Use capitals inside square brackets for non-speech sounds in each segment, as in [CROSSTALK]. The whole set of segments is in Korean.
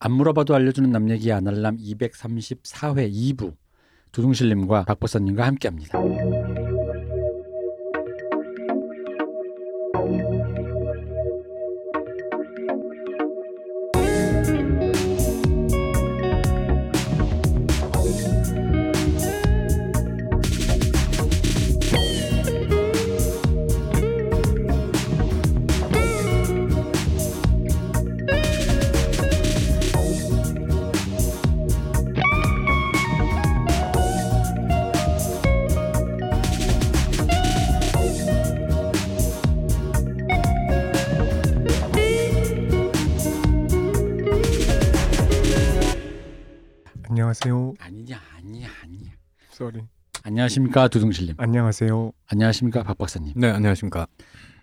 안 물어봐도 알려주는 남 얘기 아날람 234회 2부 두둥실님과 박보사님과 함께합니다. 안녕하십니까 두둥실님. 안녕하세요. 안녕하십니까 박 박사님. 네, 안녕하십니까.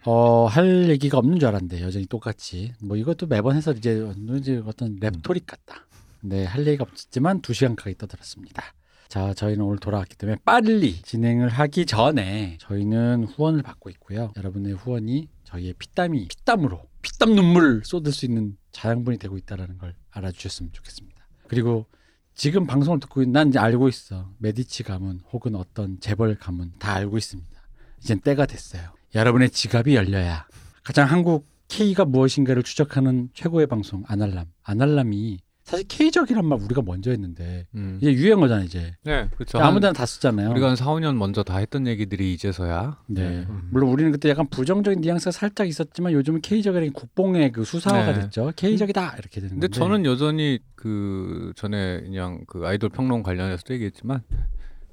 어, 할 얘기가 없는 줄 알았는데 여전히 똑같이 뭐 이것도 매번 해서 이제 이제 어떤 랩토릭 같다. 네, 할 얘기가 없었지만 두 시간 가까이 떠들었습니다. 자, 저희는 오늘 돌아왔기 때문에 빨리 진행을 하기 전에 저희는 후원을 받고 있고요. 여러분의 후원이 저희의 피땀이 피땀으로 피땀 눈물 쏟을 수 있는 자양분이 되고 있다라는 걸 알아주셨으면 좋겠습니다. 그리고 지금 방송을 듣고 난 이제 알고 있어. 메디치 가문 혹은 어떤 재벌 가문 다 알고 있습니다. 이젠 때가 됐어요. 여러분의 지갑이 열려야 가장 한국 K가 무엇인가를 추적하는 최고의 방송 아날람. 아날람이 사실 K적이란 말 우리가 먼저 했는데 음. 이제 유행어잖아 이제. 네, 그렇죠. 아무데나 다 쓰잖아요. 우리가 한 4, 5년 먼저 다 했던 얘기들이 이제서야 네. 음. 물론 우리는 그때 약간 부정적인 뉘앙스가 살짝 있었지만 요즘은 K적이라는 국뽕의 그 수사화가 네. 됐죠. K적이다 이렇게 되는 근데 건데. 저는 여전히 그 전에 그냥 그 아이돌 평론 관련해서도 얘기했지만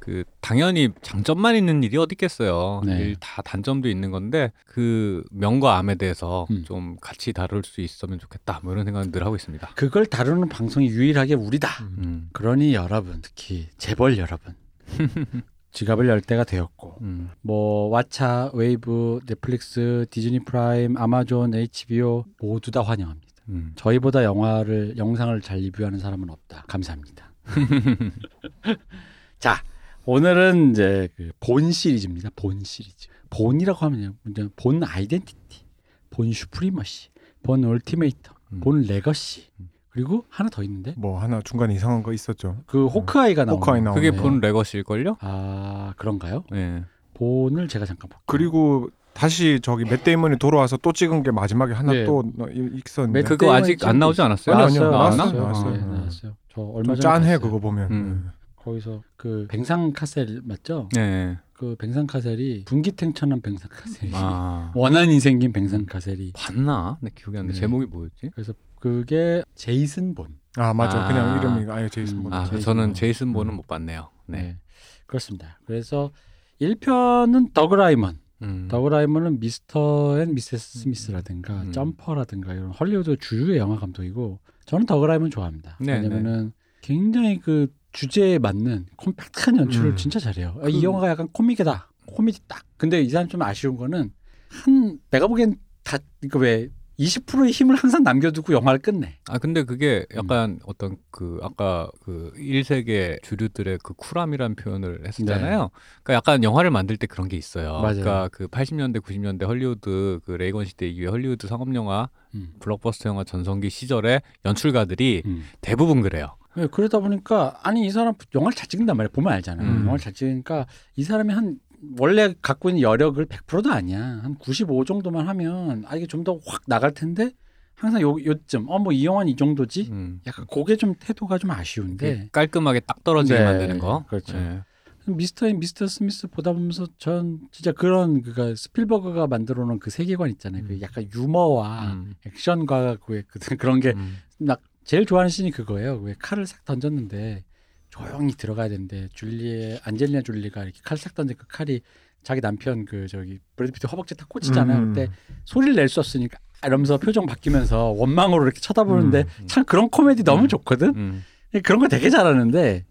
그 당연히 장점만 있는 일이 어디 있겠어요. 네. 일다 단점도 있는 건데 그 명과 암에 대해서 음. 좀 같이 다룰 수 있으면 좋겠다. 뭐 이런 생각은 늘 하고 있습니다. 그걸 다루는 방송이 유일하게 우리다. 음. 그러니 여러분 특히 재벌 여러분 [LAUGHS] 지갑을 열 때가 되었고 음. 뭐 왓챠, 웨이브, 넷플릭스, 디즈니 프라임, 아마존, HBO 모두 다 환영합니다. 음. 저희보다 영화를 영상을 잘 리뷰하는 사람은 없다. 감사합니다. [LAUGHS] 자 오늘은 이제 그 본 시리즈입니다. 본 시리즈. 본이라고 하면 이제 본 아이덴티티, 본 슈프리머시, 본 얼티메이텀, 음. 본 레거시 그리고 하나 더 있는데 뭐 하나 중간에 이상한 거 있었죠. 그 호크아이가 나오는 호크아이 거. 나오는 그게 거. 본 레거시일 걸요? 아 그런가요? 네. 본을 제가 잠깐 볼게요. 그리고 다시 저기 맷 데이먼이 돌아와서 또 찍은 게 마지막에 하나 네. 또 있었는데 맷 그거 아직 안 나오지 않았어요? 아니요, 나왔어요. 나왔어요. 나왔어요. 나왔어요. 네, 아. 나왔어요. 저 얼마 좀 전에 짠해 봤어요. 그거 보면. 음. 거기서 그 뱅상 카셀 맞죠? 네. 그 뱅상 카셀이 분기탱천한 뱅상 카셀이 아. [LAUGHS] 원한이 생긴 뱅상 카셀이 봤나? 내 기억이 안 나. 네. 제목이 뭐였지? 그래서 그게 제이슨 본. 아 맞아. 아. 그냥 이름이 아예 제이슨 음, 본. 아, 제이슨 저는 본. 제이슨 본은 음. 못 봤네요. 네. 그렇습니다. 그래서 1편은 더그 라이먼. 음. 더그 라이먼은 미스터 앤 미세스 스미스라든가 음. 점퍼라든가 이런 헐리우드 주류의 영화 감독이고 저는 더그 라이먼 좋아합니다. 네, 왜냐면은 굉장히 그 주제에 맞는 콤팩트한 연출을 음. 진짜 잘해요. 아, 이 그- 영화가 약간 코미디다. 코미디 딱. 근데 이 사람 좀 아쉬운 거는 한 내가 보기엔 다 이거 왜 20%의 힘을 항상 남겨두고 영화를 끝내. 아 근데 그게 음. 약간 어떤 그 아까 그 1세계 주류들의 그 쿨함이란 표현을 했었잖아요. 그러니까 약간 영화를 만들 때 그런 게 있어요. 네. 맞아요. 그러니까 그 80년대 90년대 헐리우드 그 레이건 시대 이후에 헐리우드 상업 영화 음. 블록버스터 영화 전성기 시절에 연출가들이 음. 대부분 그래요. 네, 그러다 보니까 아니 이 사람 영화를 잘 찍는단 말이야. 보면 알잖아요. 음. 영화를 잘 찍으니까 이 사람이 한 원래 갖고 있는 여력을 100%도 아니야. 한 95 정도만 하면 아 이게 좀 더 확 나갈 텐데 항상 요 요쯤 어 뭐 이 영화는 이 정도지. 음. 약간 그게 좀 태도가 좀 아쉬운데 깔끔하게 딱 떨어지게 네, 만드는 거. 그렇죠. 네. 미스터 앤 미세스 스미스 보다 보면서 전 진짜 그런 그가 스필버그가 만들어 놓은 그 세계관 있잖아요. 그 음. 약간 유머와 음. 액션과 그 그- [LAUGHS] 그런 게 음. 나 제일 좋아하는 씬이 그거예요. 왜 칼을 싹 던졌는데 조용히 들어가야 되는데 졸리에 안젤리나 졸리가 이렇게 칼 싹 던진 그 칼이 자기 남편 그 저기 브래드 피트 허벅지 딱 꽂히잖아요. 음. 그때 소리를 낼 수 없으니까 아, 이러면서 표정 바뀌면서 원망으로 이렇게 쳐다보는데 음. 참 그런 코미디 너무 음. 좋거든. 음. 그런 거 되게 잘하는데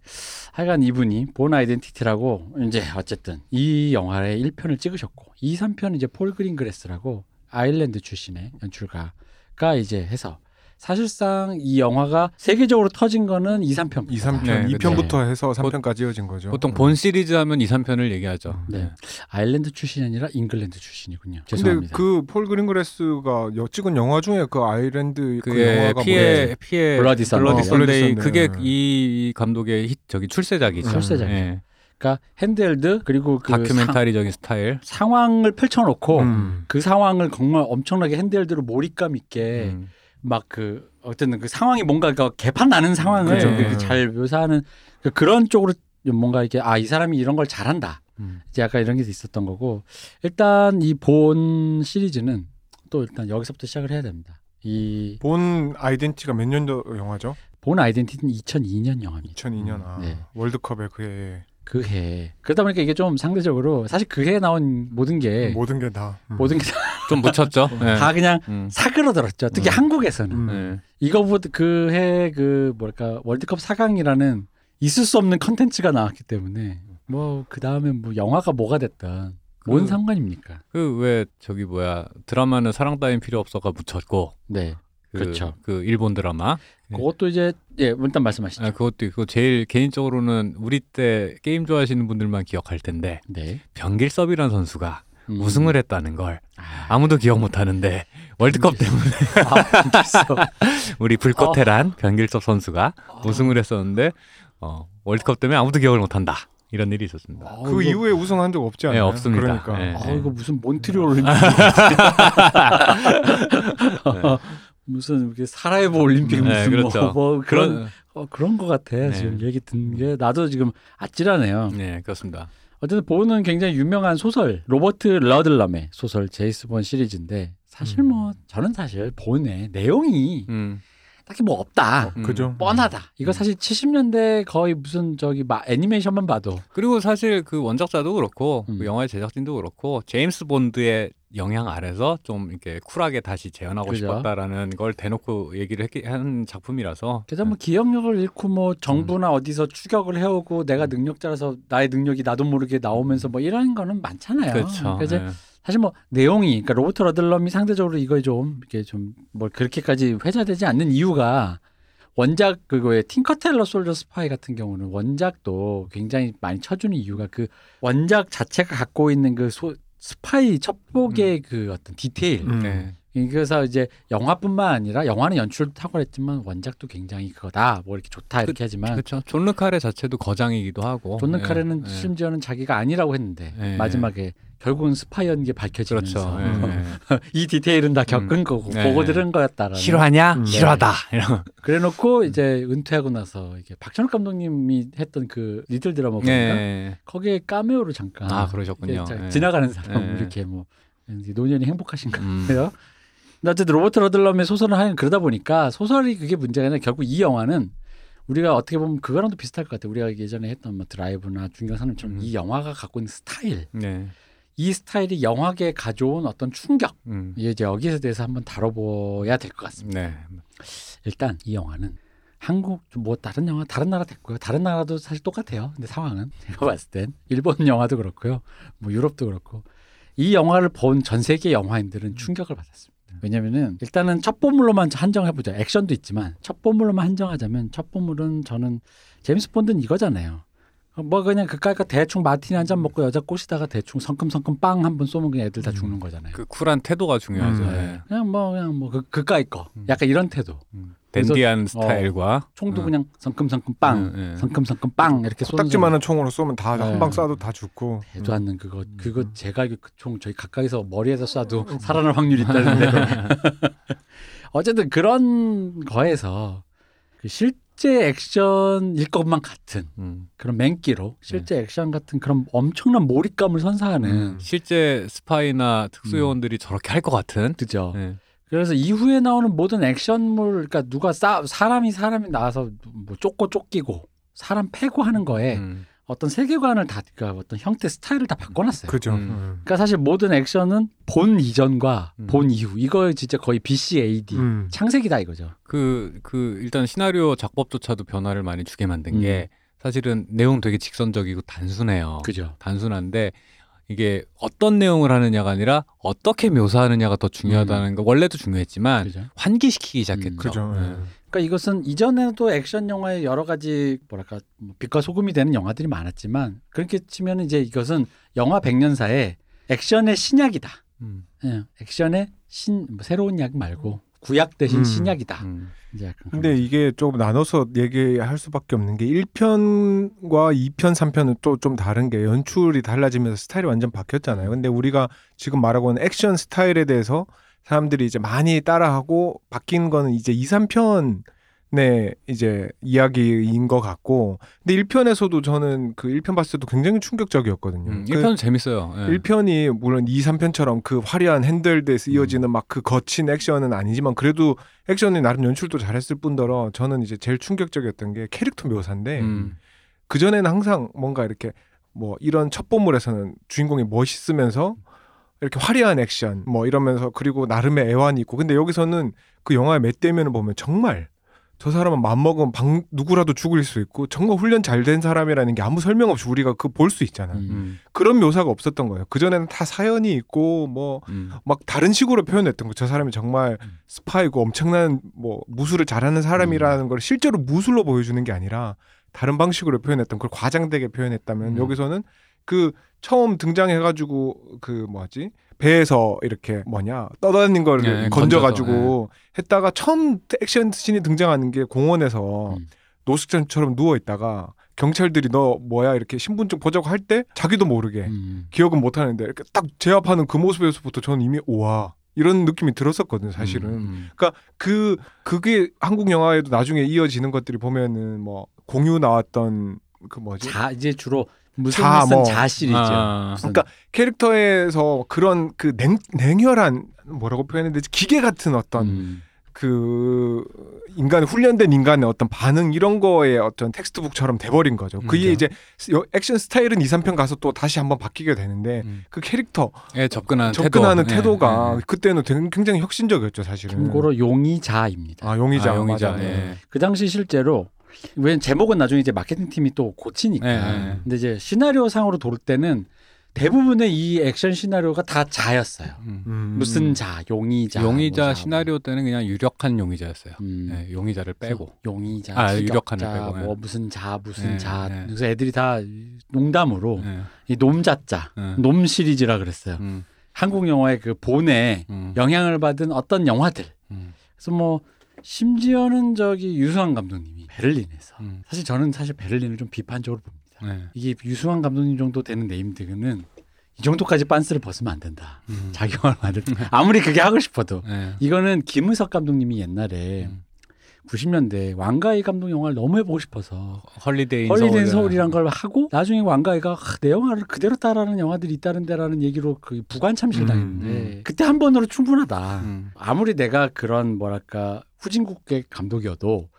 하여간 이분이 본 아이덴티티라고 이제 어쨌든 이 영화의 1편을 찍으셨고 2, 3편은 이제 폴 그린그레스라고 아일랜드 출신의 연출가가 이제 해서 사실상 이 영화가 세계적으로 터진 거는 2, 3편. 2, 3편, 네, 2편부터 해서 3편까지 이어진 거죠. 보통 음. 본 시리즈 하면 2, 3편을 얘기하죠. 네. 아일랜드 출신이 아니라 잉글랜드 출신이군요. 근데 죄송합니다. 그 폴 그린그레스가 여- 찍은 영화 중에 그 아일랜드 그 영화가 피의 뭐예요? 피의 블러디 선데이. 선데이. 그게 음. 이 감독의 히, 저기 출세작이죠. 출세작이죠. 예. 그러니까 핸드헬드 그리고 그 다큐멘터리적인 스타일. 사- 상황을 펼쳐놓고 음. 그 상황을 정말 엄청나게 핸드헬드로 몰입감 있게 음. 막 그 어쨌든 그 상황이 뭔가 그 개판 나는 상황을 그죠. 이렇게 음. 잘 묘사하는 그 그런 쪽으로 뭔가 이렇게 아 이 사람이 이런 걸 잘한다 음. 이제 약간 이런 게 있었던 거고 일단 이 본 시리즈는 또 일단 여기서부터 시작을 해야 됩니다. 이 본 아이덴티가 몇 년도 영화죠? 본 아이덴티티는 2002년 영화입니다. 2002년 아, 네. 월드컵에 그해 그 해. 그러다 보니까 이게 좀 상대적으로 사실 그 해에 나온 모든 게 모든 게 다. 음. 모든 게다 [LAUGHS] 좀 묻혔죠. 예. 그냥 음. 사그러들었죠. 특히 음. 한국에서는 음. 예. 이거보다 그 해 그 뭐랄까 월드컵 4강이라는 있을 수 없는 컨텐츠가 나왔기 때문에 뭐 그 다음에 뭐 영화가 뭐가 됐든 뭔 그- 상관입니까? 그 왜 저기 뭐야 드라마는 사랑 따윈 필요 없어가 묻혔고 네, 그, 그렇죠. 그 일본 드라마 네. 그것도 이제 예 일단 말씀하시죠. 아, 그것도 있고 제일 개인적으로는 우리 때 게임 좋아하시는 분들만 기억할 텐데 네, 변길섭이라는 선수가 음. 우승을 했다는 걸 아, 아무도 기억 못 하는데 월드컵 때문에 [LAUGHS] 아. [LAUGHS] 우리 불꽃테란 변길섭 선수가 우승을 했었는데 어, 월드컵 때문에 아무도 기억을 못 한다. 이런 일이 있었습니다. 어, 그 이거- 이후에 우승한 적 없지 네, 않아요? 없습니다. 그러니까 네. 아 이거 무슨 몬트리올 올림픽 [LAUGHS] 무슨 이렇게 사라예보 올림픽 네, 무슨 그렇죠. 뭐, 뭐 그런 그런 어, 그런 것 같아 네. 지금 얘기 듣는 게 나도 지금 아찔하네요. 네, 그렇습니다. 어쨌든 본은 굉장히 유명한 소설 로버트 러들럼의 소설 제이슨 본 시리즈인데 사실 음. 뭐 저는 사실 본의 내용이 음. 딱히 뭐 없다 음. 그죠? 뻔하다 이거 음. 사실 70년대 거의 무슨 저기 막 애니메이션만 봐도 그리고 사실 그 원작자도 그렇고 음. 그 영화의 제작진도 그렇고 제임스 본드의 영향 아래서 좀 이렇게 쿨하게 다시 재현하고 그죠. 싶었다라는 걸 대놓고 얘기를 했, 한 작품이라서 그래서 뭐 기억력을 잃고 뭐 정부나 어디서 추격을 해오고 내가 능력자라서 나의 능력이 나도 모르게 나오면서 뭐 이런 거는 많잖아요. 그렇죠. 그래서 네. 사실 뭐 내용이 그러니까 로버트 러들럼이 상대적으로 이거에 좀 이렇게 좀뭐 그렇게까지 회자되지 않는 이유가 원작 그거의 팅커 테일러 솔저 스파이 같은 경우는 원작도 굉장히 많이 쳐주는 이유가 그 원작 자체가 갖고 있는 그 소, 스파이 첩보의 그 어떤 디테일 음. 네. 그래서 이제 영화뿐만 아니라 영화는 연출도 탁월했지만 원작도 굉장히 그거다 뭐 이렇게 좋다 이렇게 하지만 그렇죠. 존 르카레 자체도 거장이기도 하고. 존 르카레는 네. 심지어는 자기가 아니라고 했는데 네. 마지막에 결국은 스파이였는 게 밝혀지면서 그렇죠. 네. [LAUGHS] 이 디테일은 다 겪은 음. 거고 네. 보고 들은 거였다라는 싫어하냐? 음. 싫어하다. 이런. 그래놓고 이제 은퇴하고 나서 이게 박찬욱 감독님이 했던 그 리틀 드라마 보니까 네. 거기에 까메오로 잠깐 아 그러셨군요. 네. 지나가는 사람 네. 이렇게 뭐 노년이 행복하신가 음. 어쨌든 로버트 러들럼의 소설을 하는 그러다 보니까 소설이 그게 문제가 아니라 결국 이 영화는 우리가 어떻게 보면 그거랑도 비슷할 것 같아요. 우리가 예전에 했던 뭐 드라이브나 중경산업처럼 음. 이 영화가 갖고 있는 스타일, 네. 이 스타일이 영화계에 가져온 어떤 충격, 음. 이제 여기에 대해서 한번 다뤄봐야 될 것 같습니다. 네. 일단 이 영화는 한국 뭐 다른 영화 다른 나라 됐고요. 다른 나라도 사실 똑같아요. 근데 상황은 [LAUGHS] 제가 봤을 땐 일본 영화도 그렇고요. 뭐 유럽도 그렇고 이 영화를 본 전 세계 영화인들은 충격을 받았습니다. 왜냐면은 일단은 첫 보물로만 한정해 보자. 액션도 있지만 첫 보물로만 한정하자면 첫 보물은 저는 제임스 본드는 이거잖아요. 뭐 그냥 그까이 거 대충 마티니 한 잔 먹고 여자 꼬시다가 대충 성큼성큼 빵 한 번 쏘면 그냥 애들 다 죽는 거잖아요. 그 쿨한 태도가 중요하죠. 음, 네. 그냥 뭐 그냥 뭐 그, 그까이 거 음. 약간 이런 태도. 음. 댄디한 스타일과 총도 음. 그냥 성큼성큼 빵, 음, 음. 성큼성큼 빵 이렇게 쏘는 코딱지만한 총으로 쏘면 다 네. 한방 쏴도 다 죽고. 대도 않는 그거 음. 그거 제가 알기로 그총 저희 가까이서 머리에서 쏴도 살아날 확률이 있다는데 [LAUGHS] [LAUGHS] 어쨌든 그런 거에서 그 실 제 액션일 것만 같은 음. 그런 맹기로 실제 액션 같은 그런 엄청난 몰입감을 선사하는 음. 실제 스파이나 특수요원들이 저렇게 할 것 같은. 그죠. 네. 그래서 이후에 나오는 모든 액션물 그러니까 누가 싸 사람이 사람이 나와서 뭐 쫓고 쫓기고 사람 패고 하는 거에 음. 어떤 세계관을 다 그러니까 어떤 형태 스타일을 다 바꿔놨어요. 그죠. 음. 음. 그러니까 사실 모든 액션은 본 이전과 음. 본 이후 이거 진짜 거의 BCAD 음. 창세기다 이거죠. 그, 그, 일단 시나리오 작법조차도 변화를 많이 주게 만든 음. 게 사실은 내용 되게 직선적이고 단순해요. 그죠. 단순한데 이게 어떤 내용을 하느냐가 아니라 어떻게 묘사하느냐가 더 중요하다는 거 원래도 중요했지만 그죠. 환기시키기 시작했죠. 음, 그죠. 네. 예. 그러니까 이것은 이전에도 액션 영화의 여러 가지 뭐랄까 뭐 빛과 소금이 되는 영화들이 많았지만 그렇게 치면 이제 이것은 영화 백년사의 액션의 신약이다. 음, 예, 액션의 신 뭐 새로운 약 말고 구약 대신 음. 신약이다. 음. 이제 약간 근데 이게 조금 나눠서 얘기할 수밖에 없는 게 1편과 2편, 3편은 또 좀 다른 게 연출이 달라지면서 스타일이 완전 바뀌었잖아요. 근데 우리가 지금 말하고 있는 액션 스타일에 대해서 사람들이 이제 많이 따라하고 바뀐 거는 이제 2, 3편의 이제 이야기인 것 같고 근데 1편에서도 저는 그 1편 봤을 때도 굉장히 충격적이었거든요. 음, 그 1편은 재밌어요. 예. 1편이 물론 2, 3편처럼 그 화려한 핸들에서 이어지는 막그 거친 액션은 아니지만 그래도 액션이 나름 연출도 잘했을 뿐더러 저는 이제 제일 충격적이었던 게 캐릭터 묘사인데 음. 그 전에는 항상 뭔가 이렇게 뭐 이런 첩보물에서는 주인공이 멋있으면서 이렇게 화려한 액션 뭐 이러면서 그리고 나름의 애환이 있고 근데 여기서는 그 영화의 몇 대면을 보면 정말 저 사람은 맘먹으면 방, 누구라도 죽을 수 있고 정말 훈련 잘 된 사람이라는 게 아무 설명 없이 우리가 그 볼 수 있잖아요. 음. 음. 그런 묘사가 없었던 거예요. 그 전에는 다 사연이 있고 뭐 음. 막 다른 식으로 표현했던 거. 저 사람이 정말 음. 스파이고 엄청난 뭐 무술을 잘하는 사람이라는 걸 실제로 무술로 보여주는 게 아니라 다른 방식으로 표현했던 걸 과장되게 표현했다면 음. 여기서는 그 처음 등장해가지고 그 뭐지? 배에서 이렇게 뭐냐? 떠다닌 걸 예, 건져가지고 했다가 처음 액션 씬이 등장하는 게 공원에서 음. 노숙자처럼 누워 있다가 경찰들이 너 뭐야? 이렇게 신분증 보자고 할 때 자기도 모르게 음. 기억은 못 하는데 이렇게 딱 제압하는 그 모습에서부터 저는 이미 우와! 이런 느낌이 들었었거든요 사실은. 음. 그 그게 한국 영화에도 나중에 이어지는 것들이 보면은 뭐 공유 나왔던 그 뭐지? 자 이제 주로 자, 무슨 뭐. 자 시리즈. 아. 그러니까 캐릭터에서 그런 그 냉, 냉혈한 뭐라고 표현해야 되지 기계 같은 어떤 음. 그 인간 훈련된 인간의 어떤 반응 이런 거에 어떤 텍스트북처럼 돼버린 거죠. 그게 음, 이제 여- 액션 스타일은 2, 3편 가서 또 다시 한번 바뀌게 되는데 음. 그 캐릭터 예, 접근하는 접근하는 태도. 태도가 예, 예. 그때는 되게 굉장히 혁신적이었죠, 사실은. 참고로 용의자입니다. 아 용의자, 아, 용의자. 예. 그 당시 실제로 왜 제목은 나중에 이제 마케팅 팀이 또 고치니까. 네, 네. 근데 이제 시나리오 상으로 돌 때는 대부분의 이 액션 시나리오가 다 자였어요. 음. 음. 무슨 자, 용의자. 용의자 뭐 자, 시나리오 때는 그냥 유력한 용의자였어요. 음. 예, 용의자를 빼고. 용의자, 아, 유력한을 빼고, 예. 뭐 무슨 자, 무슨 네, 자. 네. 그래서 애들이 다 농담으로 예, 이 놈자자, 예. 놈 시리즈라 그랬어요. 음, 한국 영화의 그 본에 음, 영향을 받은 어떤 영화들. 음, 그래서 뭐 심지어는 저기 류승완 감독님이 베를린에서 음. 사실 저는 사실 베를린을 좀 비판적으로 봅니다. 예. 이게 류승완 감독님 정도 되는 네임드는 이 정도까지 빤스를 벗으면 안 된다. 음. 자기 영화를 만들 때 아무리 그게 하고 싶어도 예. 이거는 김의석 감독님이 옛날에 음. 90년대 왕가위 감독 영화를 너무 해보고 싶어서 헐리데이 인 헐리데이 서울. 서울이란 걸 하고 나중에 왕가위가 아, 내 영화를 그대로 따라하는 영화들이 있다는데라는 얘기로 그 부관참시를 음, 당했는데 음. 그때 한 번으로 충분하다. 음. 아무리 내가 그런 뭐랄까 후진국의 감독이어도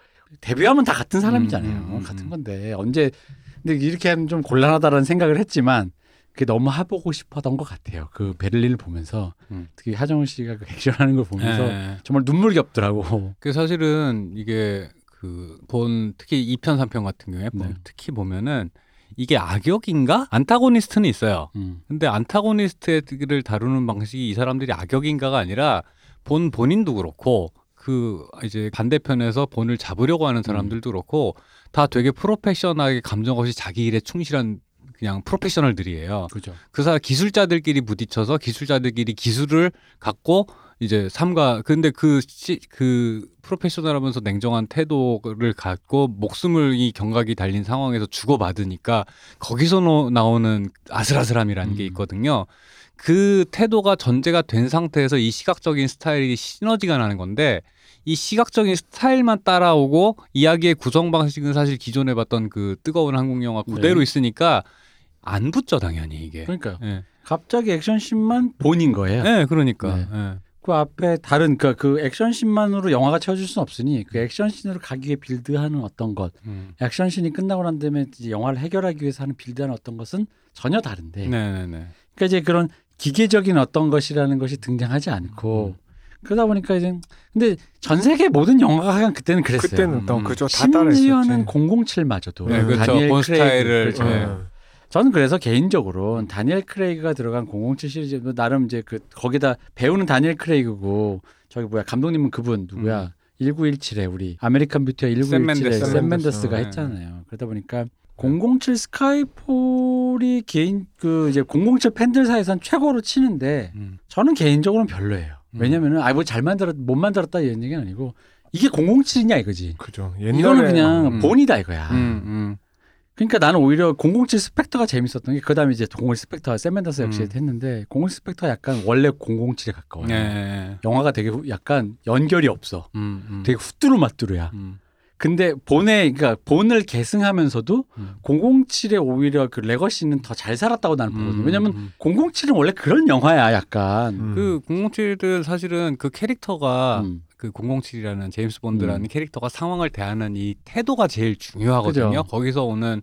데뷔하면 다 같은 사람이잖아요. 음, 음, 음, 같은 음. 건데 언제 근데 이렇게 하면 좀 곤란하다라는 생각을 했지만 그게 너무 해보고 싶었던 것 같아요. 그 베를린을 보면서 음. 특히 하정우 씨가 그 액션하는 걸 보면서 예. 정말 눈물겹더라고. 그 사실은 이게 그 본 특히 2편 3편 같은 경우에 보- 네. 특히 보면은 이게 악역인가 안타고니스트는 있어요. 음. 근데 안타고니스트를 다루는 방식이 이 사람들이 악역인가가 아니라 본 본인도 그렇고 그 이제 반대편에서 본을 잡으려고 하는 사람들도 그렇고 다 되게 프로페셔널하게 감정 없이 자기 일에 충실한 그냥 프로페셔널들이에요. 그죠. 그 사람 기술자들끼리 부딪혀서 기술자들끼리 기술을 갖고 이제 삼가 근데 그그 프로페셔널하면서 냉정한 태도를 갖고 목숨을 이 경각이 달린 상황에서 주고 받으니까 거기서 노- 나오는 아슬아슬함이라는 게 음. 있거든요. 그 태도가 전제가 된 상태에서 이 시각적인 스타일이 시너지가 나는 건데 이 시각적인 스타일만 따라오고 이야기의 구성 방식은 사실 기존에 봤던 그 뜨거운 한국 영화 그대로 네. 있으니까 안 붙죠 당연히 이게. 그러니까요. 예. 갑자기 액션씬만 본인 거예요. 네, 그러니까. 네. 예. 그 앞에 다른 그, 그 액션씬만으로 영화가 채워질 수는 없으니 그 액션씬으로 가기 위해 빌드하는 어떤 것, 음. 액션씬이 끝나고 난 다음에 이제 영화를 해결하기 위해서 하는 빌드하는 어떤 것은 전혀 다른데. 네, 네, 네. 그러니까 이제 그런 기계적인 어떤 것이라는 것이 등장하지 않고 그러다 보니까 이제 근데 전 세계 모든 영화가 그때는 그랬어요. 그때는 또 음. 그죠 다 따라했었지. 심지어는 007마저도 네, 그렇죠. 다니엘 본 크레이그, 스타일을, 그렇죠. 네. 저는 그래서 개인적으로 다니엘 크레이그가 들어간 007 시리즈 뭐 나름 이제 그 거기다 배우는 다니엘 크레이그고 저기 뭐야 감독님은 그분 누구야? 1917에 우리 아메리칸 뷰티와 1917에 샘 멘데스. 샘샘 멘데스가 멘데스. 했잖아요. 그러다 보니까 007 스카이폴이 개인 그 이제 007 팬들 사이에선 최고로 치는데 음. 저는 개인적으로는 별로예요. 음. 왜냐면은 아뭐 잘 만들었 못 만들었다 이런 얘기는 아니고 이게 007이냐 이거지. 그죠. 이거는 그냥 음. 본이다 이거야. 음, 음. 그러니까 나는 오히려 007 스펙터가 재밌었던 게 그다음에 이제 007 스펙터 샘맨더스 역시 음. 했는데 007 스펙터가 약간 원래 007에 가까워요. 예. 영화가 되게 후- 약간 연결이 없어. 되게 후뚜루마뚜루야. 음. 근데 본에 그러니까 본을 계승하면서도 음. 007의 오히려 그 레거시는 더 잘 살았다고 나는 보거든요. 왜냐면 음. 007은 원래 그런 영화야, 약간. 음. 그 007은 사실은 그 캐릭터가 음. 그 007이라는 제임스 본드라는 캐릭터가 상황을 대하는 이 태도가 제일 중요하거든요. 그죠. 거기서 오는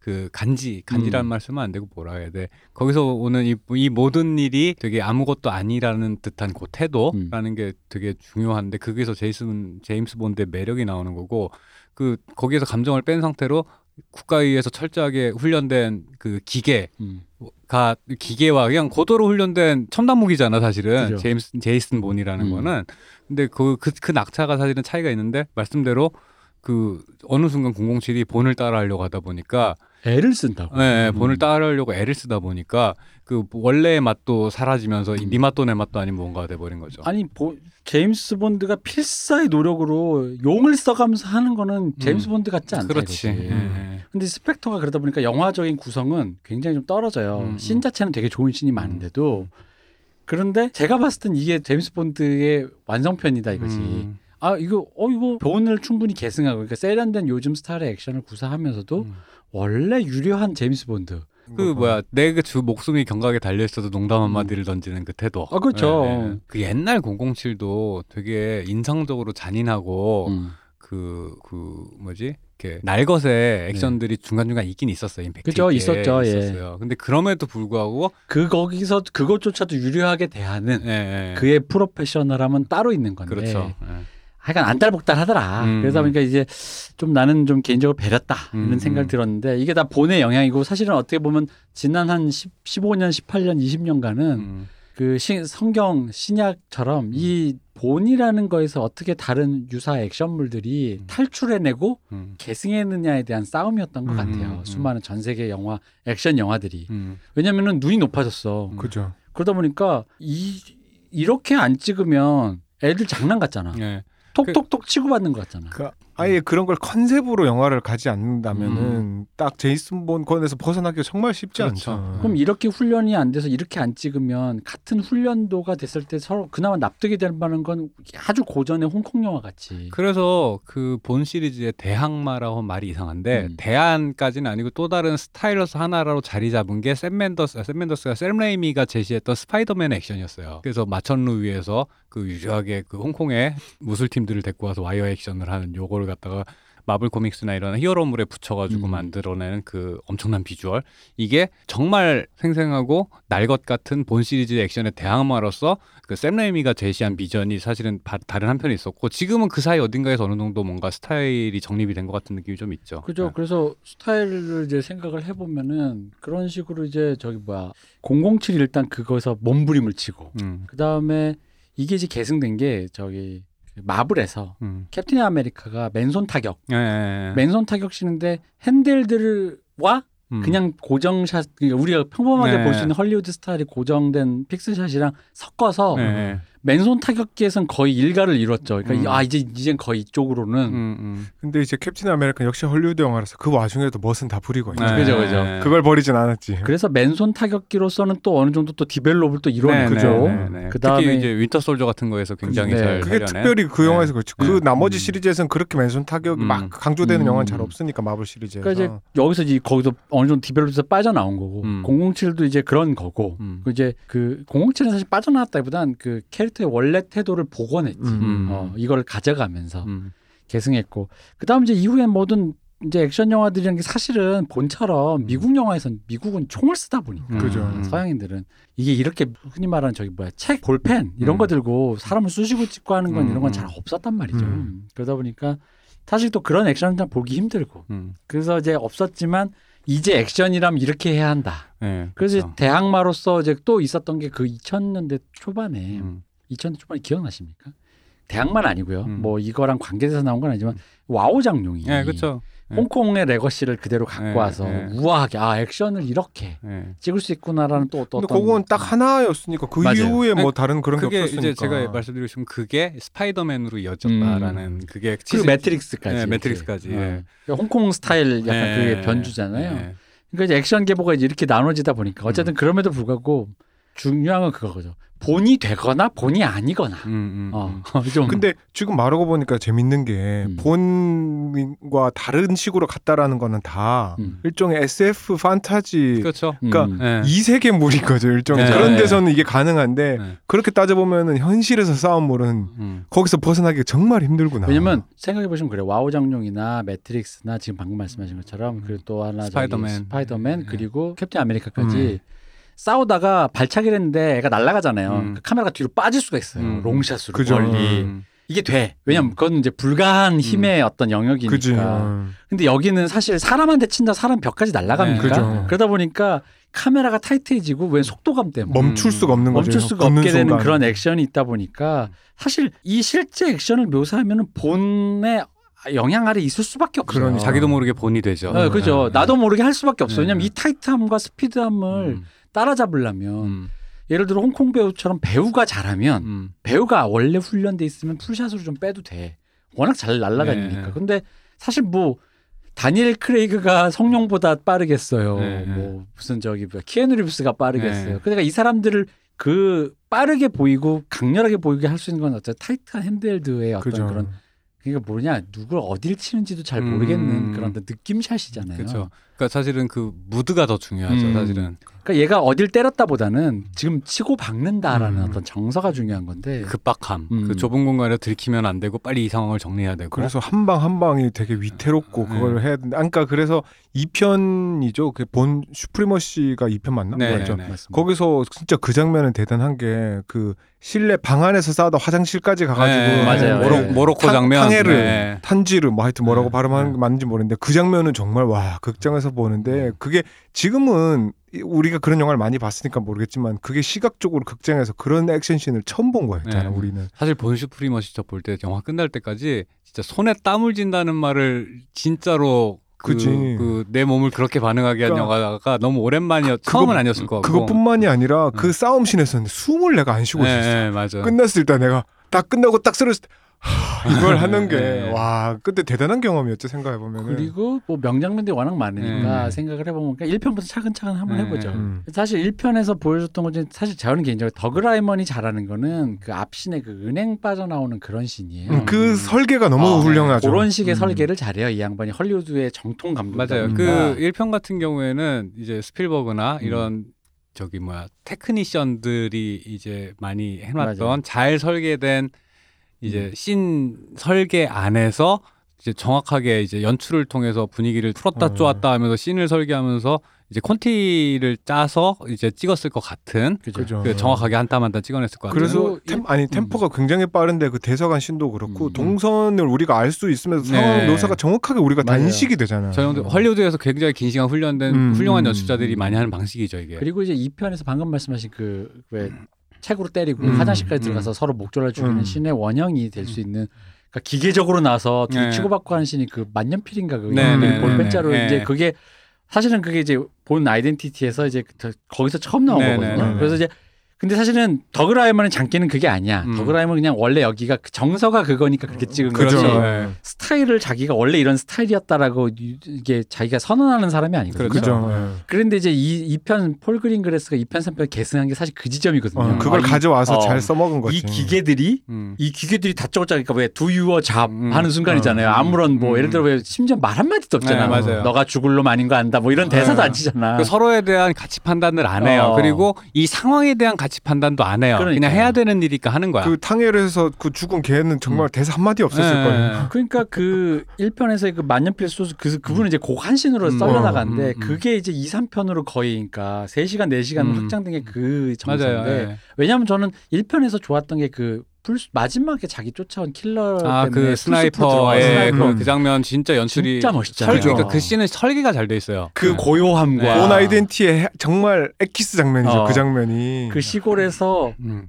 그 간지, 간지라는 음. 말 쓰면 안 되고 뭐라 해야 돼. 거기서 오는 이, 이 모든 일이 되게 아무것도 아니라는 듯한 그 태도라는 게 되게 중요한데 거기서 제이슨 제임스 본드의 매력이 나오는 거고 그 거기에서 감정을 뺀 상태로 국가위에서 철저하게 훈련된 그 기계 음. 가 기계와 그냥 고도로 훈련된 첨단 무기잖아 사실은 그죠. 제임스 제이슨 본이라는 음. 거는 근데 그그 그 낙차가 사실은 차이가 있는데 말씀대로 그 어느 순간 007이 본을 따라하려고 하다 보니까 애를 쓴다고. 예, 예, 음. 본을 따라하려고 애를 쓰다 보니까 그 원래의 맛도 사라지면서 이 음. 네 맛도 내 맛도 아닌 뭔가가 돼 버린 거죠. 아니 보, 제임스 본드가 필사의 노력으로 용을 써가면서 하는 거는 제임스 음. 본드 같지 않다 그렇지. 예, 예. 근데 스펙터가 그러다 보니까 영화적인 구성은 굉장히 좀 떨어져요. 음, 신 자체는 되게 좋은 신이 많은데도 그런데 제가 봤을 땐 이게 제임스 본드의 완성편이다 이거지. 음. 아 이거 어 이거 본을 충분히 계승하고 그러니까 세련된 요즘 스타일의 액션을 구사하면서도 음. 원래 유려한 제임스 본드. 그 뭐야 내그주 목숨이 경각에 달려 있어도 농담 한마디를 던지는 그 태도. 아, 그렇죠. 예, 예. 그 옛날 007도 되게 인상적으로 잔인하고 음. 그, 그, 뭐지? 이렇게 날것의 액션들이 중간중간 있긴 있었어요. 임팩트. 네. 그죠, 있었죠, 예. 있었어요. 근데 그럼에도 불구하고, 그 거기서 그것조차도 유려하게 대하는 예, 예. 그의 프로페셔널함은 따로 있는 건데. 그렇죠. 예. 하여간 안달복달 하더라. 음. 그러다 보니까 이제 좀 나는 좀 개인적으로 배렸다 이런 음, 생각이 음. 들었는데 이게 다 본의 영향이고 사실은 어떻게 보면 지난 한 10, 15년, 18년, 20년간은 음. 그 시, 성경 신약처럼 이 본이라는 거에서 어떻게 다른 유사 액션물들이 음. 탈출해내고 음. 계승해느냐에 대한 싸움이었던 것 음, 같아요. 음. 수많은 전 세계 영화 액션 영화들이 음. 왜냐면은 눈이 높아졌어. 음. 그죠. 그러다 보니까 이 이렇게 안 찍으면 애들 장난 같잖아. 예. 톡톡톡 치고받는 것 같잖아. 그 아예 그런 걸 컨셉으로 영화를 가지 않는다면은 음. 딱 제이슨 본 건에서 벗어나기가 정말 쉽지 그렇죠. 않죠. 그럼 이렇게 훈련이 안 돼서 이렇게 안 찍으면 같은 훈련도가 됐을 때 서로 그나마 납득이 될 만한 건 아주 고전의 홍콩 영화 같이. 그래서 그 본 시리즈의 대항마라고 말이 이상한데 음. 대안까지는 아니고 또 다른 스타일로서 하나로 자리 잡은 게 샘 멘데스, 아, 샘 멘데스가 샘 레이미가 제시했던 스파이더맨 액션이었어요. 그래서 마천루 위에서 그 유려하게 그 홍콩의 무술팀들을 데리고 와서 와이어 액션을 하는 요거를 갖다가 마블 코믹스나 이런 히어로물에 붙여가지고 음. 만들어내는 그 엄청난 비주얼 이게 정말 생생하고 날 것 같은 본 시리즈 액션의 대항마로서 그 샘 레이미가 제시한 비전이 사실은 바- 다른 한편에 있었고 지금은 그 사이 어딘가에서 어느 정도 뭔가 스타일이 정립이 된 것 같은 느낌이 좀 있죠. 그죠. 네. 그래서 스타일을 이제 생각을 해보면은 그런 식으로 이제 저기 뭐야 007 일단 그거에서 몸부림을 치고 음, 그 다음에 이게 이제 계승된 게 저기 마블에서 음. 캡틴 아메리카가 맨손 타격, 예, 예, 예. 맨손 타격 치는데 handheld과 음. 그냥 고정샷 그러니까 우리가 평범하게 네. 볼수 있는 헐리우드 스타일의 고정된 fix shot이랑 섞어서 예, 예. 맨손 타격기에선 거의 일가를 이뤘죠. 그러니까 음. 아 이제 이젠 거의 이쪽으로는 음, 음. 근데 이제 캡틴 아메리카 역시 헐리우드 영화라서 그 와중에도 멋은 다 부리고 있죠. 네, 그죠, 그죠. 네. 그걸 버리진 않았지. 그래서 맨손 타격기로서는 또 어느 정도 또 develop을 또 네, 이뤄낸 네, 거죠. 네. 그다음에 특히 이제 윈터 솔저 같은 거에서 굉장히 네. 잘 그게 살려낸. 특별히 그 네. 영화에서 그렇죠. 그 네. 나머지 음. 시리즈에서는 그렇게 맨손 타격이 음. 막 강조되는 음. 영화는 잘 없으니까 마블 시리즈에서. 그러니까 이제 여기서 이제 거기서 어느 정도 develop에서 빠져나온 거고 음. 007도 이제 그런 거고 음. 그 이제 그 007은 사실 빠져나왔다기보단 그 캐릭 터의 원래 태도를 복원했지. 음. 어, 이걸 가져가면서 음. 계승했고 그다음 이제 이후에 모든 이제 액션 영화들이라는 게 사실은 본처럼 음. 미국 영화에선 미국은 총을 쓰다 보니까 그죠. 음. 서양인들은 이게 이렇게 흔히 말하는 저기 뭐야 책 볼펜 이런 음. 거 들고 사람을 쑤시고 찍고 하는 건 음, 이런 건 음. 잘 없었단 말이죠 음. 그러다 보니까 사실 또 그런 액션은 잘 보기 힘들고 음. 그래서 이제 없었지만 이제 액션이라면 이렇게 해야 한다. 예, 그래서 그렇죠. 대항마로서 이제 또 있었던 게 그 2000년대 초반에 음. 2000년대 초반에 기억나십니까? 대항마는 아니고요. 음. 뭐 이거랑 관계돼서 나온 건 아니지만 와호장룡이 예, 그렇죠. 홍콩의 legacy를 그대로 갖고 예, 와서 예. 우아하게 아 액션을 이렇게 예. 찍을 수 있구나라는 또, 또 근데 어떤 그건 딱 하나였으니까 그 맞아요. 이후에 뭐 다른 그런 게 그게 없었으니까. 이제 제가 말씀드리고 싶은 그게 스파이더맨으로 이어졌다라는 그게 그 시즌- 매트릭스까지 네. 매트릭스까지, 어. 예. 그러니까 홍콩 스타일 약간 예, 그게 변주잖아요. 예. 그러니까 이제 액션 계보가 이제 이렇게 나눠지다 보니까 어쨌든 그럼에도 불구하고 중요한 건 그거죠. 본이 되거나 본이 아니거나. 음, 음, 어, 음. [LAUGHS] 좀 근데 지금 말하고 보니까 재밌는 게 음. 본과 다른 식으로 갔다라는 거는 다 음. 일종의 SF 판타지 그렇죠. 그러니까 음. 예. 이 세계물인 거죠 일종의 네. 그런 네. 데서는 이게 가능한데 네. 그렇게 따져 보면은 현실에서 싸움물은 음. 거기서 벗어나기 정말 힘들구나. 왜냐면 생각해 보시면 그래 요. 와호장룡이나 매트릭스나 지금 방금 말씀하신 것처럼 그리고 또 하나 스파이더맨. 스파이더맨 네. 그리고 캡틴 아메리카까지 싸우다가 발차기를 했는데 애가 날아가잖아요. 음. 그 카메라가 뒤로 빠질 수가 있어요. 음. long shot으로 그죠. 멀리. 음. 이게 돼. 왜냐면 그건 이제 불가한 힘의 어떤 영역이니까. 그지. 어. 근데 여기는 사실 사람한테 친다 사람 벽까지 날아갑니까? 네. 그죠. 그러다 보니까 카메라가 타이트해지고 왜 속도감 때문에 멈출 수가 없는 거죠. 멈출 수가 없게 되는 순간. 그런 액션이 있다 보니까 사실 이 실제 액션을 묘사하면 본의 영향 아래 있을 수밖에 없어요. 그러니까. 자기도 모르게 본이 되죠. 네, 그죠. 네. 나도 모르게 할 수밖에 없어요. 네. 왜냐면 이 타이트함과 스피드함을 음. 따라잡으려면 음. 예를 들어 홍콩 배우처럼 배우가 잘하면 음. 배우가 원래 훈련돼 있으면 full shot으로 좀 빼도 돼. 워낙 잘 날아다니니까. 네. 근데 사실 뭐 다니엘 크레이그가 성룡보다 빠르겠어요. 네, 네. 뭐 무슨 저기 뭐 키아누 리브스가 빠르겠어요. 네. 그러니까 이 사람들을 그 빠르게 보이고 강렬하게 보이게 할 수 있는 건 어떤 타이트한 handheld의 어떤 그죠. 그런 그러니까 뭐냐 누굴 어딜 치는지도 잘 음. 모르겠는 그런 어떤 느낌샷이잖아요. 그렇죠. 그러니까 사실은 그 무드가 더 중요하죠. 음. 사실은 그러니까 얘가 어딜 때렸다보다는 지금 치고 박는다라는 음. 어떤 정서가 중요한 건데 급박함, 음. 그 좁은 공간에 들키면 안 되고 빨리 이 상황을 정리해야 되고. 그래서 한 방 한 방이 되게 위태롭고 네. 그걸 해야 된다. 그러니까 그래서 2편이죠. 그 본 슈프리머시가 2편 맞나? 네, 맞죠. 네. 맞습니다. 거기서 진짜 그 장면은 대단한 게 그 실내 방 안에서 싸우다 화장실까지 가가지고 네, 맞아요. 모로, 네. 모로코 탕- 장면. 탕해를 네. 탄지르 뭐 하여튼 뭐라고 네, 발음하는 네. 게 맞는지 모르겠는데 그 장면은 정말 와 극장에서 보는데 그게 지금은 이- 우리가 그런 영화를 많이 봤으니까 모르겠지만 그게 시각적으로 극장에서 그런 액션씬을 처음 본 거였잖아 네. 우리는 사실 본 슈프리머시 저볼때 영화 끝날 때까지 진짜 손에 땀을 진다는 말을 진짜로. 그내 몸을 그렇게 반응하게 한 그러니까 영화가 너무 오랜만이었 그거- 처음은 아니었을 것 같고 그것뿐만이 아니라 그 네. 싸움 씬에서는 숨을 내가 안 쉬고 네, 있었어 네, 맞아. 끝났을 때 내가 딱 끝나고 딱 쓰러졌을 때 하, 이걸 [LAUGHS] 하는 게 네. 와 그때 대단한 경험이었죠 생각해 보면 그리고 뭐 명장면들이 워낙 많으니까 음. 생각을 해보면 그러니까 1편부터 차근차근 한번 네. 해보죠. 음. 사실 1편에서 보여줬던 것 중에 사실 저는 개인적으로 더그라이먼이 잘하는 거는 그 앞신의 그 은행 빠져나오는 그런 씬이에요. 음, 그 음. 설계가 너무 어, 훌륭하죠 그런 식의 음. 설계를 잘해요. 이 양반이 헐리우드의 정통 감독이다 맞아요. 그 1편 같은 경우에는 이제 스필버그나 음. 이런 저기 뭐야 테크니션들이 이제 많이 해놨던 맞아요. 잘 설계된 이제 음. 씬 설계 안에서 이제 정확하게 이제 연출을 통해서 분위기를 풀었다 어. 쪼았다 하면서 씬을 설계하면서 이제 콘티를 짜서 이제 찍었을 것 같은 그죠. 그 정확하게 한 땀 한 땀 찍어냈을 것 같아요. 그래서 템, 아니 템포가 굉장히 빠른데 그 대사관 신도 그렇고 음. 동선을 우리가 알 수 있으면서 네. 상황 묘사가 정확하게 우리가 맞아요. 단식이 되잖아요. 저 형들 헐리우드에서 굉장히 긴 시간 훈련된 음, 훌륭한 음, 연출자들이 음. 많이 하는 방식이죠 이게. 그리고 이제 2편에서 방금 말씀하신 그왜 책으로 때리고 음. 화장실까지 음. 들어가서 서로 목졸라 죽이는 음. 신의 원형이 될 수 있는 그러니까 기계적으로 나서 둘이 네. 치고받고 하는 신이 그 만년필인가 그 네, 네, 볼펜자로 네, 이제 네. 그게 사실은 그게 이제 본 아이덴티티에서 이제 그- 거기서 처음 나온 네, 거거든요. 네, 네. 그래서 이제 근데 사실은 더그 라이먼의 장기는 그게 아니야. 음. 더그 라이먼 그냥 원래 여기가 그 정서가 그거니까 그렇게 찍은 거지. 네. 스타일을 자기가 원래 이런 스타일이었다라고 유- 이게 자기가 선언하는 사람이 아니거든요. 그렇죠. 예. 그런데 이제 이 2편 폴 그린그레스가 2편 3편 계승한 게 사실 그 지점이거든요. 어, 그걸 아, 이- 가져와서 어, 잘 써먹은 거지. 이 기계들이 음. 이 기계들이 다짜고짜니까 왜 두유어 잡 음. 하는 순간이잖아요. 어, 음. 아무런 뭐 음. 예를 들어 왜 심지어 말 한마디도 없잖아. 네, 맞아요. 너가 죽을 놈 아닌 거 안다. 뭐 이런 대사도 네. 안 치잖아. 그 서로에 대한 가치 판단을 안 해요. 어. 그리고 이 상황에 대한 가치 판단도 안 해요. 그냥 그러니까요. 해야 되는 일이니까 하는 거야. 그 탕해에서 그 죽은 개는 정말 대사 한 마디 없었을 네. 거예요. [LAUGHS] 그러니까 그 1편에서의 그 만년필 소스 그 그분은 이제 곡 한신으로 음. 썰려 나가는데 음, 음. 그게 이제 2, 3편으로 거의 그러니까 3시간, 4시간 음. 확장된 게 그. 정서인데 예. 왜냐하면 저는 1편에서 좋았던 게 그 불 마지막에 자기 쫓아온 킬러 아 때문에 그 풀스포 스나이퍼의 그, 음. 그 장면 진짜 연출이 진짜 멋있잖아요. 설계가 그죠. 그 씬은 설계가 잘 돼 있어요. 그 고요함과 네. 본 아이덴티티의 정말 엑기스 장면이죠. 어. 그 장면이. 그 시골에서 음.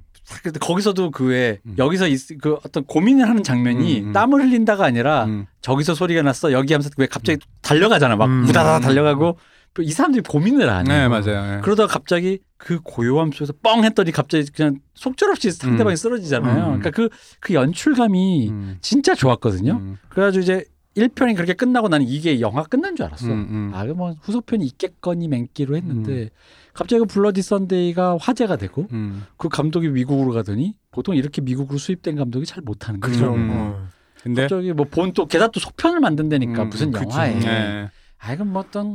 거기서도 그왜 음. 여기서 있, 그 어떤 고민을 하는 장면이 음, 음. 땀을 흘린다가 아니라 음. 저기서 소리가 났어 여기 하면서 왜 갑자기 달려가잖아 막 음. 우다다 달려가고 이 사람들이 고민을 안 해. 네 맞아요. 예. 그러다가 갑자기 그 고요함 속에서 뻥 했더니 갑자기 그냥 속절없이 상대방이 쓰러지잖아요. 음. 그러니까 그, 그 연출감이 음. 진짜 좋았거든요. 음. 그래가지고 이제 1편이 그렇게 끝나고 나는 이게 영화 끝난 줄 알았어. 음, 음. 아, 그뭐 후속편이 있겠거니 맹기로 했는데 갑자기 그 블러디 썬데이가 화제가 되고 음. 그 감독이 미국으로 가더니 보통 이렇게 미국으로 수입된 감독이 잘 못하는 거죠. 음. 어. 근데 갑자기 뭐 본 또 게다가 또 속편을 만든다니까 음, 무슨. 영화에. 네. 아 이건 뭐 어떤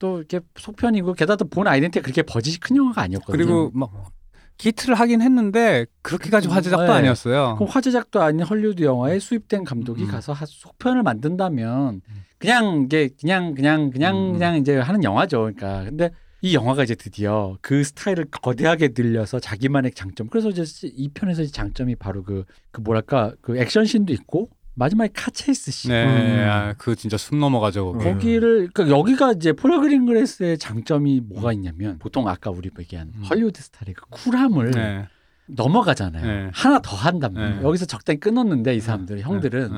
또 이렇게 속편이고 게다가 또본 아이덴티가 그렇게 버짓이 큰 영화가 아니었거든요. 그리고 막 히트를 하긴 했는데 그렇게까지 음, 화제작도 네. 아니었어요. 그럼 화제작도 아닌 헐리우드 영화에 수입된 감독이 음. 가서 하- 속편을 만든다면 그냥 이게 그냥 그냥 그냥 음. 그냥 이제 하는 영화죠. 그러니까 근데 이 영화가 이제 드디어 그 스타일을 거대하게 늘려서 자기만의 장점. 그래서 이제 이 편에서 이 장점이 바로 그 그 뭐랄까 그 액션씬도 있고 마지막에 car chase 씬. 네, 음. 아, 그 진짜 숨 넘어가죠. 거기를 그러니까 여기가 이제 폴 그린그레스의 장점이 뭐가 있냐면 보통 아까 우리 얘기한 음. 헐리우드 스타일의 그 쿨함을 네. 넘어가잖아요. 네. 하나 더 한단 말이에요. 네. 여기서 적당히 끊었는데 이 사람들 형들은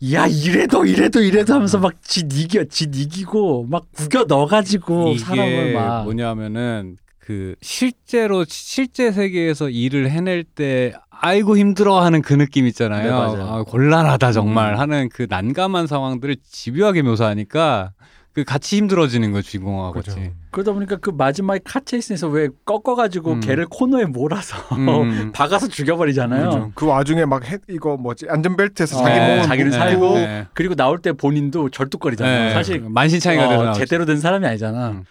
네. 야 이래도 이래도 이래도 하면서 막지 이겨 지 이기고 막 구겨 넣어가지고 사람을 막 뭐냐면은 그 실제로 실제 세계에서 일을 해낼 때 아이고 힘들어하는 그 느낌 있잖아요. 네, 맞아요. 아, 곤란하다 정말 음. 하는 그 난감한 상황들을 집요하게 묘사하니까 그 같이 힘들어지는 거 주인공하고 그죠. 같이. 그러다 보니까 그 마지막에 카체이스에서 왜 꺾어가지고 음. 걔를 코너에 몰아서 음. [LAUGHS] 박아서 죽여버리잖아요. 그죠. 그 와중에 막 해, 이거 뭐지 안전벨트에서 어, 자기 네, 몸을 자기를 묶고 살고 네. 그리고 나올 때 본인도 절뚝거리잖아요. 네. 사실 만신창이가 어. 제대로 된 사람이 아니잖아.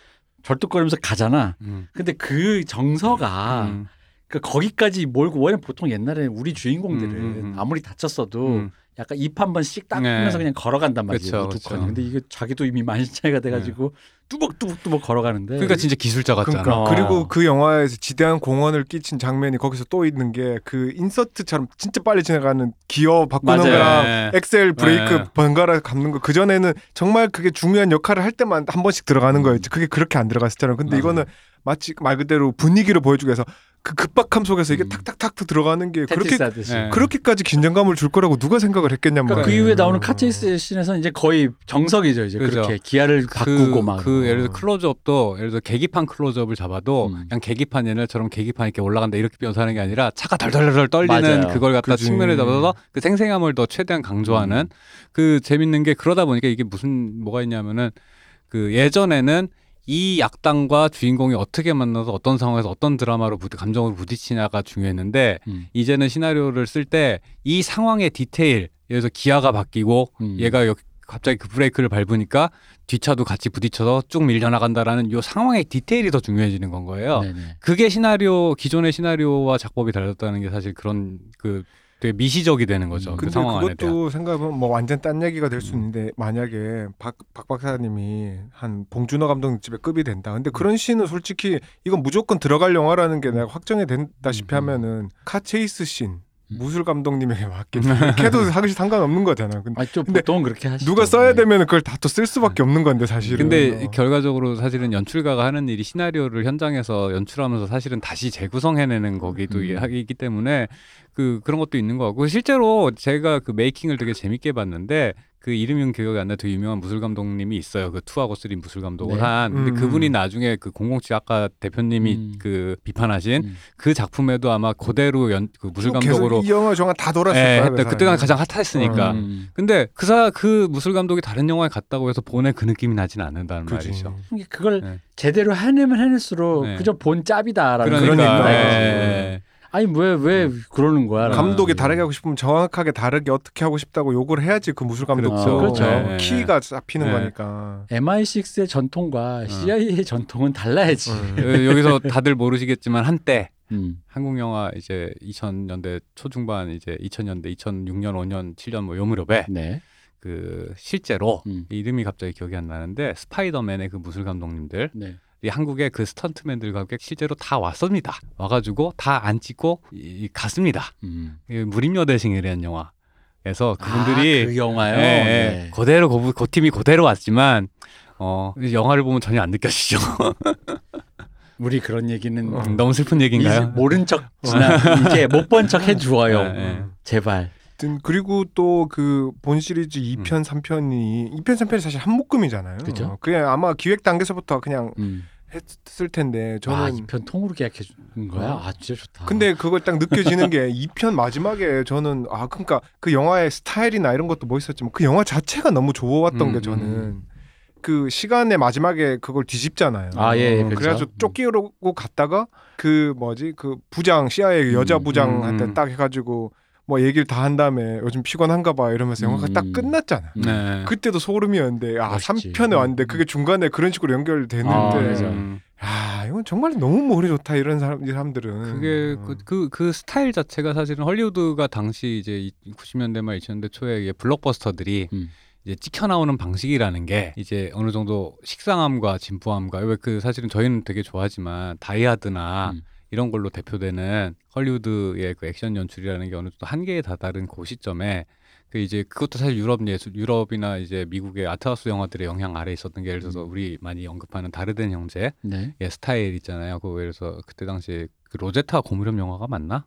음. 절뚝거리면서 가잖아. 음. 근데 그 정서가 음. 그 거기까지 몰고 왜냐면 보통 옛날에 우리 주인공들은 음, 음, 음. 아무리 다쳤어도 음. 약간 입 한 번씩 딱 네. 하면서 그냥 걸어간단 말이에요. 그쵸, 우두커니. 그쵸. 근데 이게 자기도 이미 만신차이가 돼가지고 뚜벅뚜벅뚜벅 걸어가는데. 그러니까 진짜 기술자 같잖아. 그러니까 어. 그리고 그 영화에서 지대한 공헌을 끼친 장면이 거기서 또 있는 게 그 인서트처럼 진짜 빨리 지나가는 기어 바꾸는 맞아요. 거랑 네. 엑셀 브레이크 네. 번갈아 밟는 거 그 전에는 정말 그게 중요한 역할을 할 때만 한 번씩 들어가는 거였지 그게 그렇게 안 들어갔었잖아요 근데 맞아요. 이거는 마치 말 그대로 분위기를 보여주기 위해서 그 급박함 속에서 이게 음. 탁탁탁 들어가는 게 그렇게. 네. 그렇게까지 긴장감을 줄 거라고 누가 생각을 했겠냔 그러니까 말이에요 그 이후에 나오는 car chase 씬에서는 이제 거의 정석이죠. 이제 그죠. 그렇게 기어를 바꾸고 그, 막. 그 예를 들어 클로즈업도 예를 들어 계기판 클로즈업을 잡아도 음. 그냥 계기판 옛날처럼 계기판 이렇게 올라간다 이렇게 묘사하는 게 아니라 차가 덜덜덜 떨리는 맞아요. 그걸 갖다 그지. 측면에 잡아서 그 생생함을 더 최대한 강조하는 음. 그 재밌는 게 그러다 보니까 이게 무슨 뭐가 있냐면은 그 예전에는 이 악당과 주인공이 어떻게 만나서 어떤 상황에서 어떤 드라마로 부딪, 감정으로 부딪히냐가 중요했는데 음. 이제는 시나리오를 쓸 때 이 상황의 디테일 예를 들어서 기어가 바뀌고 음. 얘가 여- 갑자기 그 브레이크를 밟으니까 뒷차도 같이 부딪혀서 쭉 밀려나간다라는 요 상황의 디테일이 더 중요해지는 건 거예요. 네네. 그게 시나리오 기존의 시나리오와 작법이 달랐다는 게 사실 그런 그 되게 미시적이 되는 거죠. 음. 그 근데 상황 안에. 그것도 생각해보면 뭐 완전 딴 얘기가 될수 음. 있는데 만약에 박, 박 박사님이 한 봉준호 감독 집에 급이 된다. 근데 그런 씬은 솔직히 이건 무조건 들어갈 영화라는 게 내가 확정이 된다시피 음. 하면은 카 체이스 씬 음. 무술 감독님에게 이렇게 해도 사실 상관없는 거잖아. 근데 아, 좀 근데 보통 그렇게 하시죠. 누가 써야 네. 되면 그걸 다 또 쓸 수밖에 없는 건데 사실은. 근데 어. 결과적으로 사실은 연출가가 하는 일이 시나리오를 현장에서 연출하면서 사실은 다시 재구성해내는 거기도 음. 하기 때문에 그 그런 것도 있는 것 같고 실제로 제가 그 making을 되게 재밌게 봤는데 그 이름은 기억이 안 나. 되게 유명한 무술 감독님이 있어요. 그 two하고 three 무술 감독을 네. 한. 근데 음. 그분이 나중에 그 007 아까 대표님이 음. 그 비판하신 음. 그 작품에도 아마 그대로 연 그 무술 감독으로 이 영화 정말 다 돌았을 예, 거야. 그 그때가. 가장 핫했으니까. 음. 근데 그사 그 무술 감독이 다른 영화에 갔다고 해서 본의 그 느낌이 나진 않는다는 그지. 말이죠. 그걸 네. 제대로 해내면 해낼수록 네. 그저 본 짭이다라는 그러니까 그런 그러니까. 얘기다 이거지. 예. 아니 왜왜 그러는 거야? 감독이. 다르게 하고 싶으면 정확하게 다르게 어떻게 하고 싶다고 요구를 해야지 그 무술 감독도 그렇죠. 그렇죠. 네, 키가 잡히는 네. 거니까. MI6의 전통과 CIA의 전통은 달라야지. 음. 어, [LAUGHS] 여기서 다들 모르시겠지만 한때 음. 한국 영화 이제 2000년대 초중반 이제 2000년대 2006년 5년 7년 뭐 요 무렵에 네. 그 실제로 음. 이름이 갑자기 기억이 안 나는데 스파이더맨의 그 무술 감독님들 네. 이 한국에 그 스턴트맨들과 함께 실제로 다 왔습니다. 와가지고 다 안 찍고 이, 이 갔습니다. 음. 이 무림여 대생이라는 영화. 그래서 그분들이 아, 그 영화요. 예, 예. 네. 그대로 그, 그 팀이 그대로 왔지만 어 영화를 보면 전혀 안 느껴지죠. [LAUGHS] 우리 그런 얘기는 어. 너무 슬픈 얘기인가요? 모른 척 지나 [LAUGHS] 이제 못 본 척 해주어요. 예, 예. 제발. 하여튼 그리고 또 그 본 시리즈 2편, 3편이 2편, 3편이 사실 한 묶음이잖아요. 음. 그죠. 어, 그게 아마 기획 단계에서부터 그냥 음. 했을 텐데 저는 아, 2편 통으로 계약해 준 거야. 어. 아, 진짜 좋다. 근데 그걸 딱 느껴지는 게 2편 마지막에 저는 아 그러니까 그 영화의 스타일이나 이런 것도 멋있었지만 그 영화 자체가 너무 좋았던 음, 게 저는 그 시간의 마지막에 그걸 뒤집잖아요. 아, 예, 예, 어, 그렇죠. 그래가지고 쫓기고 갔다가 그 뭐지 그 부장 CIA 여자 음, 부장한테 음. 딱 해가지고 뭐 얘기를 다 한 다음에 요즘 피곤한가 봐 이러면서 영화가 음. 딱 끝났잖아요. 음. 네. 그때도 소름이었는데 아 멋있지. 3편에 왔는데 그게 중간에 그런 식으로 연결되는데 아. 음. 아 이건 정말 너무 머리 좋다 이런 사람 이 사람들은 그게 어. 그, 그, 그 스타일 자체가 사실은 헐리우드가 당시 이제 90년대 말 2000년대 초에 블록버스터들이 음. 이제 찍혀 나오는 방식이라는 게 이제 어느 정도 식상함과 진부함과 왜 그 사실은 저희는 되게 좋아하지만 다이하드나 음. 이런 걸로 대표되는 헐리우드의 그 액션 연출이라는 게 어느 정도 한계에 다다른 그 시점에 그 이제 그것도 사실 유럽 예술 유럽이나 이제 미국의 art house 영화들의 영향 아래 있었던 게 예를 들어서 음. 우리 많이 언급하는 다르덴 형제 네. 의 스타일 있잖아요. 그 예를 들어서 그때 당시에 그 로제타 고 무렵 영화가 맞나?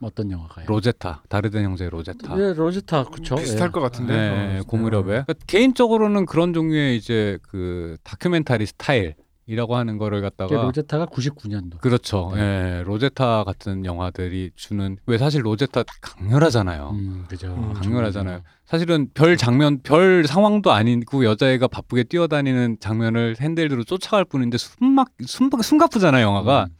어떤 영화가요? 로제타 다르덴 형제의 로제타. 네, 로제타 그렇죠. 비슷할 것 같은데 네, 어, 고 무렵에 그러니까 개인적으로는 그런 종류의 이제 그 다큐멘터리 스타일 이라고 하는 거를 그 갖다가 로제타가 99년도. 그렇죠. 네. 예, 로제타 같은 영화들이 주는 왜 사실 로제타 강렬하잖아요. 음, 그죠. 음, 강렬하잖아요. 사실은 별 장면, 별 상황도 아니고 여자애가 바쁘게 뛰어다니는 장면을 핸들드로 쫓아갈 뿐인데 숨막 숨 숨가쁘잖아요 영화가. 음.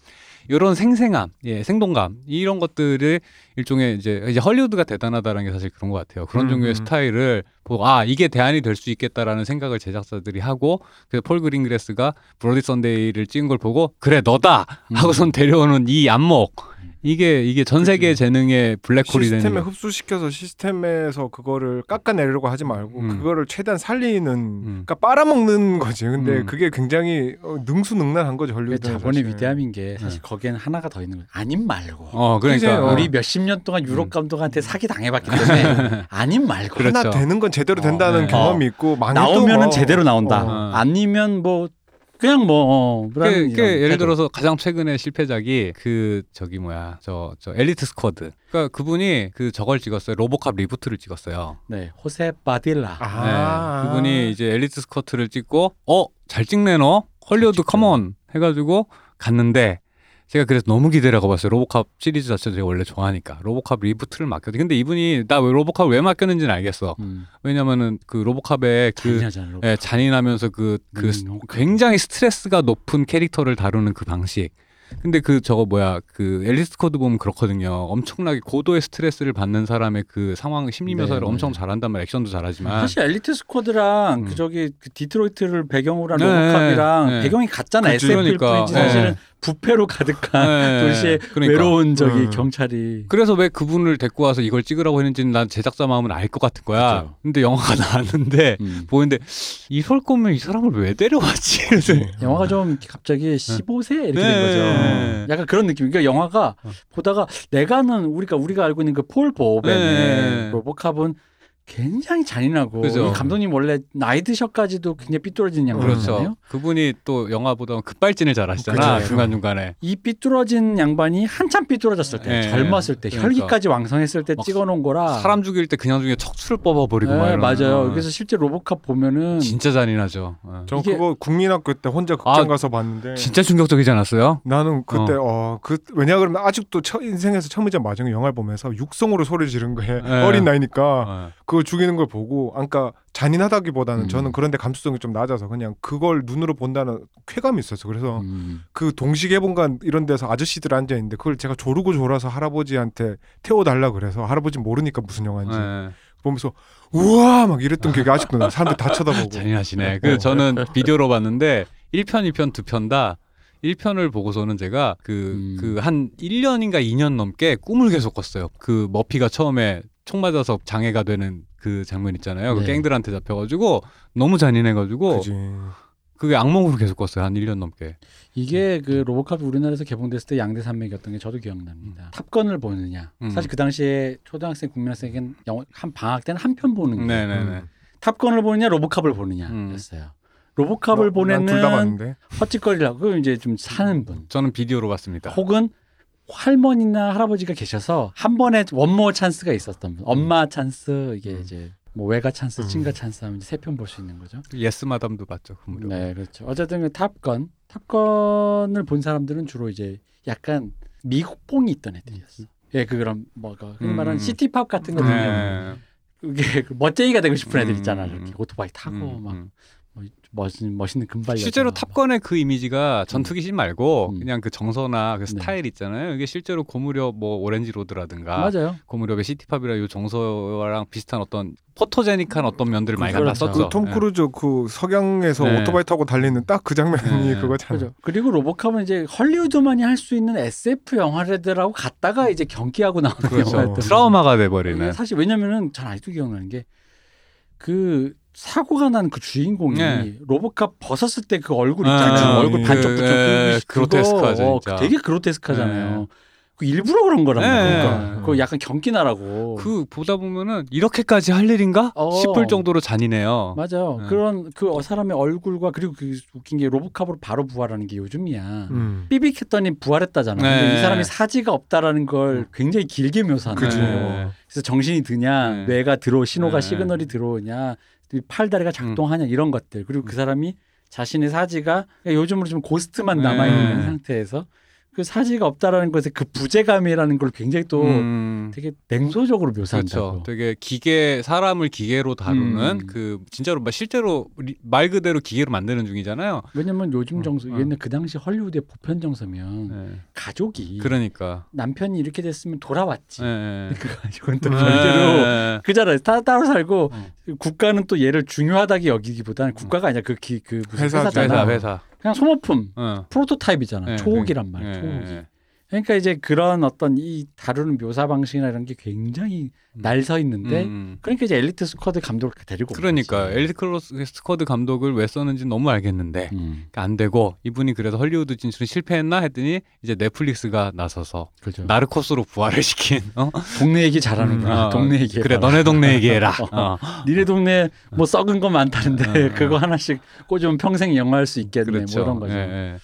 이런 생생함, 예, 생동감 이런 것들을 일종의 이제 이제 헐리우드가 대단하다는 게 사실 그런 것 같아요. 그런 음, 종류의 음. 스타일을 보고 아 이게 대안이 될 수 있겠다라는 생각을 제작자들이 하고 그래서 폴 그린그레스가 블러디 선데이를 찍은 걸 보고 그래 너다 음. 하고선 [LAUGHS] 데려오는 이 안목 이게 이게 전 세계 그치. 재능의 블랙홀이 되는 시스템에 거. 흡수시켜서 시스템에서 그거를 깎아내려고 하지 말고 음. 그거를 최대한 살리는 음. 그러니까 빨아먹는 거지 근데 음. 그게 굉장히 어, 능수능란한 거죠 헐리우드 자본의 위대함인 게 사실 거기에는 하나가 더 있는 거예요. 아님 말고. 어 그러니까 그죠. 우리 몇십 년 동안 유럽 음. 감독한테 사기 당해봤기 때문에 [LAUGHS] 아님 말고 그렇죠. 하나 되는 건 제대로 된다는 어, 네. 경험이 있고 나오면은 뭐, 제대로 나온다. 어. 아니면 뭐 그냥 뭐 어, 그, 그 예를. 들어서 가장 최근에 실패작이 그 저기 뭐야 저 저 엘리트 스쿼드. 그러니까 그분이 그 저걸 찍었어요. 로보캅 reboot를 찍었어요. 네 호세 파딜라 아. 네, 그분이 이제 엘리트 스쿼드를 찍고 어 잘 찍네 너 헐리우드. come on 해가지고 갔는데 제가 그래서 너무 기대를 하고 봤어요. 로보캅 시리즈 자체를 제가 원래 좋아하니까 로보캅 reboot를 맡겼는데 근데 이분이 나 왜 로보캅 왜 맡겼는지는 알겠어. 음, 왜냐면은 그 로보캅의 그 잔인하잖아요. 예, 잔인하면서 그, 그 음, 굉장히 스트레스가 높은 캐릭터를 다루는 그 방식. 근데 그 저거 뭐야 그 엘리트 스쿼드 보면 그렇거든요. 엄청나게 고도의 스트레스를 받는 사람의 그 상황 심리 묘사를 네, 엄청 네. 잘한단 말이야. 액션도 잘하지만. 사실 엘리트 스쿼드랑 음. 그 저기 그 디트로이트를 배경으로 한 네, 로보캅이랑 네. 배경이 같잖아. 그치, SF일 그러니까. 뿐이지 사실은 네. 부패로 가득한 네, [LAUGHS] 도시의 그러니까. 외로운 저기 음. 경찰이 그래서 왜 그분을 데리고 와서 이걸 찍으라고 했는지는 난 제작자 마음은 알 것 같은 거야. 그쵸. 근데 영화가 [LAUGHS] 나왔는데 음. 보는데 이럴 거면 이 사람을 왜 데려왔지? 그래서 영화가 좀 갑자기 15세 이렇게 네. 된 거죠. 약간 그런 느낌. 그러니까 영화가 어. 보다가 내가는 우리가 우리가 알고 있는 그 폴 보벤의 네. 로보캅은 굉장히 잔인하고 그죠. 이 감독님 원래 나이드샷까지도 굉장히 삐뚤어진 양반이잖아요. 그렇죠. 그분이 또 영화보다 급발진을 잘하시잖아 그죠. 중간 중간에. 이 삐뚤어진 양반이 한참 삐뚤어졌을 때, 네. 젊었을 때, 그러니까. 혈기까지 왕성했을 때막 찍어놓은 거라. 사람 죽일 때 그냥 중에 척추를 뽑아버리고 막 네. 맞아요. 어. 그래서 실제 로보캅 보면은 진짜 잔인하죠. 어. 저 이게- 그거 국민학교 때 혼자 극장 아, 가서 봤는데 진짜 충격적이지 않았어요? 나는 그때 어그 왜냐 그러면 아직도 처, 인생에서 처음이자 마지막 영화를 보면서 육성으로 소리 지른 거에 네. 어린 나이니까 어. 그거 죽이는 걸 보고 아까 잔인하다기보다는 음. 저는 그런데 감수성이 좀 낮아서 그냥 그걸 눈으로 본다는 쾌감이 있었어. 그래서 음, 그 동시개봉관 이런 데서 아저씨들 앉아 있는데 그걸 제가 조르고 졸아서 할아버지한테 태워달라 그래서 할아버지 모르니까 무슨 영화인지 네. 보면서 우와 막 이랬던 기억이 아직도 나. 사람들 다 쳐다보고. [LAUGHS] 잔인하시네. 그 저는 비디오로 봤는데 1편, 2편 두편다 1편을 보고서는 제가 그 음. 그한 1년인가 2년 넘게 꿈을 계속 꿨어요. 그 머피가 처음에 총 맞아서 장애가 되는 그 장면 있잖아요. 그 네. 갱들한테 잡혀가지고 너무 잔인해가지고 그지. 그게 악몽으로 계속 꿨어요. 한 1년 넘게. 이게 그 로보캅 우리나라에서 개봉됐을 때 양대 산맥이었던 게 저도 기억납니다. 탑건을 보느냐. 음. 사실 그 당시에 초등학생, 국민학생에겐 영어 한 방학 때는 한 편 보는 게 네네네. 탑건을 보느냐, 로보캅을 음. 보느냐였어요. 로보캅을 뭐, 보느냐. 헛짓거리라고 이제 좀 사는 분, 저는 비디오로 봤습니다. 혹은 할머니나 할아버지가 계셔서 한 번에 one more 찬스가 있었던 분, 엄마 찬스 이게 음. 이제 뭐 외가 찬스, 음. 친가 찬스 하면 세 편 볼 수 있는 거죠. 예스 마담도 봤죠. 그 무렵. 네, 그렇죠. 어쨌든 그 탑건, 탑건을 본 사람들은 주로 이제 약간 미국뽕이 있던 애들이었어. 예, 그 그런 뭐가 흔히 음. 말하는 city pop 같은 거 음. 보면 네. 그게 그 멋쟁이가 되고 싶은 애들 음. 있잖아. 이렇게 오토바이 타고 음, 막 음. 뭐 멋있는 멋있는 금발 실제로 여자. 탑건의 그 이미지가 전투기신 말고 음. 그냥 그 정서나 그 네. 스타일 있잖아요. 이게 실제로 고 무렵 뭐 오렌지 로드라든가 맞아요. 고 무렵의 city pop이라 요 정서랑 비슷한 어떤 포토제닉한 어떤 면들을 많이 그렇죠. 갖다 썼죠. 그톰 예. 크루즈 그 석양에서 네. 오토바이 타고 달리는 딱 그 장면이 네. 그거잖아. 그죠. 그리고 로보캅은 이제 헐리우드만이 할 수 있는 SF 영화들하고 갔다가 이제 경기하고 나오는 그렇죠. 영화였던 트라우마가 돼버리는. 사실 왜냐면은 전 아직도 기억나는 게 그 사고가 난 그 주인공이 네. 로보캅 벗었을 때 그 얼굴 아, 있잖아요. 아, 얼굴 예. 반쪽 그, 부쪽 예, 그로테스크하죠, 어, 진짜. 되게 그로테스크하잖아요. 네. 그 일부러 그런 거란 네. 말이야. 그러니까. 그 약간 경기나라고. 그 보다 보면은 이렇게까지 할 일인가 어. 싶을 정도로 잔인해요. 맞아요. 네. 그런 그 사람의 얼굴과 그리고 그 웃긴 게 로보캅으로 바로 부활하는 게 요즘이야. 음. 삐빅했더니 부활했다잖아. 근데 네. 이 사람이 사지가 없다라는 걸 굉장히 길게 묘사하는. 거예요. 그래서 정신이 드냐, 네. 뇌가 들어 신호가 네. 시그널이 들어오냐, 이 팔다리가 작동하냐 이런 것들. 그리고 그 사람이 자신의 사지가 그러니까 요즘으로 좀 고스트만 남아 있는 네. 상태에서 그 사지가 없다라는 것에 그 부재감이라는 걸 굉장히 또 음. 되게 냉소적으로 묘사한다고. 그렇죠. 되게 기계 사람을 기계로 다루는 음. 그 진짜로 막 실제로 리- 말 그대로 기계로 만드는 중이잖아요. 왜냐면 요즘 어, 정서, 어. 옛날 그 당시 헐리우드의 보편 정서면 네. 가족이 그러니까. 남편이 이렇게 됐으면 돌아왔지. 네. 그거 가지고는 또 별개로 네. 그잖아요. 다 따로 살고 어. 국가는 또 얘를 중요하다기 여기기보다는 국가가 아니라 그, 기, 그 회사죠. 회사잖아. 회사 회사. 그냥 소모품 어. prototype이잖아. 네, 초호기란 네. 말이야. 네, 초호기. 네. 그러니까 이제 그런 어떤 이 다루는 묘사 방식이나 이런 게 굉장히 음. 날서 있는데 음. 그러니까 이제 엘리트 스쿼드 감독을 데리고 온 그러니까. 엘리트 클로스 스쿼드 감독을 왜 썼는지 너무 알겠는데 음, 안 되고 이분이 그래서 헐리우드 진출은 실패했나 했더니 이제 넷플릭스가 나서서 그죠. 나르코스로 부활을 시킨 어? 동네 얘기 잘하는구나. 어, 동네 얘기. 그래 해봐라. 너네 동네 얘기해라 [LAUGHS] 어. 니네 동네 뭐 썩은 거 많다는데 어, 어. 그거 하나씩 꽂으면 평생 영화할 수 있겠네. 그렇죠 뭐 이런 거죠. 예, 예.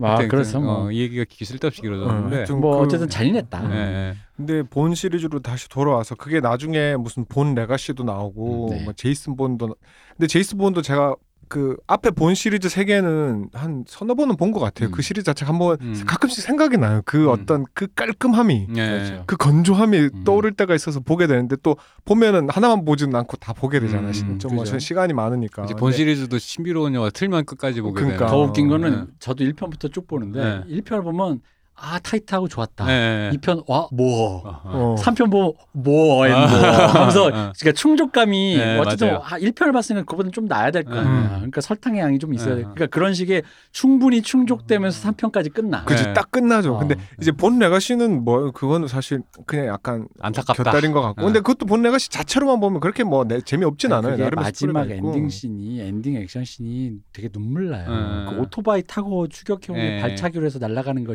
아, 그래서 그, 뭐, 어, 이 얘기가 기- 쓸데없이 길어졌는데 하여튼 뭐 그- 어쨌든 잔인했다. 예, 예. 근데 본 시리즈로 다시 돌아와서 그게 나중에 무슨 본 레가시도 나오고 음, 네. 뭐 제이슨 본도 나- 근데 제이슨 본도 제가 그 앞에 본 시리즈 세 개는 한 서너 번은 본 것 같아요. 음. 그 시리즈 자체가 한번 음. 가끔씩 생각이 나요. 그 음. 어떤 그 깔끔함이 예. 그렇죠. 그 건조함이 음. 떠오를 때가 있어서 보게 되는데 또 보면은 하나만 보지는 않고 다 보게 되잖아요. 음, 좀뭐 그죠. 시간이 많으니까. 이제 본 시리즈도 신비로운 영화 틀면 끝까지 보게 그러니까. 되는 더 웃긴 거는 네. 저도 1편부터 쭉 보는데 네. 일 1편을 보면 아 타이트하고 좋았다. 예, 예. 2편 와 뭐. 어, 어. 어. 3편 보면 뭐, 앤 뭐. 아. 하면서 어. 그러니까 충족감이 네, 어쨌든 맞아요. 아, 1편을 봤으니까 그보다는 좀 나야 될거 음. 아니야. 그러니까 설탕의 양이 좀 있어야 돼. 음. 그러니까 그런 식의 충분히 충족되면서 3편까지 끝나. 그지 네. 딱 끝나죠. 어. 근데 이제 본 레가시는 뭐 그거는 사실 그냥 약간 안타깝다. 곁다린 것 같고. 어. 근데 그것도 본 레가시 자체로만 보면 그렇게 뭐 내- 재미없진 아니, 않아요. 마지막. 엔딩 씬이 엔딩 액션 씬이 되게 눈물 나요. 음. 그 오토바이 타고 추격해오는 예. 발차기로 해서 날아가는 거 그,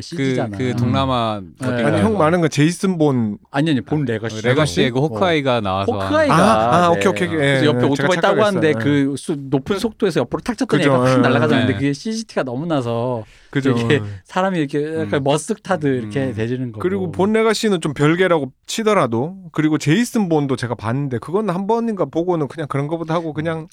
CG잖아. 그 동남아 네. 거기가 아니 형 많은 건 제이슨 본 아니 아니 본 레거시. 레거시에 그 어. 호크아이가 나와서 호크아이가 아, 아, 네. 오케이, 오케이. 그래서 예, 옆에 예, 오토바이 타고 하는데. 그 수- 높은 속도에서 옆으로 탁 쳤더니 그죠, 확 예, 날아가잖아요. 예. 근데 그게 CG 티가 너무 나서 그죠. 이게 사람이 이렇게 약간 음. 머쓱 타듯 이렇게 음. 되지는 거고. 그리고 본 레가시는 좀 별개라고 치더라도 그리고 제이슨 본도 제가 봤는데 그건 한 번인가 보고는 그냥 그런 거보다 하고 그냥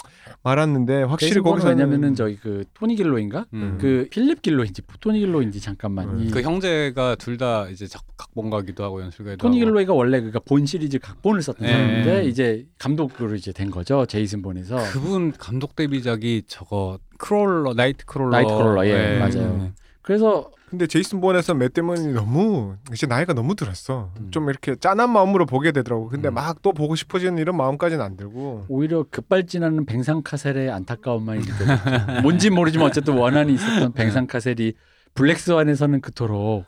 말았는데 확실히 거기서 왜냐면은 저기 그 토니 길로인가? 음. 그 필립 길로인지 토니 길로인지 잠깐만. 음. 이그 형제가 둘 다 이제 작- 각본가기도 하고 연출가기도 토니 하고. 길로이가 원래 그니까 본 시리즈 각본을 썼던 예. 사람인데 이제 감독으로 이제 된 거죠. 제이슨 본에서. 그분 감독 데뷔작이 저거 크롤러 나이트 크롤러 나이트 크롤러, 예, 네. 맞아요. 그래서 근데 제이슨 본에서 맷 데몬이 너무 이제 나이가 너무 들었어. 음. 좀 이렇게 짠한 마음으로 보게 되더라고. 근데 음. 막또 보고 싶어지는 이런 마음까지는 안 들고. 오히려 급발진하는 뱅상 카셀의 안타까움만이 느껴졌죠. [LAUGHS] 뭔지 모르지만 어쨌든 원한이 있었던 뱅상 카셀이 블랙스완에서는 그토록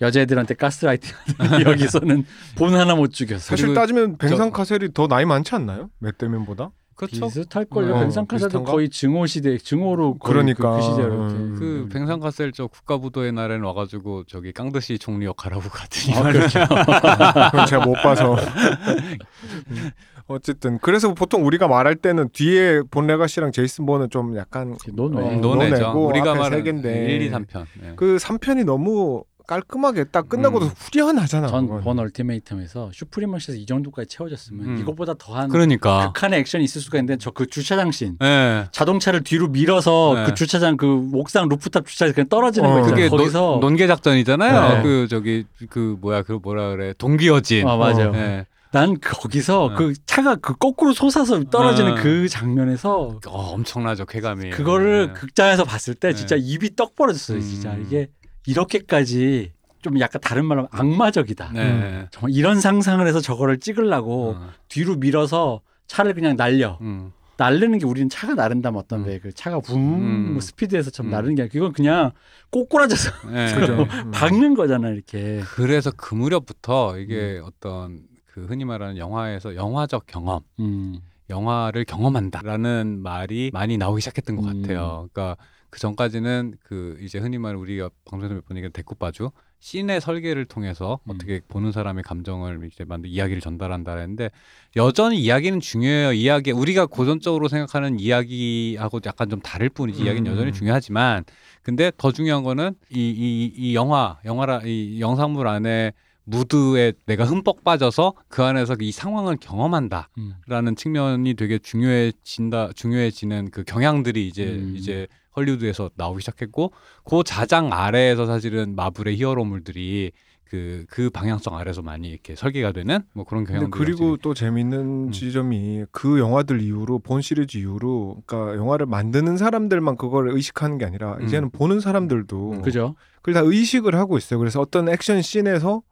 여자애들한테 가스라이팅 [LAUGHS] 여기서는 본 하나 못 죽였어. 사실 따지면 뱅상 카셀이 더 나이 많지 않나요? 맷 데몬보다? 그렇죠. 비슷할 걸요. 어, 뱅상 카셀도? 거의 증오 시대, 증오로 거의 그러니까, 그, 그 시절 음. 그 뱅상카셀 저 국가부도의 날에는 와가지고 저기 깡드시 총리 역할하고 갔더니 아, 그렇죠. [LAUGHS] 그건 제가 못 봐서. 음. 어쨌든 그래서 보통 우리가 말할 때는 뒤에 본 레가시랑 제이슨 본은 좀 약간 논외. 어, 논외죠. 논외고 우리가 말하는 게 인제. 1, 2, 3편. 네. 그 3편이 너무 깔끔하게 딱 끝나고도 음. 후련하잖아. 그건. 전 본 얼티메이텀에서 슈프리머시에서 이 정도까지 채워졌으면 음. 이것보다 더한 그러니까. 극한의 액션이 있을 수가 있는데 저 그 주차장 씬 네. 자동차를 뒤로 밀어서 네. 그 주차장 그 옥상 루프탑 주차장 그냥 떨어지는 어. 거 있잖아요. 그게 거기서 논, 개 작전이잖아요. 네. 그 저기 그 뭐야 그 뭐라 그래 동귀어진. 아 맞아요. 네. 난 거기서 네. 그 차가 그 거꾸로 솟아서 떨어지는 네. 그 장면에서 어, 엄청나죠 쾌감이. 그거를 네. 극장에서 봤을 때 네. 진짜 입이 떡 벌어졌어요. 진짜 음. 이게 이렇게까지 좀 약간 다른 말로 악마적이다. 네. 정말 이런 상상을 해서 저거를 찍으려고 어. 뒤로 밀어서 차를 그냥 날려. 음. 날르는 게 우리는 차가 나른다면 어떤 음. 왜그 차가 붐 음. 뭐 스피드에서 좀 음. 나르는 게 아니라 그건 그냥 꼬꾸라져서 네. 그죠. [LAUGHS] 음. 박는 거잖아 이렇게. 그래서 그 무렵부터 이게 음. 어떤 그 흔히 말하는 영화에서 영화적 경험, 음. 영화를 경험한다라는 말이 많이 나오기 시작했던 것 음. 같아요. 그러니까 그 전까지는 그 이제 흔히 말하는 우리가 방송에서 몇 번 얘기한 데쿠빠주 씬의 설계를 통해서 음. 어떻게 보는 사람의 감정을 이제 만든 이야기를 전달한다 했는데 여전히 이야기는 중요해요. 이야기 우리가 고전적으로 생각하는 이야기하고 약간 좀 다를 뿐이지 이야기는 음. 여전히 중요하지만 근데 더 중요한 거는 이 이 이 영화 영화라 이 영상물 안에 무드에 내가 흠뻑 빠져서 그 안에서 이 상황을 경험한다. 음. 라는 측면이 되게 중요해진다 중요해지는 그 경향들이 이제 음. 이제 헐리우드에서 나오기 시작했고 그 자장 아래에서 사실은 마블의 히어로물들이 그 그 방향성 아래서 많이 이렇게 설계가 되는 뭐 그런 경향들이 그리고 또 재밌는 음. 지점이 그 영화들 이후로 본 시리즈 이후로 그러니까 영화를 만드는 사람들만 그걸 의식하는 게 아니라 음. 이제는 보는 사람들도 그죠? 그걸 다 의식을 하고 있어요. 그래서 어떤 액션 씬에서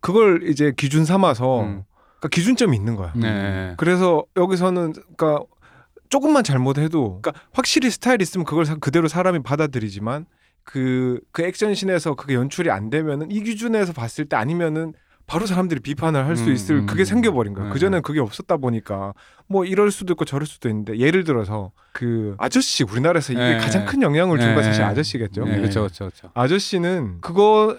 그걸 이제 기준 삼아서 음. 그러니까 기준점이 있는 거야. 네. 그래서 여기서는 그러니까 조금만 잘못해도 그러니까 확실히 스타일 있으면 그걸 사- 그대로 사람이 받아들이지만 그그 액션씬에서 그게 연출이 안 되면은 이 기준에서 봤을 때 아니면은 바로 사람들이 비판을 할수 음, 있을 음, 그게 생겨버린 거야. 네. 그 전엔 그게 없었다 보니까 뭐 이럴 수도 있고 저럴 수도 있는데 예를 들어서 그 아저씨 우리나라에서 이게 네. 가장 큰 영향을 준건 네. 사실 아저씨겠죠. 네, 그렇죠, 그렇죠, 그렇죠. 아저씨는 그거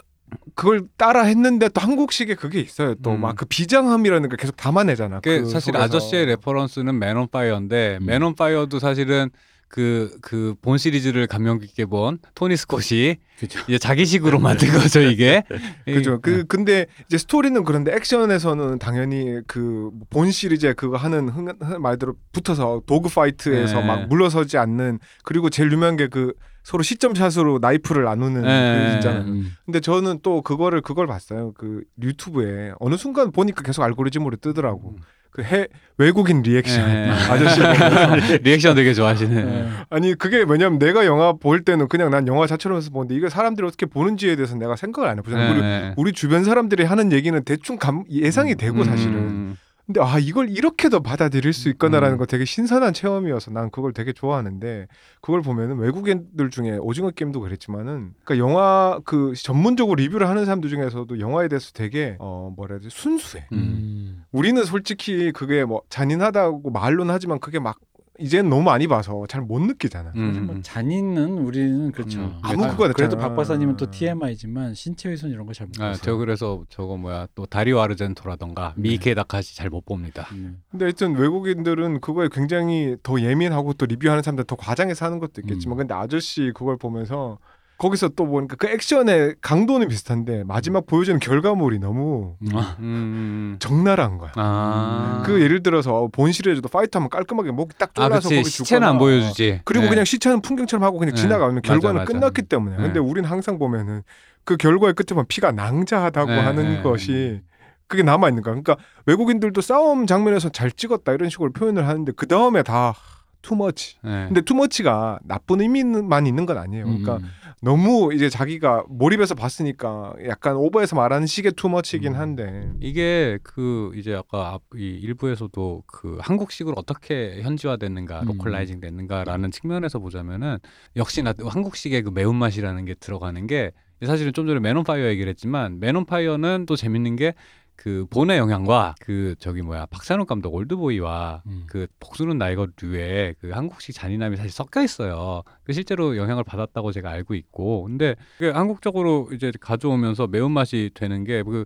그걸 따라 했는데 또 한국식의 그게 있어요. 또 음. 막그 비장함이라는 걸 계속 담아내잖아. 그그 사실 속에서. 아저씨의 레퍼런스는 맨온 파이어인데 음. 맨온 파이어도 사실은 그 그 본 시리즈를 감명 깊게 본 토니 스콧이 그죠. 이제 자기식으로 만든 거죠 이게. [LAUGHS] 그죠. 네. 그 근데 이제 스토리는 그런데 액션에서는 당연히 그 본 시리즈에 그거 하는 흥, 흥- 말대로 붙어서 dogfight에서 네. 막 물러서지 않는 그리고 제일 유명한 게 그 서로 시점샷으로 나이프를 나누는 네. 그 있잖아요. 음. 근데 저는 또 그거를 그걸 봤어요. 그 유튜브에 어느 순간 보니까 계속 알고리즘으로 뜨더라고. 음. 그 해 외국인 리액션 네. [LAUGHS] 아저씨. [LAUGHS] 리액션 되게 좋아하시네. 네. 아니 그게 왜냐면 내가 영화 볼 때는 그냥 난 영화 자체로 해서 보는데 이거 사람들이 어떻게 보는지에 대해서 내가 생각을 안 해보잖아. 우리 네. 우리 주변 사람들이 하는 얘기는 대충 감, 예상이 되고 사실은. 음. 근데 아 이걸 이렇게도 받아들일 수 있구나라는 음. 거 되게 신선한 체험이어서 난 그걸 되게 좋아하는데 그걸 보면은 외국인들 중에 오징어 게임도 그랬지만은 그러니까 영화 그 전문적으로 리뷰를 하는 사람들 중에서도 영화에 대해서 되게 어 뭐라 해야 되지 순수해. 음. 음. 우리는 솔직히 그게 뭐 잔인하다고 말로는 하지만 그게 막 이제는 너무 많이 봐서 잘 못 느끼잖아. 사실 뭐 음. 잔인은 우리는 그렇죠. 음. 아무 아, 그거가 그래도. 박 박사님은 또 TMI지만 신체 훼손 이런 거 잘못 아. 저 그래서 저거 뭐야 또 다리오 아르젠토라던가 네. 미케 다카시 잘 못 봅니다. 음. 근데 하여튼 외국인들은 그거에 굉장히 더 예민하고 또 리뷰하는 사람들 더 과장해서 하는 것도 있겠지만 음. 근데 아저씨 그걸 보면서 거기서 또 보니까 그 액션의 강도는 비슷한데 마지막 보여주는 결과물이 너무 음. 음. 적나라한 거야. 아. 그 예를 들어서 본 시리즈도 파이트하면 깔끔하게 목이 딱 아, 졸라서 그치. 거기 시체는 안 보여주지. 그리고 네. 그냥 시체는 풍경처럼 하고 그냥 네. 지나가면 맞아, 결과는 맞아. 끝났기 때문에. 네. 근데 우리는 항상 보면은 그 결과의 끝에 보면 피가 낭자하다고 네, 하는 네. 것이 그게 남아 있는 거야. 그러니까 외국인들도 싸움 장면에서 잘 찍었다 이런 식으로 표현을 하는데 그 다음에 다 too much. 네. 근데 too much가 나쁜 의미만 있는 건 아니에요. 그러니까 음. 너무 이제 자기가 몰입해서 봤으니까 약간 오버해서 말하는 식의 too much긴 음. 한데. 이게 그 이제 아까 앞, 이 일부에서도 그 한국식으로 어떻게 현지화됐는가, 음. localizing 됐는가라는 측면에서 보자면은 역시나 한국식의 그 매운맛이라는 게 들어가는 게 사실은 좀 전에 맨온 파이어 얘기를 했지만 맨온 파이어는 또 재밌는 게 그 본의 영향과 그 저기 뭐야 박찬욱 감독 올드보이와 음. 그 복수는 나의 것 류의 그 한국식 잔인함이 사실 섞여 있어요. 그 실제로 영향을 받았다고 제가 알고 있고, 근데 그 한국적으로 이제 가져오면서 매운 맛이 되는 게그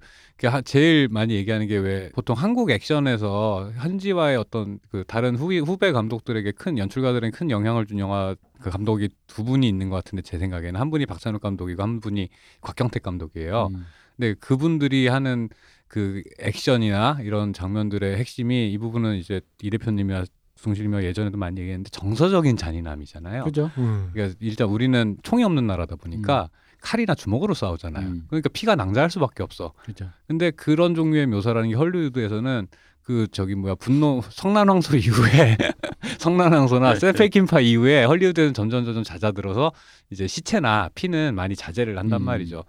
제일 많이 얘기하는 게 왜 보통 한국 액션에서 현지화의 어떤 그 다른 후배 후배 감독들에게 큰 연출가들에게 큰 영향을 준 영화 그 감독이 두 분이 있는 것 같은데 제 생각에는 한 분이 박찬욱 감독이고 한 분이 곽경택 감독이에요. 음. 근데 그분들이 하는 그 액션이나 이런 장면들의 핵심이 이 부분은 이제 이 대표님이나 숭실이며 예전에도 많이 얘기했는데 정서적인 잔인함이잖아요. 그죠? 음. 그러니까 일단 우리는 총이 없는 나라다 보니까 칼이나 주먹으로 싸우잖아요. 음. 그러니까 피가 낭자할 수밖에 없어. 그죠. 근데 그런 종류의 묘사라는 게 헐리우드에서는 그 저기 뭐야 분노 성난황소 이후에 [LAUGHS] 성난황소나 세페킨파 이후에 헐리우드에는 점점 점점 잦아들어서 이제 시체나 피는 많이 자제를 한단 음. 말이죠.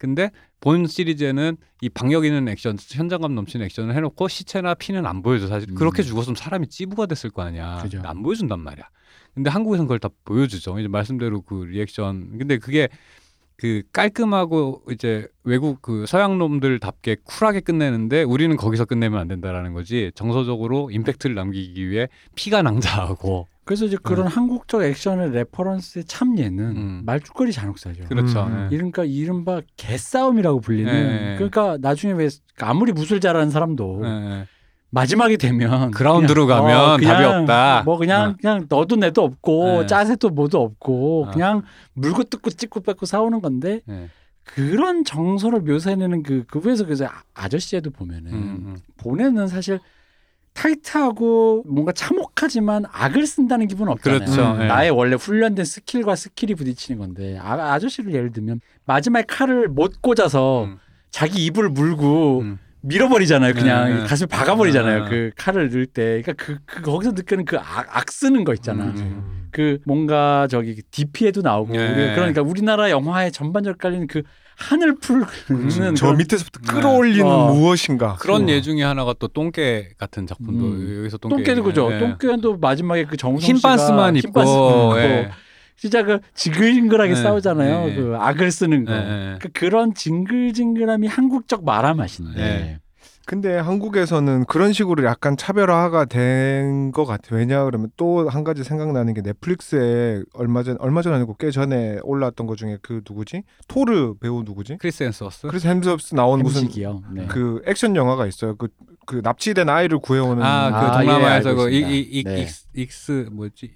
근데 본 시리즈에는 이 방역 있는 액션, 현장감 넘치는 액션을 해놓고 시체나 피는 안 보여줘. 사실 음. 그렇게 죽었으면 사람이 찌부가 됐을 거 아니야. 그죠. 안 보여준단 말이야. 근데 한국에서는 그걸 다 보여주죠. 이제 말씀대로 그 리액션. 근데 그게 그 깔끔하고 이제 외국 그 서양 놈들답게 쿨하게 끝내는데 우리는 거기서 끝내면 안 된다라는 거지. 정서적으로 임팩트를 남기기 위해 피가 낭자하고. 그래서 이제 그런 한국적 액션의 레퍼런스의 참예는 음. 말죽거리 잔혹사죠. 그렇죠. 음. 예. 이른가 이른바 개싸움이라고 불리는 예, 예. 그러니까 나중에 왜 아무리 무술 잘하는 사람도 예, 예. 마지막에 되면 그라운드로 그냥, 가면 어, 그냥 답이 없다. 뭐 그냥 어. 그냥 너도 내도 없고 예. 짜세도 뭐도 없고 어. 그냥 물고 뜯고 찍고 뺏고 싸우는 건데 예. 그런 정서를 묘사해내는 그 그거에서 그래서 아- 아저씨에도 보면은 음, 음. 본에는 사실 타이트하고 뭔가 참혹하지만 악을 쓴다는 기분은 없잖아요. 그렇죠. 음. 예. 나의 원래 훈련된 스킬과 스킬이 부딪히는 건데 아, 아저씨를 예를 들면 마지막에 칼을 못 꽂아서 음. 자기 입을 물고 음. 밀어버리잖아요. 그냥 네, 네. 가슴 박아버리잖아요. 네. 그 칼을 넣을 때. 그러니까 그, 그 거기서 느끼는 그 악, 악 쓰는 거 있잖아. 음. 음. 그 뭔가 저기 DP에도 나오고 네. 우리 그러니까 우리나라 영화의 전반적으로 깔리는 그 하늘 푸는 음, 저 밑에서부터 끌어올리는 어. 무엇인가. 그런 어. 예 중에 하나가 또 똥개 같은 작품도 음. 여기서 똥개 그죠. 예. 똥개도 마지막에 그 정우성 씨가 흰반스만 입고, 흰반스 입고 예. 진짜 그 징글징글하게 네, 싸우잖아요. 네. 그 악을 쓰는 거. 예, 예. 그 그런 징글징글함이 한국적 마라 맛인데. 네. 근데 한국에서는 그런 식으로 약간 차별화가 된 것 같아요. 왜냐 그러면 또 한 가지 생각나는 게 넷플릭스에 얼마 전 얼마 전 아니고 꽤 전에 올라왔던 것 중에 그 누구지? 토르 배우 누구지? 크리스 앤서스. 크리스 햄스워스 나온 무슨. 네. 그 액션 영화가 있어요. 그, 그 납치된 아이를 구해오는 아, 그 아, 동남아에서 예, 그 알고 이, 있습니다. 이, 이, 네. 익스, 익스 뭐지?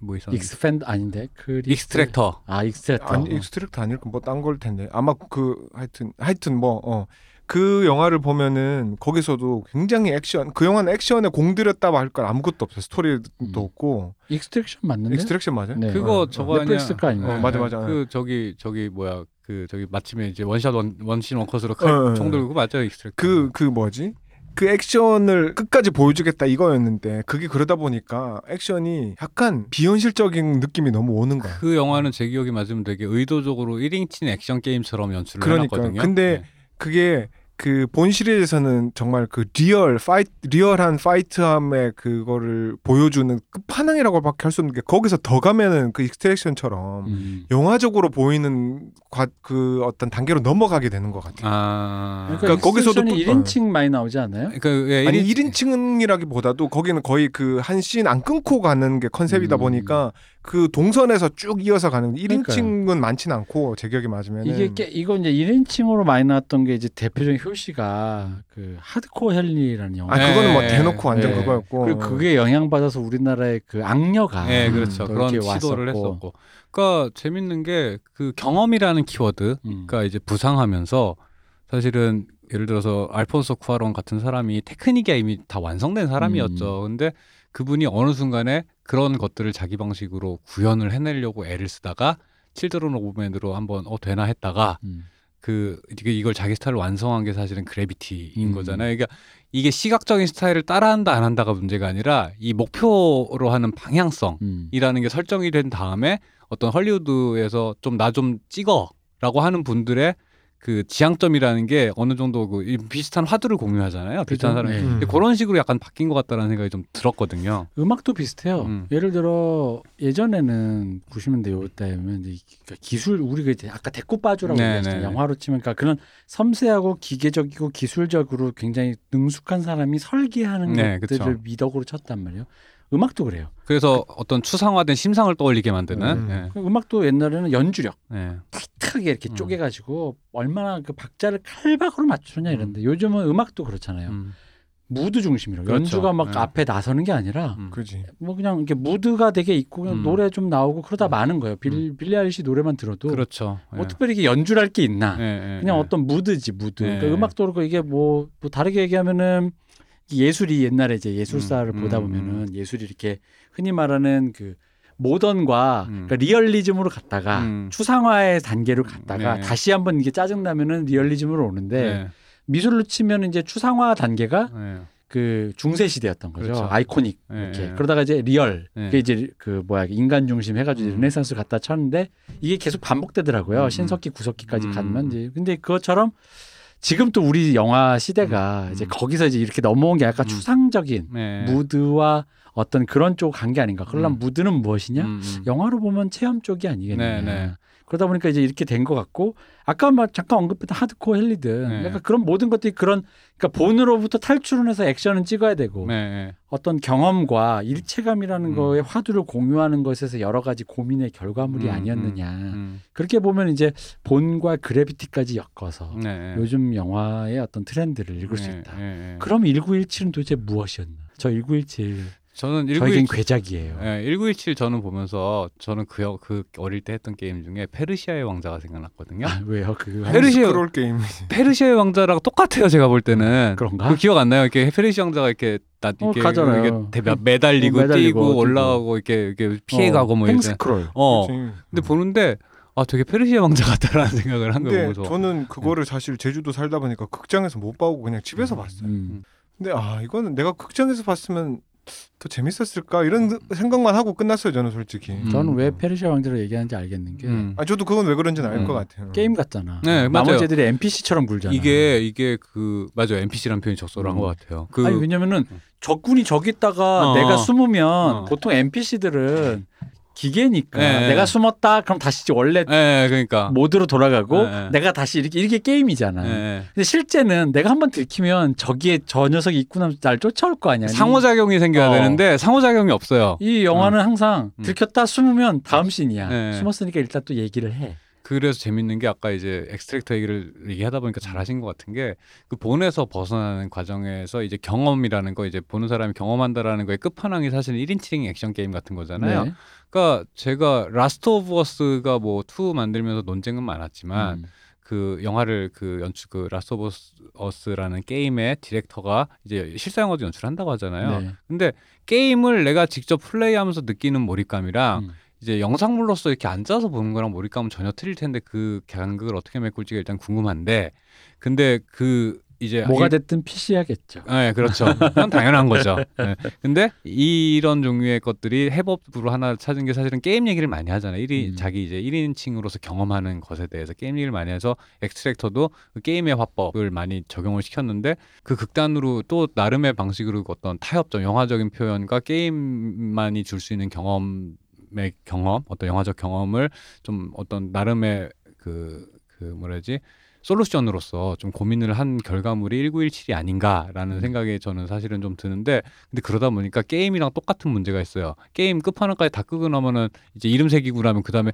뭐 있었는데? 익스팬 아닌데 그 익스트랙터. 아 익스트랙터. 아니 익스트랙트 아닐까 뭐딴 걸 텐데 아마 그 하여튼 하여튼 뭐 어. 그 영화를 보면은 거기서도 굉장히 액션 그 영화는 액션에 공들였다 할 걸 아무것도 없어요 스토리도 음. 없고 익스트랙션 맞는데? 익스트랙션 맞아요? 네. 그거 어, 저거 아니야? 넷플릭스 거 아닌가? 어, 맞아, 맞아. 그 저기 저기 뭐야? 그 저기 마침 이제 원샷 원 원신 원컷으로 어, 어, 총 들고 맞아요, Extraction. 그, 그 뭐지? 그 액션을 끝까지 보여주겠다 이거였는데 그게 그러다 보니까 액션이 약간 비현실적인 느낌이 너무 오는 거야. 그 영화는 제 기억이 맞으면 되게 의도적으로 1인칭 액션 게임처럼 연출을 그러니까. 해놨거든요. 근데 네. 그게 그 본 시리즈에서는 정말 그 real fight real한 fight함의 그거를 보여주는 끝판왕이라고밖에 할 수 없는 게 거기서 더 가면은 그 익스트랙션처럼 음. 영화적으로 보이는 과, 그 어떤 단계로 넘어가게 되는 것 같아요. 아. 그러니까, 그러니까 거기서도 또- 1인칭 많이 나오지 않아요? 그 예, 아니 1인 1인칭이라기보다도 거기는 거의 그 한 씬 안 끊고 가는 게 컨셉이다 음. 보니까 그 동선에서 쭉 이어서 가는 그러니까요. 1인칭은 많지는 않고 제 기억에 맞으면 이게 깨, 이거 이제 1인칭으로 많이 나왔던 게 이제 대표적인 효시가 그 하드코어 헬리라는 영화. 아 그거는 뭐 네. 대놓고 완전 네. 그거였고 그리고 그게 영향 받아서 우리나라의 그 악녀가 네, 그렇죠. 또 그런 시도를 왔었고. 했었고. 그러니까 재밌는 게 그 경험이라는 키워드가 음. 이제 부상하면서 사실은 예를 들어서 알폰소 쿠아론 같은 사람이 테크닉이 이미 다 완성된 음. 사람이었죠. 근데 그분이 어느 순간에 그런 것들을 자기 방식으로 구현을 해내려고 애를 쓰다가 칠드런 오브맨으로 한번 어 되나 했다가 음. 그 이걸 자기 스타일로 완성한 게 사실은 그래비티인 음. 거잖아요. 그러니까 이게 시각적인 스타일을 따라한다 안 한다가 문제가 아니라 이 목표로 하는 방향성 음. 이라는 게 설정이 된 다음에 어떤 헐리우드에서 좀 나좀 찍어라고 하는 분들의 그 지향점이라는 게 어느 정도 그 이- 비슷한 화두를 공유하잖아요. 비슷한 그죠? 사람. 네. 음. 근데 그런 식으로 약간 바뀐 것 같다라는 생각이 좀 들었거든요. 음악도 비슷해요. 음. 예를 들어 예전에는 보시면 돼요. 때면 그러니까 기술 우리가 이제 아까 데코빠주라고 네, 얘기했잖아요. 네. 영화로 치면 그러니까 그런 섬세하고 기계적이고 기술적으로 굉장히 능숙한 사람이 설계하는 네, 것들을 그쵸. 미덕으로 쳤단 말이에요. 음악도 그래요. 그래서 어떤 추상화된 심상을 떠올리게 만드는. 음. 예. 그 음악도 옛날에는 연주력 예. 타이트하게 이렇게 음. 쪼개가지고 얼마나 그 박자를 칼박으로 맞추느냐 이런데 요즘은 음악도 그렇잖아요. 음. 무드 중심이로 그렇죠. 연주가 막 네. 앞에 나서는 게 아니라 음. 뭐 그냥 이렇게 무드가 되게 있고 그냥 음. 노래 좀 나오고 그러다 마는 거예요. 빌, 빌리 아일리시 노래만 들어도 그렇죠. 뭐 예. 특별히 이게 연주랄 게 있나? 예, 예, 그냥 예. 어떤 무드지 무드. 예. 그러니까 음악도 그렇고 이게 뭐, 뭐 다르게 얘기하면은 이 예술이 옛날에 이제 예술사를 음, 보다 음, 보면은 예술이 이렇게 흔히 말하는 그 모던과 음. 그러니까 리얼리즘으로 갔다가 음. 추상화의 단계로 갔다가 네. 다시 한번 이게 짜증 나면은 리얼리즘으로 오는데 예. 미술로 치면 이제 추상화 단계가 예. 그 중세 시대였던 거죠. 그렇죠. 아이코닉 예, 이렇게 예. 그러다가 이제 real 예. 그게 이제 그 뭐야 인간 중심 해가지고 음. 르네상스 갖다 쳤는데 이게 계속 반복되더라고요. 음, 신석기 구석기까지 음. 가면 이제 근데 그것처럼 지금 또 우리 영화 시대가 음. 이제 거기서 이제 이렇게 넘어온 게 약간 음. 추상적인 예. 무드와 어떤 그런 쪽 간 게 아닌가. 그러면 음. 무드는 무엇이냐? 음, 음. 영화로 보면 체험 쪽이 아니겠느냐. 네, 네. 그러다 보니까 이제 이렇게 된 것 같고 아까 막 잠깐 언급했던 하드코어 헬리든 네. 약간 그런 모든 것들이 그런 그러니까 본으로부터 탈출을 해서 액션은 찍어야 되고 네, 예. 어떤 경험과 일체감이라는 음. 거의 화두를 공유하는 것에서 여러 가지 고민의 결과물이 음, 아니었느냐. 음. 그렇게 보면 이제 본과 그래비티까지 엮어서 네, 예. 요즘 영화의 어떤 트렌드를 읽을 수 예, 있다. 그럼 1917은 도대체 무엇이었나? 저 1917 저는 저에겐 1917 괴작이에요. 예, 1917 저는 보면서 저는 그, 여- 그 어릴 때 했던 게임 중에 페르시아의 왕자가 생각났거든요. 아, 왜요? 그 페르시아- 스크롤 게임. 페르시아의 왕자랑 똑같아요. 제가 볼 때는. 그런가? 그 기억 안 나요? 이렇게 페르시아 왕자가 이렇게 나 어, 이렇게 가잖아요. 이렇게 대- 매달리고, 어, 매달리고 뛰고. 올라가고 이렇게 이렇게 피해가고 뭐 이런. 횡스크롤. 어. 그치. 근데 보는데 아 되게 페르시아 왕자 같다라는 생각을 한 거예요. 저는 그거를 사실 제주도 살다 보니까 극장에서 못 보고 그냥 집에서 봤어요. 음. 근데 아 이거는 내가 극장에서 봤으면 더 재밌었을까 이런 생각만 하고 끝났어요 저는 솔직히. 음. 저는 왜 페르시아 왕자를 얘기하는지 알겠는 게 음. 아 저도 그건 왜 그런지는 알 음. 것 같아요. 게임 같잖아. 네, 맞아요. 나머지 애들이 NPC처럼 굴잖아. 이게 이게 그 맞아요. NPC라는 표현이 적절한 음. 것 같아요. 그 아니 왜냐면은 적군이 저기 있다가 어. 내가 숨으면 어. 보통 NPC들은 기계니까 네. 내가 숨었다 그럼 다시 원래 예, 그러니까. 모드로 돌아가고 네, 네. 내가 다시 이렇게 이게 게임이잖아. 근데 실제는 내가 한번 들키면 저기에 저 녀석이 있구나 날 쫓아올 거 아니야. 상호작용이 생겨야 어. 되는데 상호작용이 없어요. 이 영화는 항상 음. 들켰다 숨으면 다음 씬이야. 네. 숨었으니까 일단 또 얘기를 해. 그래서 재밌는 게 아까 이제 익스트랙션 얘기를 얘기하다 보니까 잘하신 것 같은 게 그 본에서 벗어나는 과정에서 이제 경험이라는 거 이제 보는 사람이 경험한다라는 거의 끝판왕이 사실 1인칭 액션 게임 같은 거잖아요. 네. 그러니까 제가 라스트 오브 어스가 뭐2 만들면서 논쟁은 많았지만 음. 그 영화를 그 연출 그 라스트 오브 어스라는 게임의 디렉터가 이제 실사 영화도 연출한다고 하잖아요. 네. 근데 게임을 내가 직접 플레이하면서 느끼는 몰입감이랑 음. 이제 영상물로서 이렇게 앉아서 보는 거랑 몰입감은 전혀 틀릴 텐데 그 간극을 어떻게 메꿀지가 일단 궁금한데 근데 그 이제 뭐가 이- 됐든 PC야겠죠. 네, 그렇죠. 그건 당연한 거죠. 네. 근데 이런 종류의 것들이 해법으로 하나 찾은 게 사실은 게임 얘기를 많이 하잖아요. 1인 음. 자기 이제 1인칭으로서 경험하는 것에 대해서 게임 얘기를 많이 해서 익스트랙션도 그 게임의 화법을 많이 적용을 시켰는데 그 극단으로 또 나름의 방식으로 어떤 타협점, 영화적인 표현과 게임만이 줄 수 있는 경험의 경험, 어떤 영화적 경험을 좀 어떤 나름의 그, 그 뭐라지 솔루션으로서 좀 고민을 한 결과물이 1917이 아닌가라는 음. 생각이 저는 사실은 좀 드는데 근데 그러다 보니까 게임이랑 똑같은 문제가 있어요. 게임 끝판왕까지 다 끄고 나면은 이제 이름 새기고 나면 그다음에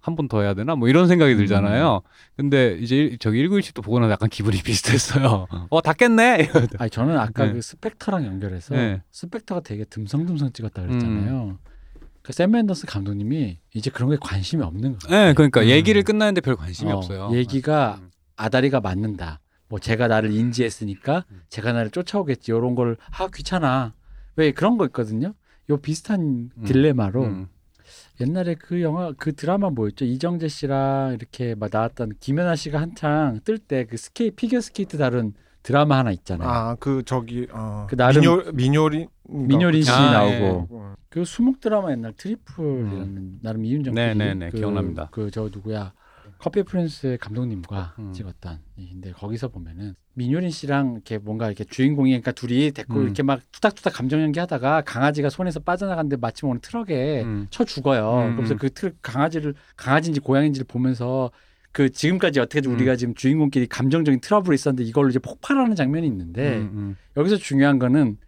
한 번 더 해야 되나 뭐 이런 생각이 들잖아요. 근데 이제 일- 저기 1917도 보고 나서 약간 기분이 [LAUGHS] 비슷했어요. 어, 다 깼네. 아니 저는 아까 네. 그 스펙터랑 연결해서 네. 스펙터가 되게 듬성듬성 찍었다 그랬잖아요. 그샘 맨더스 감독님이 이제 그런 게 관심이 없는 거예요. 네, 그러니까 음. 얘기를 끝나는데 별 관심이 어, 없어요. 얘기가 음. 아다리가 맞는다. 뭐 쟤가 나를 인지했으니까 음. 쟤가 나를 쫓아오겠지. 이런 걸 아 귀찮아. 왜 그런 거 있거든요. 요 비슷한 음. 딜레마로 음. 옛날에 그 영화 그 드라마 뭐였죠? 이정재 씨랑 이렇게 막 나왔던 김연아 씨가 한창 뜰 때 그 스케이 피겨 스케이트 다룬 드라마 하나 있잖아요. 아 그 저기 어, 그 나름- 민요 민요린 민효린 씨 아, 나오고 어. 그 수목 드라마 옛날 트리플이라는 나름 이윤정 네, 네, 네. 그, 기억납니다. 그 저 누구야 커피 프린스의 감독님과 음. 찍었던 근데 거기서 보면은 민효린 씨랑 이렇게 뭔가 이렇게 주인공이 그러니까 둘이 데리고 음. 이렇게 막 투닥투닥 감정 연기하다가 강아지가 손에서 빠져나갔는데 마침 어느 트럭에 음. 쳐 죽어요. 음, 그래서 음. 그 트럭 강아지를 강아지인지 고양인지를 보면서 그 지금까지 어떻게든 음. 우리가 지금 주인공끼리 감정적인 트러블이 있었는데 이걸로 이제 폭발하는 장면이 있는데 음, 음. 여기서 중요한 거는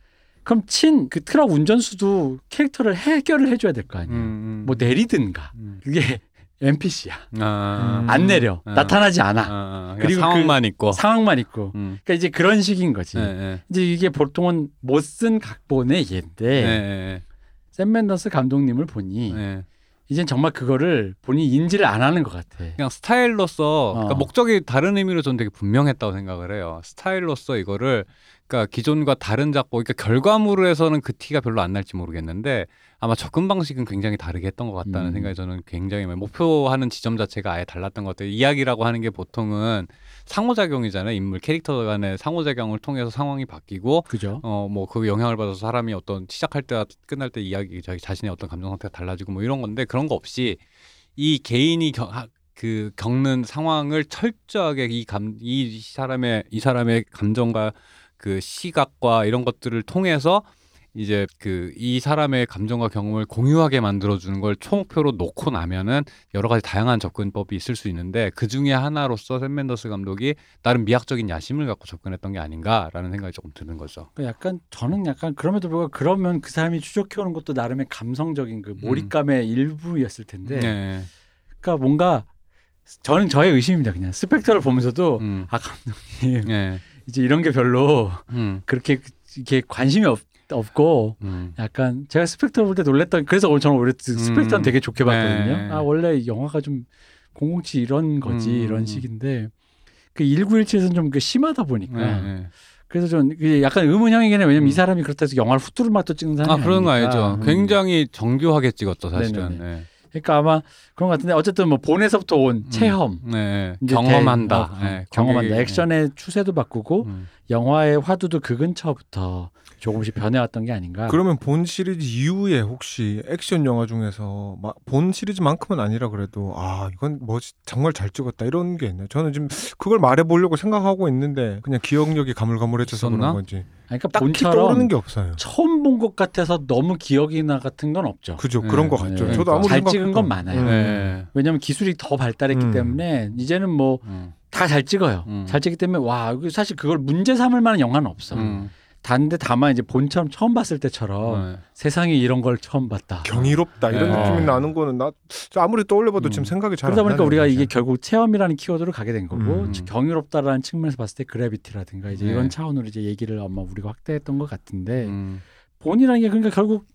그럼 친 그 트럭 운전수도 캐릭터를 해결을 해줘야 될거 음, 아니에요. 음. 뭐 내리든가 음. 그게 NPC야. 아, 음. 안 내려 아. 나타나지 않아. 아, 아, 그리고 그리고 상황만 있고. 상황만 있고. 음. 그러니까 이제 그런 식인 거지. 네, 네. 이제 이게 보통은 못 쓴 각본의 예인데 네, 네, 샘 맨더스 감독님을 보니 네. 이젠 정말 그거를 본인이 인지를 안 하는 것 같아. 그냥 스타일로서 그러니까 어. 목적이 다른 의미로 저는 되게 분명했다고 생각을 해요. 스타일로서 이거를 그러니까 기존과 다른 작품, 그러니까 결과물에서는 그 티가 별로 안 날지 모르겠는데 아마 접근 방식은 굉장히 다르게 했던 것 같다는 음. 생각이 저는 굉장히 많이 목표하는 지점 자체가 아예 달랐던 것 같아요. 이야기라고 하는 게 보통은 상호작용이잖아요. 인물 캐릭터 간의 상호작용을 통해서 상황이 바뀌고 그죠? 어뭐 그 영향을 받아서 사람이 어떤 시작할 때와 끝날 때 이야기 자기 자신의 어떤 감정 상태가 달라지고 뭐 이런 건데 그런 거 없이 이 개인이 겨, 하- 그 겪는 상황을 철저하게 이 감 이 사람의 이 사람의 감정과 그 시각과 이런 것들을 통해서 이제 그 이 사람의 감정과 경험을 공유하게 만들어 주는 걸 총목표로 놓고 나면은 여러 가지 다양한 접근법이 있을 수 있는데 그 중에 하나로서 샘 맨더스 감독이 나름 미학적인 야심을 갖고 접근했던 게 아닌가라는 생각이 조금 드는 거죠. 그러니까 약간 저는 약간 그럼에도 불구하고 그러면 그 사람이 추적해 오는 것도 나름의 감성적인 그 몰입감의 일부였을 텐데 음. 네. 그러니까 뭔가 저는 저의 의심입니다 그냥 스펙터를 보면서도 음. 아 감독님 네. 이제 이런 게 별로 음. 그렇게 이게 관심이 없, 없고 음. 약간 제가 스펙터 볼때 놀랬던 그래서 오늘 저는 오히려 스펙터는 음. 되게 좋게 봤거든요. 네. 아 원래 영화가 좀 007 이런 거지 음. 이런 식인데 그 1917에서는 좀그 심하다 보니까 네, 네. 그래서 전 그게 약간 의문형이긴 해. 왜냐면 음. 이 사람이 그렇다 해서 영화를 후뚜루마뚜 찍는 사람이 아 그런 거 아니니까. 알죠. 음. 굉장히 정교하게 찍었죠 사실은. 네. 그러니까 아마 그런 것 같은데 어쨌든 뭐 본에서부터 온 체험 네. 이제 경험한다. 대- 어, 네. 경험한다. 액션의 추세도 바꾸고 음. 영화의 화두도 그 근처부터 조금씩 변해왔던 게 아닌가. 그러면 본 시리즈 이후에 혹시 액션 영화 중에서 마- 본 시리즈만큼은 아니라 그래도 아 이건 뭐 정말 잘 찍었다 이런 게 있나요? 저는 지금 그걸 말해보려고 생각하고 있는데 그냥 기억력이 가물가물해져서 있었나? 그런 건지 그러니까 딱히 본처럼 게 없어요. 처음 본 것 같아서 너무 기억이나 같은 건 없죠. 그죠 네. 그런 것 같죠. 네. 저도 아무리 잘. 찍은 건 많아요. 음. 네. 왜냐하면 기술이 더 발달했기 음. 때문에 이제는 뭐 다잘 음. 찍어요. 음. 잘 찍기 때문에 와 사실 그걸 문제 삼을 만한 영화는 없어. 음. 단데 다만 이제 본처럼 처음 봤을 때처럼 네. 세상에 이런 걸 처음 봤다. 경이롭다 이런 네. 느낌이 나는 거는 나 아무리 떠올려봐도 음. 지금 생각이 잘안 그러다 보니까 우리가 사실. 이게 결국 체험이라는 키워드로 가게 된 거고 음. 즉 경이롭다라는 측면에서 봤을 때 그래비티라든가 이제 네. 이런 차원으로 이제 얘기를 아마 우리가 확대했던 것 같은데 음. 본이라는 게 그러니까 결국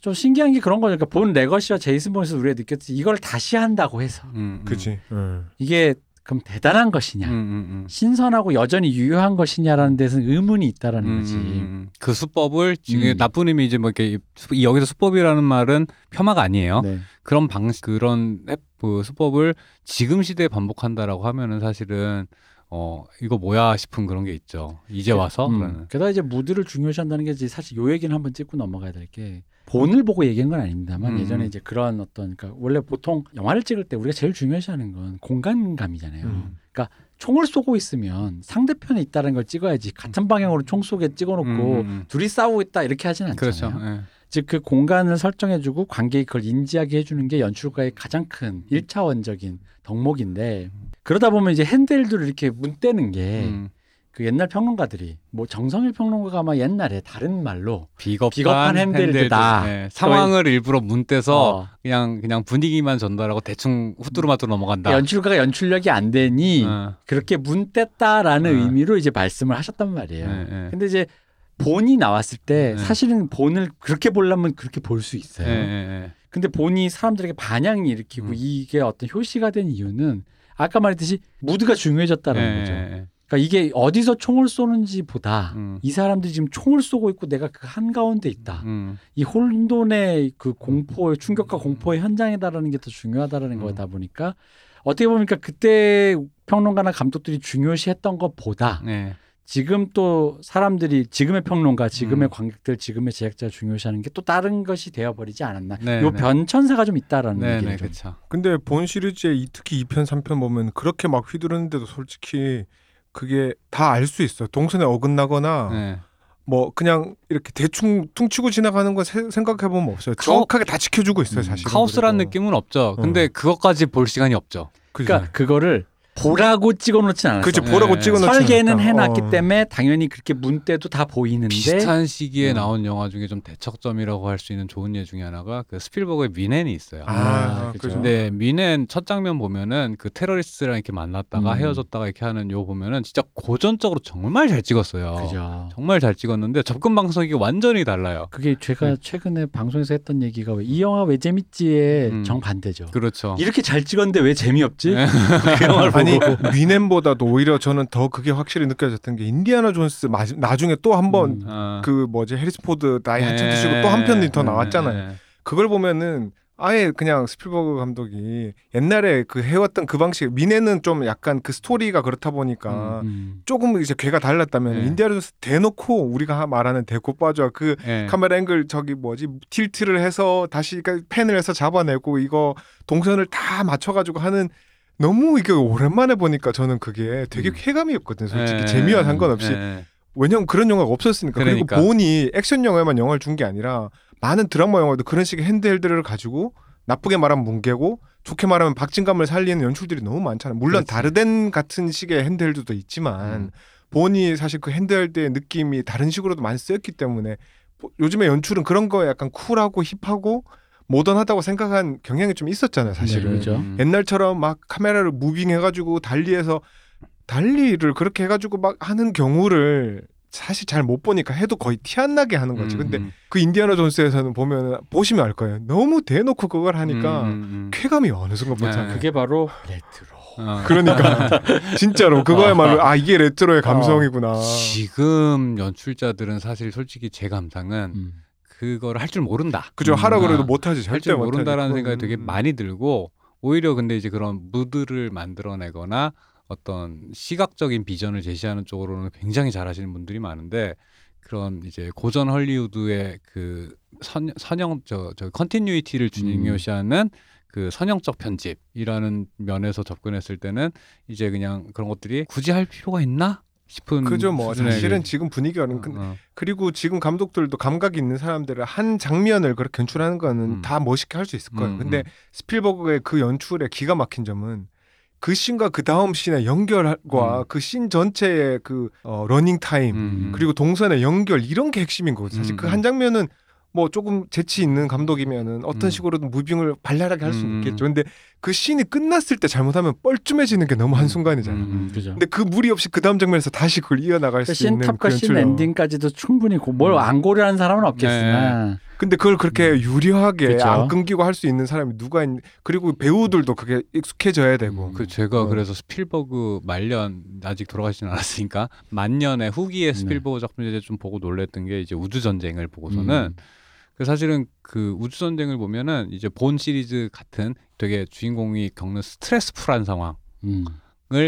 좀 신기한 게 그런 거죠. 그러니까 본 레거시와 제이슨 본에서 우리가 느꼈지 이걸 다시 한다고 해서 음. 음. 그지. 음. 이게 그럼 대단한 것이냐, 음, 음, 음. 신선하고 여전히 유효한 것이냐라는 데서는 의문이 있다라는 음, 거지. 음, 음. 그 수법을 지금 음. 나쁜 의미 이제 뭐 이렇게 여기서 수법이라는 말은 폄하가 아니에요. 네. 그런 방식 그런 앱, 그 수법을 지금 시대에 반복한다라고 하면은 사실은 어 이거 뭐야 싶은 그런 게 있죠. 이제 와서 음. 게다가 이제 무드를 중요시한다는 게 이제 사실 요 얘기는 한번 찍고 넘어가야 될 게 본을 보고 얘기한 건 아닙니다만 음. 예전에 이제 그런 어떤 그러니까 원래 보통 영화를 찍을 때 우리가 제일 중요시하는 건 공간감이잖아요. 음. 그러니까 총을 쏘고 있으면 상대편에 있다는 걸 찍어야지 같은 방향으로 총 쏘게 찍어놓고 음, 음. 둘이 싸우고 있다 이렇게 하진 않잖아요. 그렇죠. 예. 즉그 공간을 설정해주고 관객이 그걸 인지하게 해주는 게 연출가의 가장 큰 일차원적인 덕목인데 그러다 보면 이제 핸들들을 이렇게 문대는 게 음. 그 옛날 평론가들이 뭐 정성일 평론가가 아마 옛날에 다른 말로 비겁한, 비겁한 핸들드다. 예. 상황을 일부러 문대서 어, 그냥 그냥 분위기만 전달하고 대충 후뚜루마뚜 넘어간다. 연출가가 연출력이 안 되니 어. 그렇게 문댔다라는 어. 의미로 이제 말씀을 하셨단 말이에요. 예, 예. 근데 이제 본이 나왔을 때 네. 사실은 본을 그렇게 보려면 그렇게 볼 수 있어요. 예, 예, 예. 근데 본이 사람들에게 반향을 일으키고 음. 이게 어떤 효시가 된 이유는 아까 말했듯이 무드가 중요해졌다는 예, 거죠. 그러니까 이게 어디서 총을 쏘는지보다 음. 이 사람들이 지금 총을 쏘고 있고 내가 그 한가운데 있다. 음. 이 혼돈의 그 공포의 충격과 공포의 현장이다라는 게 더 중요하다라는 음. 거다 보니까 어떻게 보니까 그때 평론가나 감독들이 중요시했던 것보다 예. 지금 또 사람들이 지금의 평론가, 지금의 음. 관객들, 지금의 제작자 중요시하는 게 또 다른 것이 되어버리지 않았나. 네, 요 네. 변천사가 좀 있다라는 네, 얘기를 네, 좀. 그렇죠. 근데 본 시리즈의 이- 특히 2편, 3편 보면 그렇게 막 휘두르는데도 솔직히 그게 다 알 수 있어. 동선에 어긋나거나 네. 뭐 그냥 이렇게 대충 퉁치고 지나가는 거 세- 생각해 보면 없어요. 카오- 정확하게 다 지켜주고 있어요, 음, 사실. 카오스란 느낌은 없죠. 근데 그것까지 볼 시간이 없죠. 그러니까 그거를 보라고 찍어놓진 않았어. 네. 보라고 찍어놓지 설계는 않았다. 해놨기 어. 때문에 당연히 그렇게 문 때도 다 보이는데 비슷한 시기에 음. 나온 영화 중에 좀 대척점이라고 할 수 있는 좋은 예 중에 하나가 그 스필버그의 미넨이 있어요. 아, 아. 그죠. 근데 미넨 첫 장면 보면은 그 테러리스트랑 이렇게 만났다가 음. 헤어졌다가 이렇게 하는 요 보면은 진짜 고전적으로 정말 잘 찍었어요. 그죠. 정말 잘 찍었는데 접근 방식이 완전히 달라요. 그게 제가 네. 최근에 방송에서 했던 얘기가 왜 이 영화 왜 재밌지의 음. 정반대죠. 그렇죠. 이렇게 잘 찍었는데 왜 재미없지? 네. 그 영화를 [LAUGHS] 아니 뮌헨보다도 오히려 저는 더 그게 확실히 느껴졌던 게 인디아나 존스 마, 나중에 또 한번 음. 어. 그 뭐지 해리슨 포드 나이 한참 예. 드시고 또 한 편이 더 예, 나왔잖아요. 예. 그걸 보면은 아예 그냥 스필버그 감독이 옛날에 그 해왔던 그 방식 뮌헨은 좀 약간 그 스토리가 그렇다 보니까 음. 조금 이제 궤가 달랐다면 네. 인디아나 존스 대놓고 우리가 말하는 데쿠파주 그 예. 카메라 앵글 저기 뭐지 tilt를 해서 다시 그 pan을 해서 잡아내고 이거 동선을 다 맞춰가지고 하는 너무 이게 오랜만에 보니까 저는 그게 되게 음. 쾌감이었거든요. 솔직히 예. 재미와 상관없이 예. 왜냐면 그런 영화가 없었으니까 그러니까. 그리고 본이 액션 영화에만 영화를 준 게 아니라 많은 드라마 영화도 그런 식의 핸드헬드를 가지고 나쁘게 말하면 뭉개고 좋게 말하면 박진감을 살리는 연출들이 너무 많잖아요. 물론 그렇지. 다르덴 같은 식의 핸드헬드도 있지만 음. 본이 사실 그 핸드헬드의 느낌이 다른 식으로도 많이 쓰였기 때문에 뭐 요즘에 연출은 그런 거에 약간 쿨하고 힙하고 모던하다고 생각한 경향이 좀 있었잖아요, 사실은. 네, 그죠. 음. 옛날처럼 막 카메라를 moving해가지고 dolly해서 dolly를 그렇게 해가지고 막 하는 경우를 사실 잘 못 보니까 해도 거의 티 안 나게 하는 거지. 음, 근데 음. 그 인디아나 존스에서는 보면 보시면 알 거예요. 너무 대놓고 그걸 하니까 음, 음, 음. 쾌감이 어느 순간부터 네. 그게 바로 레트로. 어. 그러니까 [LAUGHS] 진짜로 그거야말로 아 이게 레트로의 감성이구나. 지금 연출자들은 사실 솔직히 제 감상은 음. 그거를 할줄 모른다. 그죠 음, 하라 그래도 아, 못하지 할 절대 줄 못하지. 모른다라는 생각이 되게 음. 많이 들고 오히려 근데 이제 그런 무드를 만들어내거나 어떤 시각적인 비전을 제시하는 쪽으로는 굉장히 잘하시는 분들이 많은데 그런 이제 고전 헐리우드의 그 선, 선형 저, 저 continuity를 중요시하는 그 선형적 편집이라는 면에서 접근했을 때는 이제 그냥 그런 것들이 굳이 할 필요가 있나 싶은 그죠 뭐 수준의 사실은 그- 지금 분위기와는 근- 어, 그리고 지금 감독들도 감각이 있는 사람들은 한 장면을 그렇게 연출하는 거는 음. 다 멋있게 할 수 있을 거예요. 음, 근데 음. 스필버그의 그 연출에 기가 막힌 점은 그 씬과 그 다음 씬의 연결과 음. 그씬 전체의 그 어, 러닝 타임 음, 그리고 동선의 연결 이런 게 핵심인 거죠. 사실 음, 그 음. 한 장면은 뭐 조금 재치 있는 감독이면은 어떤 음. 식으로든 moving을 발랄하게 할 수는 음. 있겠죠. 근데 그 씬이 끝났을 때 잘못하면 뻘쭘해지는 게 너무 한 순간이잖아요. 음, 음, 그죠. 근데 그 무리 없이 그 다음 장면에서 다시 그걸 이어나갈 수 있는 신탑과 그신 연출. 엔딩까지도 충분히 음. 뭘 안 고려하는 사람은 없겠으나 근데 그걸 그렇게 유려하게 그쵸. 안 끊기고 할 수 있는 사람이 누가 있 그리고 배우들도 그게 익숙해져야 되고 음. 그 제가 어. 그래서 스필버그 말년 아직 돌아가시진 않았으니까 만년의 후기의 네. 스필버그 작품 이제 좀 보고 놀랬던 게 이제 우주 전쟁을 보고서는 음. 그 사실은 그 우주 전쟁을 보면은 이제 본 시리즈 같은 되게 주인공이 겪는 stressful한 상황을 음.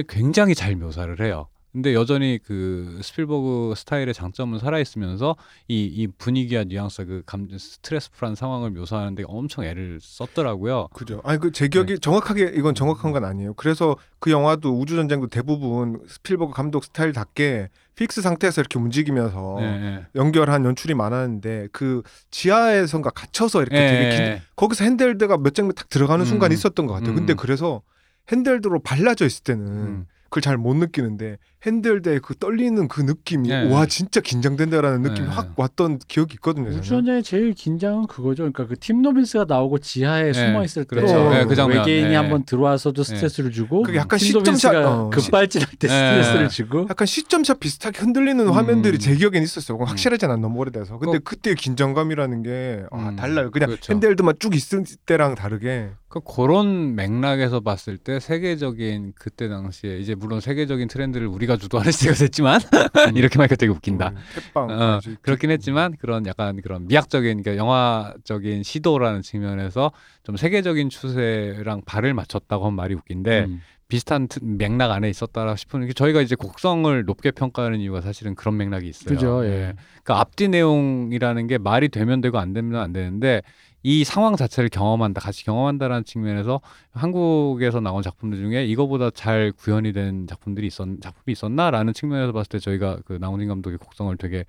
굉장히 잘 묘사를 해요. 근데 여전히 그 스필버그 스타일의 장점은 살아 있으면서 이, 이 분위기와 뉘앙스 그 감, stressful한 상황을 묘사하는데 엄청 애를 썼더라고요. 그죠. 아니 그 제 기억이 정확하게 이건 정확한 건 아니에요. 그래서 그 영화도 우주 전쟁도 대부분 스필버그 감독 스타일답게 fix 상태에서 이렇게 움직이면서 예, 예. 연결한 연출이 많았는데 그 지하에선가 갇혀서 이렇게 예, 되게 긴 예. 거기서 handheld가 몇 장면 딱 들어가는 음. 순간이 있었던 것 같아요. 근데 음. 그래서 handheld로 발라져 있을 때는 음. 그걸 잘 못 느끼는데 handheld의 그 떨리는 그 느낌이 예. 와 진짜 긴장된다라는 느낌이 예. 확 왔던 기억이 있거든요. 우주전쟁의 제일 긴장은 그거죠. 그러니까 그 팀 로빈스가 나오고 지하에 네, 숨어 있을 때 그렇죠. 네, 그 장면. 외계인이 네. 한번 들어와서도 스트레스를 주고 그게 약간 팀 시점샷, 어, 급발진할 때 시- 스트레스를 네. 주고 약간 시점샷 비슷하게 흔들리는 음. 화면들이 제 기억엔 있었어요. 확실하진 않아 너무 오래돼서. 근데 어. 그때 긴장감이라는 게 아, 음, 달라요. 그냥 그렇죠. 핸들드만 쭉 있을 때랑 다르게. 그 그런 맥락에서 봤을 때 세계적인 그때 당시에 이제 물론 세계적인 트렌드를 우리가 주도하는 시대가 됐지만 [LAUGHS] 이렇게 말하니까 되게 웃긴다. 음. 어, 그렇긴 했지만 그런 약간 그런 미학적인 그러니까 영화적인 시도라는 측면에서 좀 세계적인 추세랑 발을 맞췄다고 하면 말이 웃긴데 음. 비슷한 트- 맥락 안에 있었다라 싶은 게 저희가 이제 곡성을 높게 평가하는 이유가 사실은 그런 맥락이 있어요. 그죠, 예. 네. 그러니까 앞뒤 내용이라는 게 말이 되면 되고 안 되면 안 되는데 이 상황 자체를 경험한다, 같이 경험한다라는 측면에서 한국에서 나온 작품들 중에 이거보다 잘 구현이 된 작품들이 있었 작품이 있었나라는 측면에서 봤을 때 저희가 그 나훈인 감독의 곡성을 되게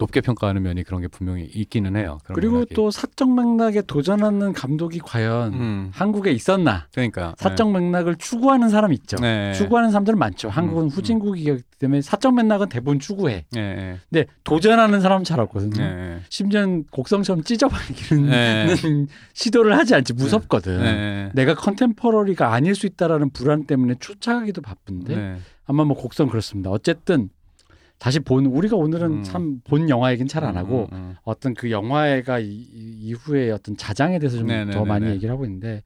높게 평가하는 면이 그런 게 분명히 있기는 해요. 그리고 맥락이. 또 사적 맥락에 도전하는 감독이 과연 음, 한국에 있었나? 그러니까 사적 맥락을 추구하는 사람 있죠. 네. 추구하는 사람들은 많죠. 한국은 음, 후진국이기 때문에 사적 맥락은 대부분 추구해. 네, 네, 근데 도전하는 사람은 잘 없거든요. 네, 심지어 곡성처럼 찢어버리기는 네. [LAUGHS] 시도를 하지 않지 무섭거든. 네, 내가 컨템퍼러리가 아닐 수 있다라는 불안 때문에 쫓아가기도 바쁜데 네. 아마 뭐 곡성 그렇습니다. 어쨌든 다시 본 우리가 오늘은 음. 참본 영화 얘기는 잘 안 하고 음, 음, 어떤 그 영화가 이, 이- 이후에 어떤 자장에 대해서 좀 더. 많이 얘기를 하고 있는데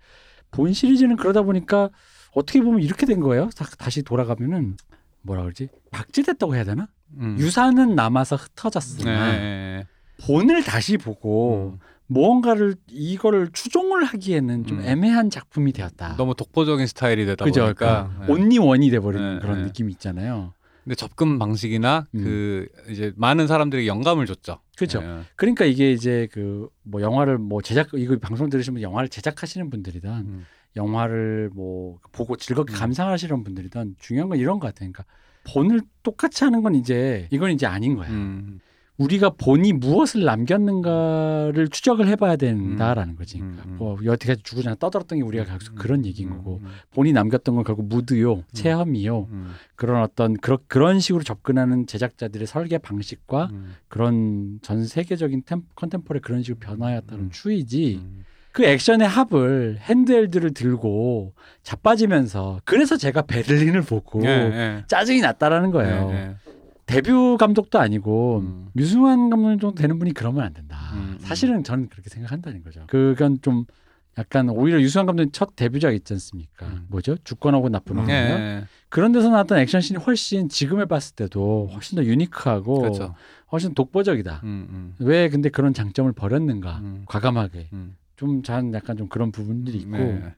본 시리즈는 그러다 보니까 어떻게 보면 이렇게 된 거예요. 다, 다시 돌아가면은 뭐라 그러지? 박제됐다고 해야 되나? 음. 유산은 남아서 흩어졌으나 네. 본을 다시 보고 음. 무언가를 이거를 추종을 하기에는 좀 음. 애매한 작품이 되었다. 너무 독보적인 스타일이 되다 그죠? 보니까 그러니까 네. 온리 원이 돼버리는 네, 그런 네. 느낌이 있잖아요. 근데 접근 방식이나 음. 그 이제 많은 사람들이 영감을 줬죠. 그죠? 네. 그러니까 이게 이제 그 뭐 영화를 뭐 제작 이거 방송 들으시면 영화를 제작하시는 분들이든 음. 영화를 뭐 보고 즐겁게 음. 감상하시는 분들이든 중요한 건 이런 것 같아요. 그러니까 본을 똑같이 하는 건 이제 이건 이제 아닌 거야. 음. 우리가 본이 무엇을 남겼는가를 추적을 해봐야 된다라는 거지. 음, 음. 뭐 여태까지 죽으잖아 떠들었던 게 우리가 계속 음, 그런 얘기인 음, 거고 음, 본이 남겼던 건 결국 무드요, 체험이요, 음, 그런 어떤 그런 그런 식으로 접근하는 제작자들의 설계 방식과 음, 그런 전 세계적인 템, 컨템포리 그런 식으로 변화했다는 음. 추이지. 음. 그 액션의 합을 핸드헬드를 들고 자빠지면서 그래서 제가 베를린을 보고 예, 예. 짜증이 났다라는 거예요. 예, 예. 데뷔 감독도 아니고 음. 유승환 감독 정도 되는 분이 그러면 안 된다. 음, 음. 사실은 저는 그렇게 생각한다는 거죠. 그건 좀 약간 오히려 유승환 감독님 첫 데뷔작 있지 않습니까? 음. 뭐죠? 주권하고 나쁜 음. 예, 그런 데서 나왔던 액션씬이 훨씬 지금에 봤을 때도 훨씬 더 유니크하고 그렇죠. 훨씬 독보적이다. 음, 음, 왜 근데 그런 장점을 버렸는가? 음. 과감하게. 음. 좀전 약간 좀 그런 부분들이 있고 네.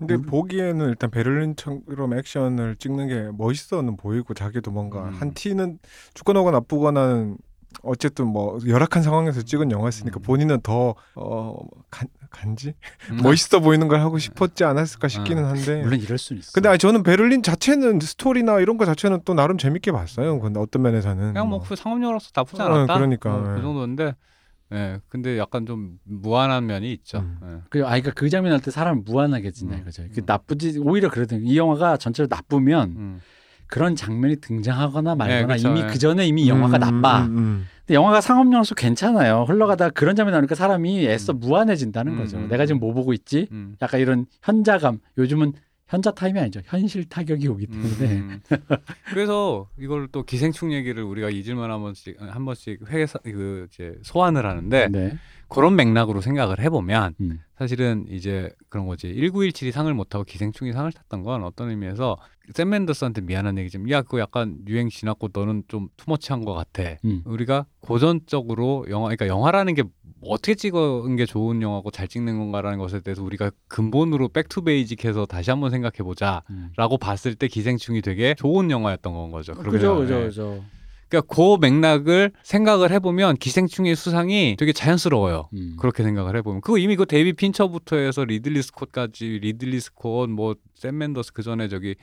근데 음. 보기에는 일단 베를린처럼 액션을 찍는 게 멋있어는 보이고 자기도 뭔가 음. 한 티는 죽거나 나쁘거나는 어쨌든 뭐 열악한 상황에서 찍은 영화였으니까 음. 본인은 더 어, 간, 간지 음. [LAUGHS] 멋있어 보이는 걸 하고 싶었지 않았을까 싶기는 한데 물론 이럴 수는 있어. 근데 저는 베를린 자체는 스토리나 이런 거 자체는 또 나름 재밌게 봤어요. 근데 어떤 면에서는 그냥 뭐. 뭐그 상업용으로서 나쁘지 어, 않았다. 그러니까, 어, 그 예. 정도인데. 예. 근데 약간 좀 무한한 면이 있죠. 음. 예. 그 아이가 그러니까 그 장면 할 때 사람 무한하게 진다 음. 이거죠. 그 음. 나쁘지 오히려 그러든 이 영화가 전체로 나쁘면 음. 그런 장면이 등장하거나 말거나 네, 그쵸, 이미 예. 그 전에 이미 영화가 음, 나빠. 음, 음. 근데 영화가 상업용으로서 괜찮아요. 흘러가다 그런 장면 나오니까 사람이 애써 음. 무한해진다는 음, 거죠. 음, 내가 지금 뭐 보고 있지? 음. 약간 이런 현자감. 요즘은 현자 타임이 아니죠. 현실 타격이 오기 때문에. 음. 그래서 이걸 또 기생충 얘기를 우리가 잊을만 한 번씩 한 번씩 회사 그 이제 소환을 하는데 네. 그런 맥락으로 생각을 해보면 음. 사실은 이제 그런 거지 1917이 상을 못하고 기생충이 상을 탔던 건 어떤 의미에서 샘 멘데스한테 미안한 얘기지만 야 그거 약간 유행 지났고 너는 좀 too much한 것 같아 음. 우리가 고전적으로 영화 그러니까 영화라는 게 어떻게 찍은 게 좋은 영화고 잘 찍는 건가라는 것에 대해서 우리가 근본으로 back to basic해서 다시 한번 생각해 보자라고 음. 봤을 때 기생충이 되게 좋은 영화였던 건 거죠. 그죠, 그죠, 예. 그죠. 그러니까 그 맥락을 생각을 해보면 기생충의 수상이 되게 자연스러워요. 음. 그렇게 생각을 해보면 그거 이미 그 데이비드 핀처부터 해서 리들리 스콧까지 리들리 스콧 뭐 샘 멘데스 그 전에 저기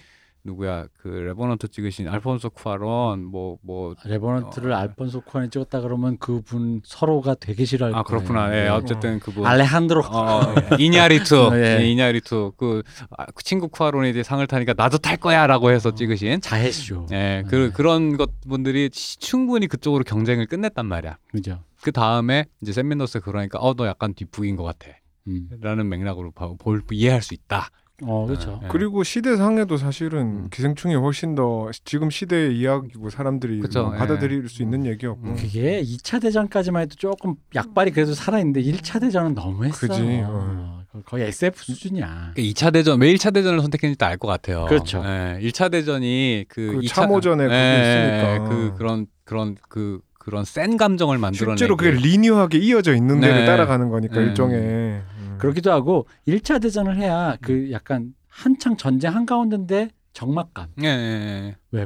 누구야 그 레버넌트 찍으신 알폰소 쿠아론 뭐뭐 레버넌트를 어. 알폰소 쿠아론이 찍었다 그러면 그분 서로가 되게 싫어할 아 거예요. 그렇구나. 예, 네. 어쨌든 그분 알레한드로 어, 이냐리투, [LAUGHS] 예. 예, 이냐리투 그, 아, 그 친구 쿠아론이 이제 상을 타니까 나도 탈 거야라고 해서 어. 찍으신. 자해쇼. 예, 그 네. 그런 것 분들이 시- 충분히 그쪽으로 경쟁을 끝냈단 말이야. 그죠. 그 다음에 이제 샘 멘데스 그러니까 어 너 약간 뒷북인 것 같아.라는 음. 맥락으로 봐- 볼 이해할 수 있다. 어, 그렇죠. 예. 그리고 시대상에도 사실은 음. 기생충이 훨씬 더 지금 시대의 이야기고 사람들이 그쵸, 뭐 예. 받아들일 수 있는 얘기였고 음. 그게 2차 대전까지만 해도 조금 약발이 그래도 살아있는데 1차 대전은 너무했어. 그지, 어, 거의 SF 수준이야. 그 2차 대전 왜 1차 대전을 선택했는지 알 것 같아요. 그렇죠. 예, 1차 대전이 그, 그 2차 참호전에 그게 있으니까. 그 그런 그런 그 그런 센 감정을 만들어내고 실제로 그게 리니어하게 이어져 있는 데를 네. 따라가는 거니까 네. 일종의 음. 그렇기도 하고 1차 대전을 해야 그 약간 한창 전쟁 한가운데인데 적막감. 예, 예, 예.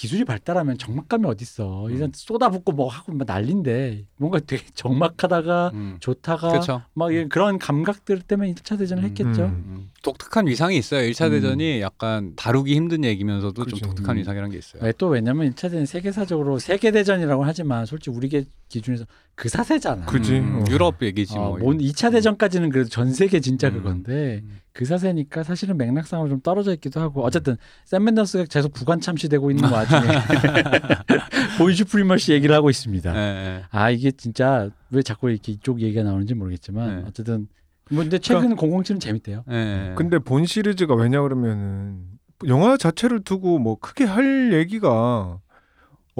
기술이 발달하면 적막감이 어딨어. 음. 이런 쏟아붓고 뭐 하고 막 난린데 뭔가 되게 [LAUGHS] 적막하다가 음. 좋다가 그렇죠. 막 이런 그런 감각들 때문에 1차 대전을 음, 했겠죠. 음. 음. 독특한 위상이 있어요. 1차 음. 대전이 약간 다루기 힘든 얘기면서도 그치. 좀 독특한 음. 위상이라는 게 있어요. 왜 또 왜냐면 1차 대전 세계사적으로 세계 대전이라고 하지만 솔직히 우리 게 기준에서 그 사세잖아. 그지. 음, 어. 유럽 얘기지 어, 뭐. 뭔 2차 대전까지는 그래도 전 세계 진짜 음. 그건데 음. 그 사세니까 사실은 맥락상으로 좀 떨어져 있기도 하고 어쨌든 샘 맨더스가 계속 부관 참시되고 있는 와중에 [LAUGHS] 보이슈 프리머시 얘기를 하고 있습니다. 예, 예. 아 이게 진짜 왜 자꾸 이렇게 이쪽 얘기가 나오는지 모르겠지만 네. 어쨌든 뭐 근데 최근 007은 재밌대요. 예, 예. 근데 본 시리즈가 왜냐 그러면은 영화 자체를 두고 뭐 크게 할 얘기가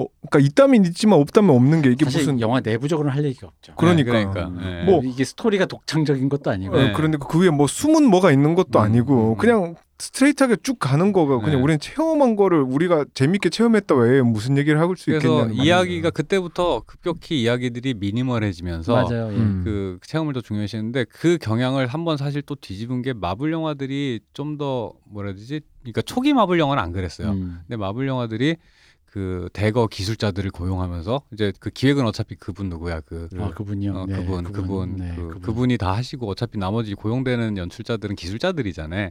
어 그러니까 있다면 있지만 없다면 없는 게 이게 사실 무슨 영화 내부적으로는 할 얘기가 없죠. 그러니까. 네, 그러니까. 예. 뭐 이게 스토리가 독창적인 것도 아니고 네. 어, 그런데 그 위에 뭐 숨은 뭐가 있는 것도 음, 아니고 음. 그냥 스트레이트하게 쭉 가는 거가 그냥 네. 우리는 체험한 거를 우리가 재밌게 체험했다 외에 무슨 얘기를 할수 그래서 있겠냐는 이야기가 말이에요. 그때부터 급격히 이야기들이 미니멀해지면서 맞아요. 예. 음. 그 체험을 더 중요시했는데 그 경향을 한번 사실 또 뒤집은 게 마블 영화들이 좀 더 뭐라 해야 되지? 그러니까 초기 마블 영화는 안 그랬어요. 음. 근데 마블 영화들이 그 대거 기술자들을 고용하면서 이제 그 기획은 어차피 그분 누구야 그 아 그분이요. 어, 네, 그분 그분 네, 그, 그분. 그분이 다 하시고 어차피 나머지 고용되는 연출자들은 기술자들이잖아요.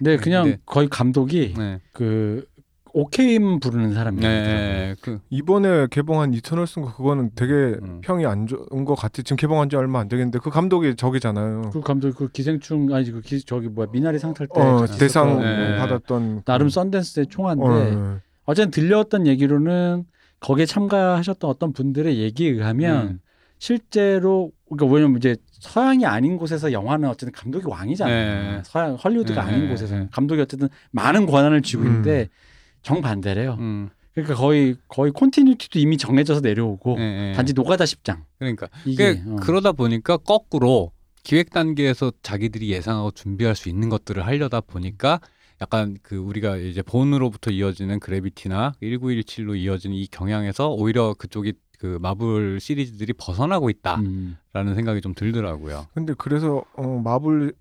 네 그냥 네. 거의 감독이 네. 그 오케이임 부르는 사람이에요. 네. 그 이번에 개봉한 이터널스인가 그거는 되게 음. 평이 안 좋은 것 같아. 지금 개봉한 지 얼마 안 되겠는데 그 감독이 저기잖아요. 그 감독 그 기생충 아니 그 기, 저기 뭐야 미나리 상탈 때 어, 대상 네. 받았던 나름 그- 썬댄스의 총한데 어, 어쨌든 들려왔던 얘기로는 거기에 참가하셨던 어떤 분들의 얘기에 의하면 음. 실제로 그러니까 왜냐면 이제 서양이 아닌 곳에서 영화는 어쨌든 감독이 왕이잖아요. 네. 서양 헐리우드가 네, 아닌 네, 곳에서 네. 감독이 어쨌든 많은 권한을 쥐고 음. 있는데 정반대래요. 음. 그러니까 거의 거의 콘티뉴티도 이미 정해져서 내려오고 예, 예. 단지 노가다 십장 그러니까 이게 어. 그러다 보니까 거꾸로 기획 단계에서 자기들이 예상하고 준비할 수 있는 것들을 하려다 보니까 약간 그 우리가 이제 본으로부터 이어지는 그래비티나 1917로 이어지는 이 경향에서 오히려 그쪽이 그 마블 시리즈들이 벗어나고 있다라는 음. 생각이 좀 들더라고요. 근데 그래서 어, 마블에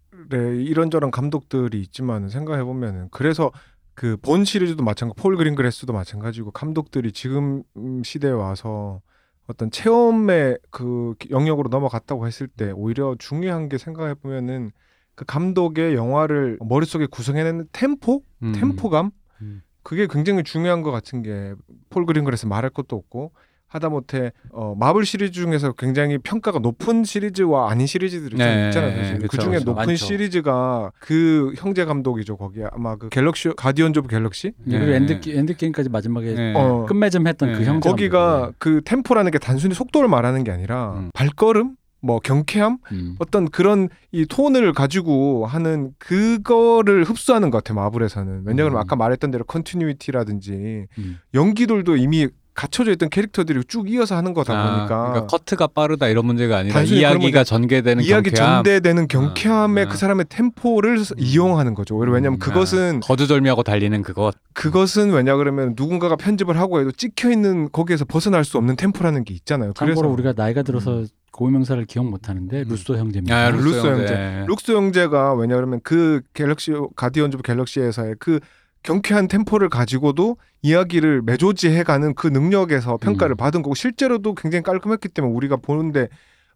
이런저런 감독들이 있지만 생각해 보면은 그래서 그 본 시리즈도 마찬가지, 폴 그린그레스도 마찬가지고 감독들이 지금 음, 시대에 와서 어떤 체험의 그 영역으로 넘어갔다고 했을 때 오히려 중요한 게 생각해 보면은 그 감독의 영화를 머릿속에 구성해내는 템포, 음. 템포감 음. 그게 굉장히 중요한 것 같은 게 폴 그린그래스 말할 것도 없고 하다못해 어, 마블 시리즈 중에서 굉장히 평가가 높은 시리즈와 아닌 시리즈들이 좀 네, 있잖아요. 네, 사실. 그쵸, 그 중에. 높은 많죠. 시리즈가 그 형제 감독이죠. 거기에 아마 그 갤럭시 가디언즈 오브 갤럭시 그리고 네. 엔드 엔드 게임까지 마지막에 네. 어, 끝맺음 했던 그 네. 형 거기가 그 템포라는 게 단순히 속도를 말하는 게 아니라 음. 발걸음, 뭐 경쾌함, 음. 어떤 그런 이 톤을 가지고 하는 그거를 흡수하는 것 같아요. 마블에서는 왜냐하면 음. 아까 말했던 대로 컨티뉴이티라든지 음. 연기들도 이미 갖춰져 있던 캐릭터들이 쭉 이어서 하는 거다 아, 보니까 그러니까 커트가 빠르다 이런 문제가 아니라 이야기가 전개되는 이야기 경쾌함, 전개되는 경쾌함의 아, 아. 그 사람의 템포를 이용하는 거죠. 왜냐하면 음, 그것은 거두절미하고 달리는 그것. 그것은 왜냐 그러면 누군가가 편집을 하고 해도 찍혀 있는 거기에서 벗어날 수 없는 템포라는 게 있잖아요. 참고로 그래서 우리가 나이가 들어서 고유명사를 기억 못하는데 음. 루소 형제입니다. 아, 루소 루소 형제. 형제. 루소 형제가 왜냐 그러면 그 갤럭시 가디언즈 오브 갤럭시에서의 그 경쾌한 템포를 가지고도 이야기를 매조지해가는 그 능력에서 평가를 음. 받은 거고 실제로도 굉장히 깔끔했기 때문에 우리가 보는데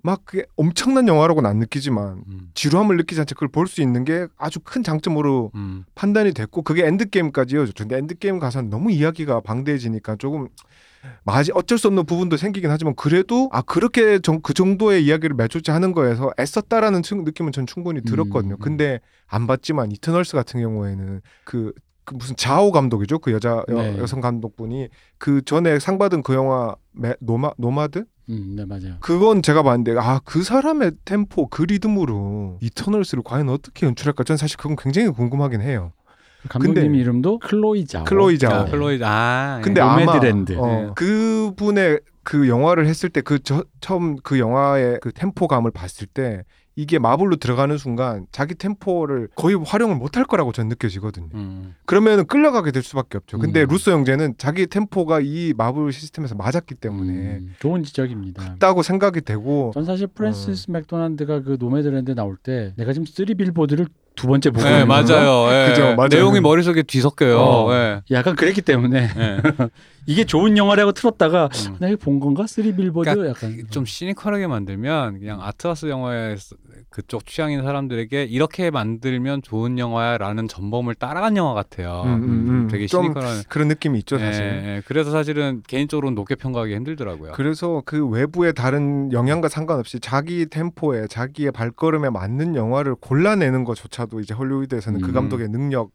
막 그게 엄청난 영화라고는 안 느끼지만 음. 지루함을 느끼지 않지 그걸 볼 수 있는 게 아주 큰 장점으로 음. 판단이 됐고 그게 엔드게임까지 이어졌죠. 근데 엔드게임 가서는 너무 이야기가 방대해지니까 조금 마지 어쩔 수 없는 부분도 생기긴 하지만 그래도 아 그렇게 정, 그 정도의 이야기를 매조지 하는 거에서 애썼다라는 층- 느낌은 전 충분히 들었거든요. 음. 근데 안 봤지만 이터널스 같은 경우에는 그, 그 무슨 자오 감독이죠. 그 여자 여, 네. 여 성 감독분이 그 전에 상 받은 그 영화 매, 노마 노마드 음, 네 맞아요. 그건 제가 봤는데 아 그 사람의 템포 그 리듬으로 이터널스를 과연 어떻게 연출할까 전 사실 그건 굉장히 궁금하긴 해요. 감독님 근데- 이름도 클로이 자오. 클로이 자오. 아, 네. 클로이 아. 근데 예. 아마 노매드랜드. 어, 네. 그분의 그 영화를 했을 때 그 처음 그 영화의 그 템포감을 봤을 때 이게 마블로 들어가는 순간 자기 템포를 거의 활용을 못할 거라고 전 느껴지거든요. 음. 그러면 끌려가게 될 수밖에 없죠. 근데 음. 루소 형제는 자기 템포가 이 마블 시스템에서 맞았기 때문에 음, 좋은 지적입니다. 맞다고 생각이 되고 전 사실 프랜시스 맥도날드가 그 노매드랜드 나올 때 내가 지금 쓰리 빌보드를 두 번째 보고 네. 맞아요. 예. 그죠, 맞아요. 내용이 머릿속에 뒤섞여요. 어. 예. 약간 그랬기 때문에 예. [LAUGHS] 이게 좋은 영화라고 틀었다가 음. 내가 이거 본 건가? 쓰리 빌보드 그러니까 약간 좀 시니컬하게 만들면 그냥 arthouse 영화의 그쪽 취향인 사람들에게 이렇게 만들면 좋은 영화야라는 전범을 따라간 영화 같아요. 음, 음, 음. 되게 좀 시니컬한. 그런 느낌이 있죠 예, 사실. 예. 그래서 사실은 개인적으로는 높게 평가하기 힘들더라고요. 그래서 그 외부의 다른 영향과 상관없이 자기 템포에 자기의 발걸음에 맞는 영화를 골라내는 것조차도 이제 헐리우드에서는 그 음. 감독의 능력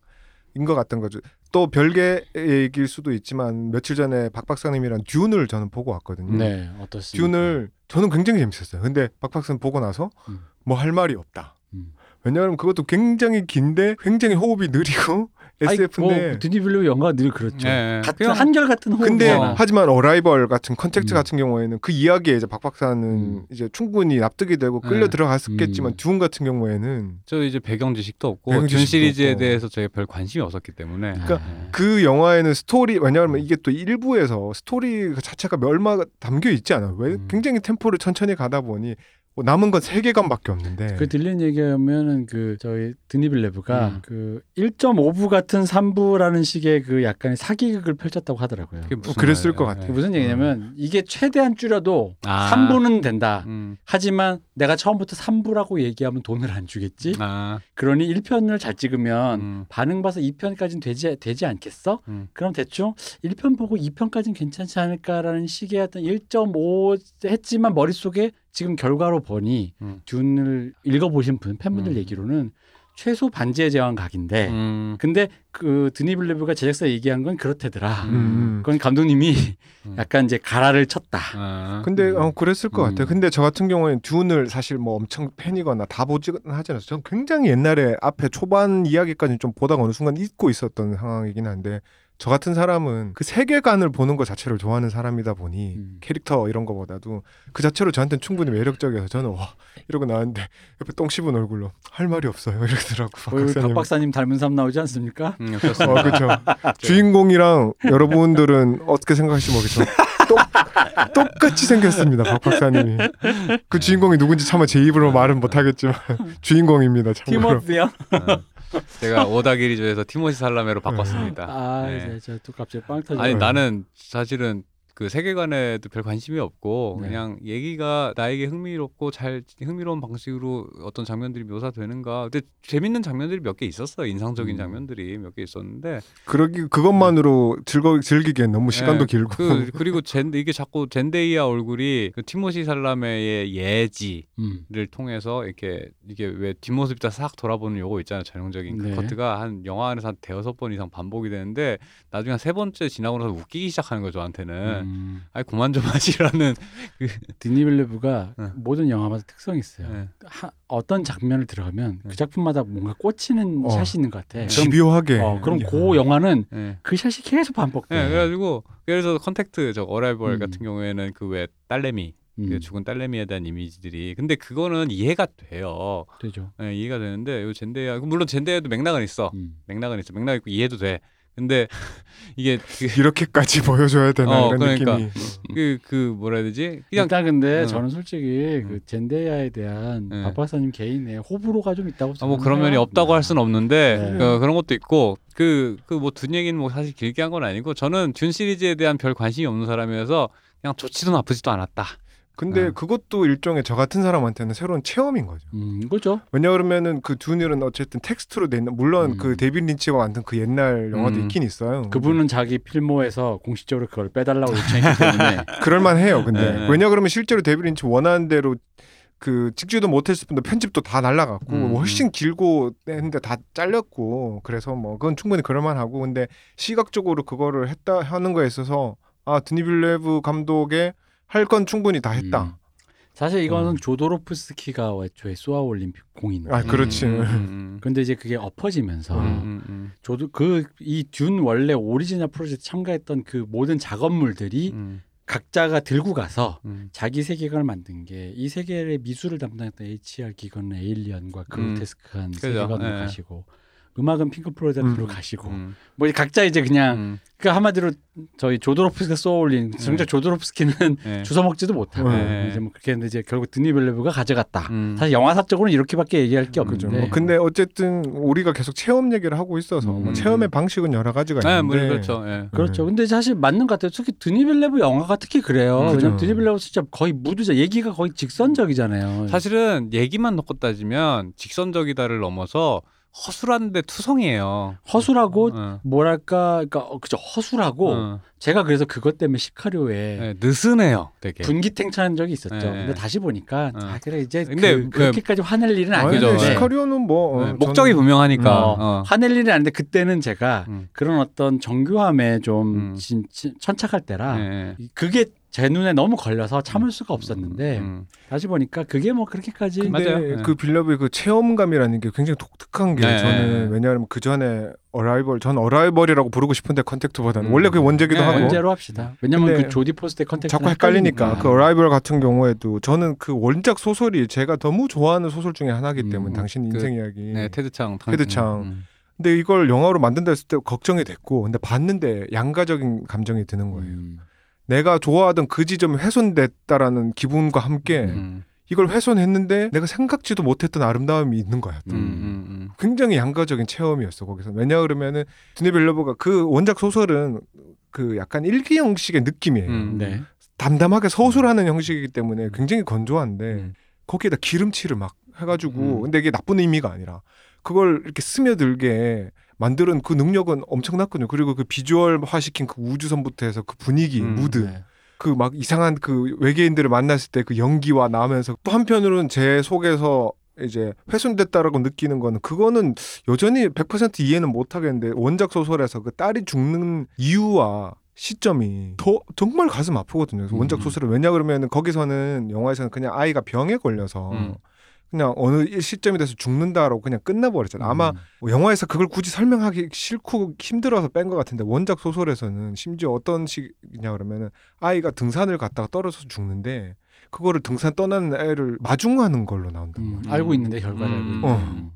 인 것 같은 거죠. 또 별개 얘기일 수도 있지만 며칠 전에 박 박사님이랑 듄을 저는 보고 왔거든요. 네 어떻습니까? 듄을 저는 굉장히 재밌었어요. 근데 박 박사님 보고 나서 음. 뭐 할 말이 없다. 음. 왜냐하면 그것도 굉장히 긴데 굉장히 호흡이 느리고 [LAUGHS] SF인데 뭐 드니 빌뇌브 영화 늘 그렇죠. 예, 예. 같은 그냥 한결 같은 호흡. 근데 어. 하지만 어라이벌 같은 컨택트 음. 같은 경우에는 그 이야기에 이제 박 박사는 음. 이제 충분히 납득이 되고 끌려 네. 들어갔었겠지만 음. 듄 같은 경우에는 저 이제 배경 지식도 없고 배경 준 지식도 시리즈에 없고. 대해서 저희가 별 관심이 없었기 때문에. 그러니까 예. 그 영화에는 스토리 음. 왜냐하면 이게 또 일부에서 스토리 그 자체가 얼마 담겨 있지 않아요. 왜 음. 굉장히 템포를 천천히 가다 보니 뭐 남은 건 세계관밖에 없는데 그 들린 얘기하면은 그 저희 드니빌레브가 음. 그 1.5부 같은 3부라는 식의 그 약간의 사기극을 펼쳤다고 하더라고요. 그게 무슨 그랬을 말이에요? 것 같아요. 그게 무슨 얘기냐면 이게 최대한 줄여도 아. 3부는 된다. 음. 하지만 내가 처음부터 3부라고 얘기하면 돈을 안 주겠지. 아. 그러니 그러니 1편을 잘 찍으면 음. 반응 봐서 2편까지는 되지 되지 않겠어? 음. 그럼 대충 1편 보고 2편까지는 괜찮지 않을까라는 식의 어떤 1.5 했지만 머릿속에 지금 결과로 보니 음. 듄을 읽어보신 분 팬분들 음. 얘기로는 최소 반지의 제왕 각인데 음. 근데 그 드니블레브가 제작사 얘기한 건 그렇대더라. 음. 음. 그건 감독님이 음. 약간 이제 가라를 쳤다. 아. 근데 음. 어, 그랬을 것 음. 같아요. 근데 저 같은 경우에는 듀운을 사실 뭐 엄청 팬이거나 다 보지는 하지 않았어요. 저는 굉장히 옛날에 앞에 초반 이야기까지 좀 보다가 어느 순간 잊고 있었던 상황이긴 한데 저 같은 사람은 그 세계관을 보는 것 자체를 좋아하는 사람이다 보니 음. 캐릭터 이런 거보다도 그 자체로 저한테는 충분히 매력적이어서 저는 와 이러고 나왔는데 옆에 똥 씹은 얼굴로 할 말이 없어요 이러더라고 박 박사님. 박 박사님 닮은 사람 나오지 않습니까? 음, 어. 그렇죠. [LAUGHS] 주인공이랑 여러분들은 어떻게 생각하실지 모르겠죠. 똑, 똑같이 생겼습니다, 박 박사님이. 그 주인공이 누군지 차마 제 입으로 말은 못하겠지만 [LAUGHS] 주인공입니다. 참고로. 티모스요? 어. 제가 오다기리조에서 티모시 살라메로 바꿨습니다. 아, 네. 이제 저또 갑자기 빵 터져. 아니 나는 사실은 그 세계관에도 별 관심이 없고 네. 그냥 얘기가 나에게 흥미롭고 잘 흥미로운 방식으로 어떤 장면들이 묘사되는가. 근데 재밌는 장면들이 몇 개 있었어요. 인상적인 음. 장면들이 몇 개 있었는데 그러기 그것만으로 즐거 즐기기엔 너무 시간도 네, 길고. 그 그리고 젠 이게 자꾸 젠데이아 얼굴이 그 티모시 살라메의 예지를 음. 통해서 이렇게 이게 왜 뒷모습이 다 싹 돌아보는 요거 있잖아요. 전형적인 그 네. 커트가 한 영화 안에서 한 대여섯 번 이상 반복이 되는데 나중에 한 세 번째 지나고 나서 웃기기 시작하는 거죠. 저한테는. 음. 아이 그만 좀 [LAUGHS] 하시라는 드니빌레브가 네. 모든 영화마다 특성이 있어요. 네. 하, 어떤 장면을 들어가면 네. 그 작품마다 뭔가 꽂히는 어. 샷이 있는 것 같아. 집요하게. 어, 그럼 그 영화는 네. 그 샷이 계속 반복돼. 네, 그래가지고 그래서 컨택트 저 Arrival 음. 같은 경우에는 그 왜 딸내미 음, 그 죽은 딸내미에 대한 이미지들이 근데 그거는 이해가 돼요. 되죠. 네, 이해가 되는데 요 젠데야 물론 젠데야도 맥락은 있어. 음. 맥락은 있어. 맥락 있고 이해도 돼. 근데 [LAUGHS] 이게 그, 이렇게까지 보여줘야 되나 어, 이런 그러니까. 느낌이. 그, 그 뭐라 해야 되지? 그냥 일단 근데 어. 저는 솔직히 음. 그 젠데야에 대한 네. 박 박사님 개인의 호불호가 좀 있다고 아, 뭐 그런 면이. 없다고 할 수는 없는데 네. 그, 그런 것도 있고 그 그 뭐 둔 얘기는 뭐 사실 길게 한 건 아니고 저는 준 시리즈에 대한 별 관심이 없는 사람이어서 그냥 좋지도 나쁘지도 않았다. 근데 아. 그것도 일종의 저 같은 사람한테는 새로운 체험인 거죠. 음, 그죠. 왜냐 그러면은 그 듀닐은 어쨌든 텍스트로 돼 있는 물론 음. 그 데빈 린치가 만든 그 옛날 영화도 음. 있긴 있어요. 그분은 자기 필모에서 공식적으로 그걸 빼달라고 요청했기 때문에 [LAUGHS] 그럴 만해요. 근데 네. 왜냐 그러면 실제로 데이빗 린치 원하는 대로 그 찍지도 못했을 뿐더 편집도 다 날라갔고 음, 뭐 훨씬 길고 했는데 다 잘렸고 그래서 뭐 그건 충분히 그럴만하고 근데 시각적으로 그거를 했다 하는 거에 있어서 아 드니빌레브 감독의 할 건 충분히 다 했다. 음. 사실 이거는 어. 조도로프스키가 애초에 쏘아 올린 공인. 아, 그렇지. 음, 음, [LAUGHS] 근데 이제 그게 엎어지면서 음, 음, 음, 저도 그 이 듄 원래 오리지널 프로젝트 참가했던 그 모든 작업물들이 음, 각자가 들고 가서 음. 자기 세계관을 만든 게 이 세계의 미술을 담당했던 HR 기관은 에일리언과 그로테스크한. 세계관을 예. 가시고 음악은 핑크 플로이드로 음. 가시고 음. 뭐 각자 이제 그냥 음. 그 한마디로 저희 조도로프스키가 쏘올린 정작 조도로프스키는 네. [LAUGHS] 주워 먹지도 못하고 네. 이제 뭐 그렇게 했는데 이제 결국 드니벨레브가 가져갔다. 음. 사실 영화사적으로는 이렇게밖에 얘기할 게. 없는데 뭐 근데 어쨌든 우리가 계속 체험 얘기를 하고 있어서 뭐 음. 체험의 방식은 여러 가지가 네, 있는데 뭐 그렇죠. 예. 그렇죠. 근데 사실 맞는 것 같아요. 특히 드니빌레브 영화가 특히 그래요. 음, 왜냐면 그죠. 드니빌레브 진짜 거의 무드자 얘기가 거의 직선적이잖아요. 사실은 얘기만 놓고 따지면 직선적이다를 넘어서 허술한데 투성이에요. 허술하고 어. 뭐랄까, 그러니까 어, 그죠 허술하고 어. 제가 그래서 그것 때문에 시카리오에 네, 느슨해요, 되게. 분기탱천한 적이 있었죠. 네. 근데 다시 보니까 어. 아 그래 이제 근데 그, 그렇게까지 화낼 일은 아니, 그죠. 근데 아닌데 시카리오는 뭐 어, 네, 목적이 저는- 분명하니까. 어, 어. 화낼 일은 아닌데 그때는 제가 음. 그런 어떤 정교함에 좀 음. 진, 진- 천착할 때라 예, 예. 그게 제 눈에 너무 걸려서 참을 수가 없었는데 음. 다시 보니까 그게 뭐 그렇게까지 근데 맞아요. 네. 그 빌려브의 그 체험감이라는 게 굉장히 독특한 게 네. 저는 왜냐하면 그 전에 Arrival 전 Arrival이라고 부르고 싶은데 컨택트보다는 음. 원래 그게 원제기도 네, 하고 원제로 합시다. 왜냐면 근데 그 조디 포스터의 컨택트 자꾸 헷갈리니까 그 Arrival 같은 경우에도 저는 그 원작 소설이 제가 너무 좋아하는 소설 중에 하나이기 때문에 음. 당신 그- 인생 이야기. 네, 테드창. 테드창. 음. 근데 이걸 영화로 만든다 했을 때 걱정이 됐고 근데 봤는데 양가적인 감정이 드는 거예요. 음. 내가 좋아하던 그 지점이 훼손됐다라는 기분과 함께 음. 이걸 훼손했는데 내가 생각지도 못했던 아름다움이 있는 거야. 또. 음. 음. 음. 굉장히 양가적인 체험이었어 거기서. 왜냐 그러면은 드네 빌러버가 그 원작 소설은 그 약간 일기 형식의 느낌이에요. 음. 네. 담담하게 서술하는 형식이기 때문에 굉장히 건조한데 음. 거기에다 기름칠을 막 해가지고 음. 근데 이게 나쁜 의미가 아니라 그걸 이렇게 스며들게 만드는 그 능력은 엄청났거든요. 그리고 그 비주얼화 시킨 그 우주선부터 해서 그 분위기, 음, 무드, 네. 그막 이상한 그 외계인들을 만났을 때 그 연기와 나면서 또 한편으로는 제 속에서 이제 훼손됐다라고 느끼는 거는 그거는 여전히 100% 이해는 못 하겠는데 원작 소설에서 그 딸이 죽는 이유와 시점이 더 정말 가슴 아프거든요. 원작 음. 소설은 왜냐 그러면은 거기서는 영화에서는 그냥 아이가 병에 걸려서 음. 그냥 어느 일 시점이 돼서 죽는다라고 그냥 끝나버렸잖아요. 아마 음. 뭐 영화에서 그걸 굳이 설명하기 싫고 힘들어서 뺀 것 같은데 원작 소설에서는 심지어 어떤 식이냐 그러면은 아이가 등산을 갔다가 떨어져서 죽는데 그거를 등산 떠나는 애를 마중하는 걸로 나온단 말이에요. 음, 알고 있는데 결과를 알고 음. 있는데. 어.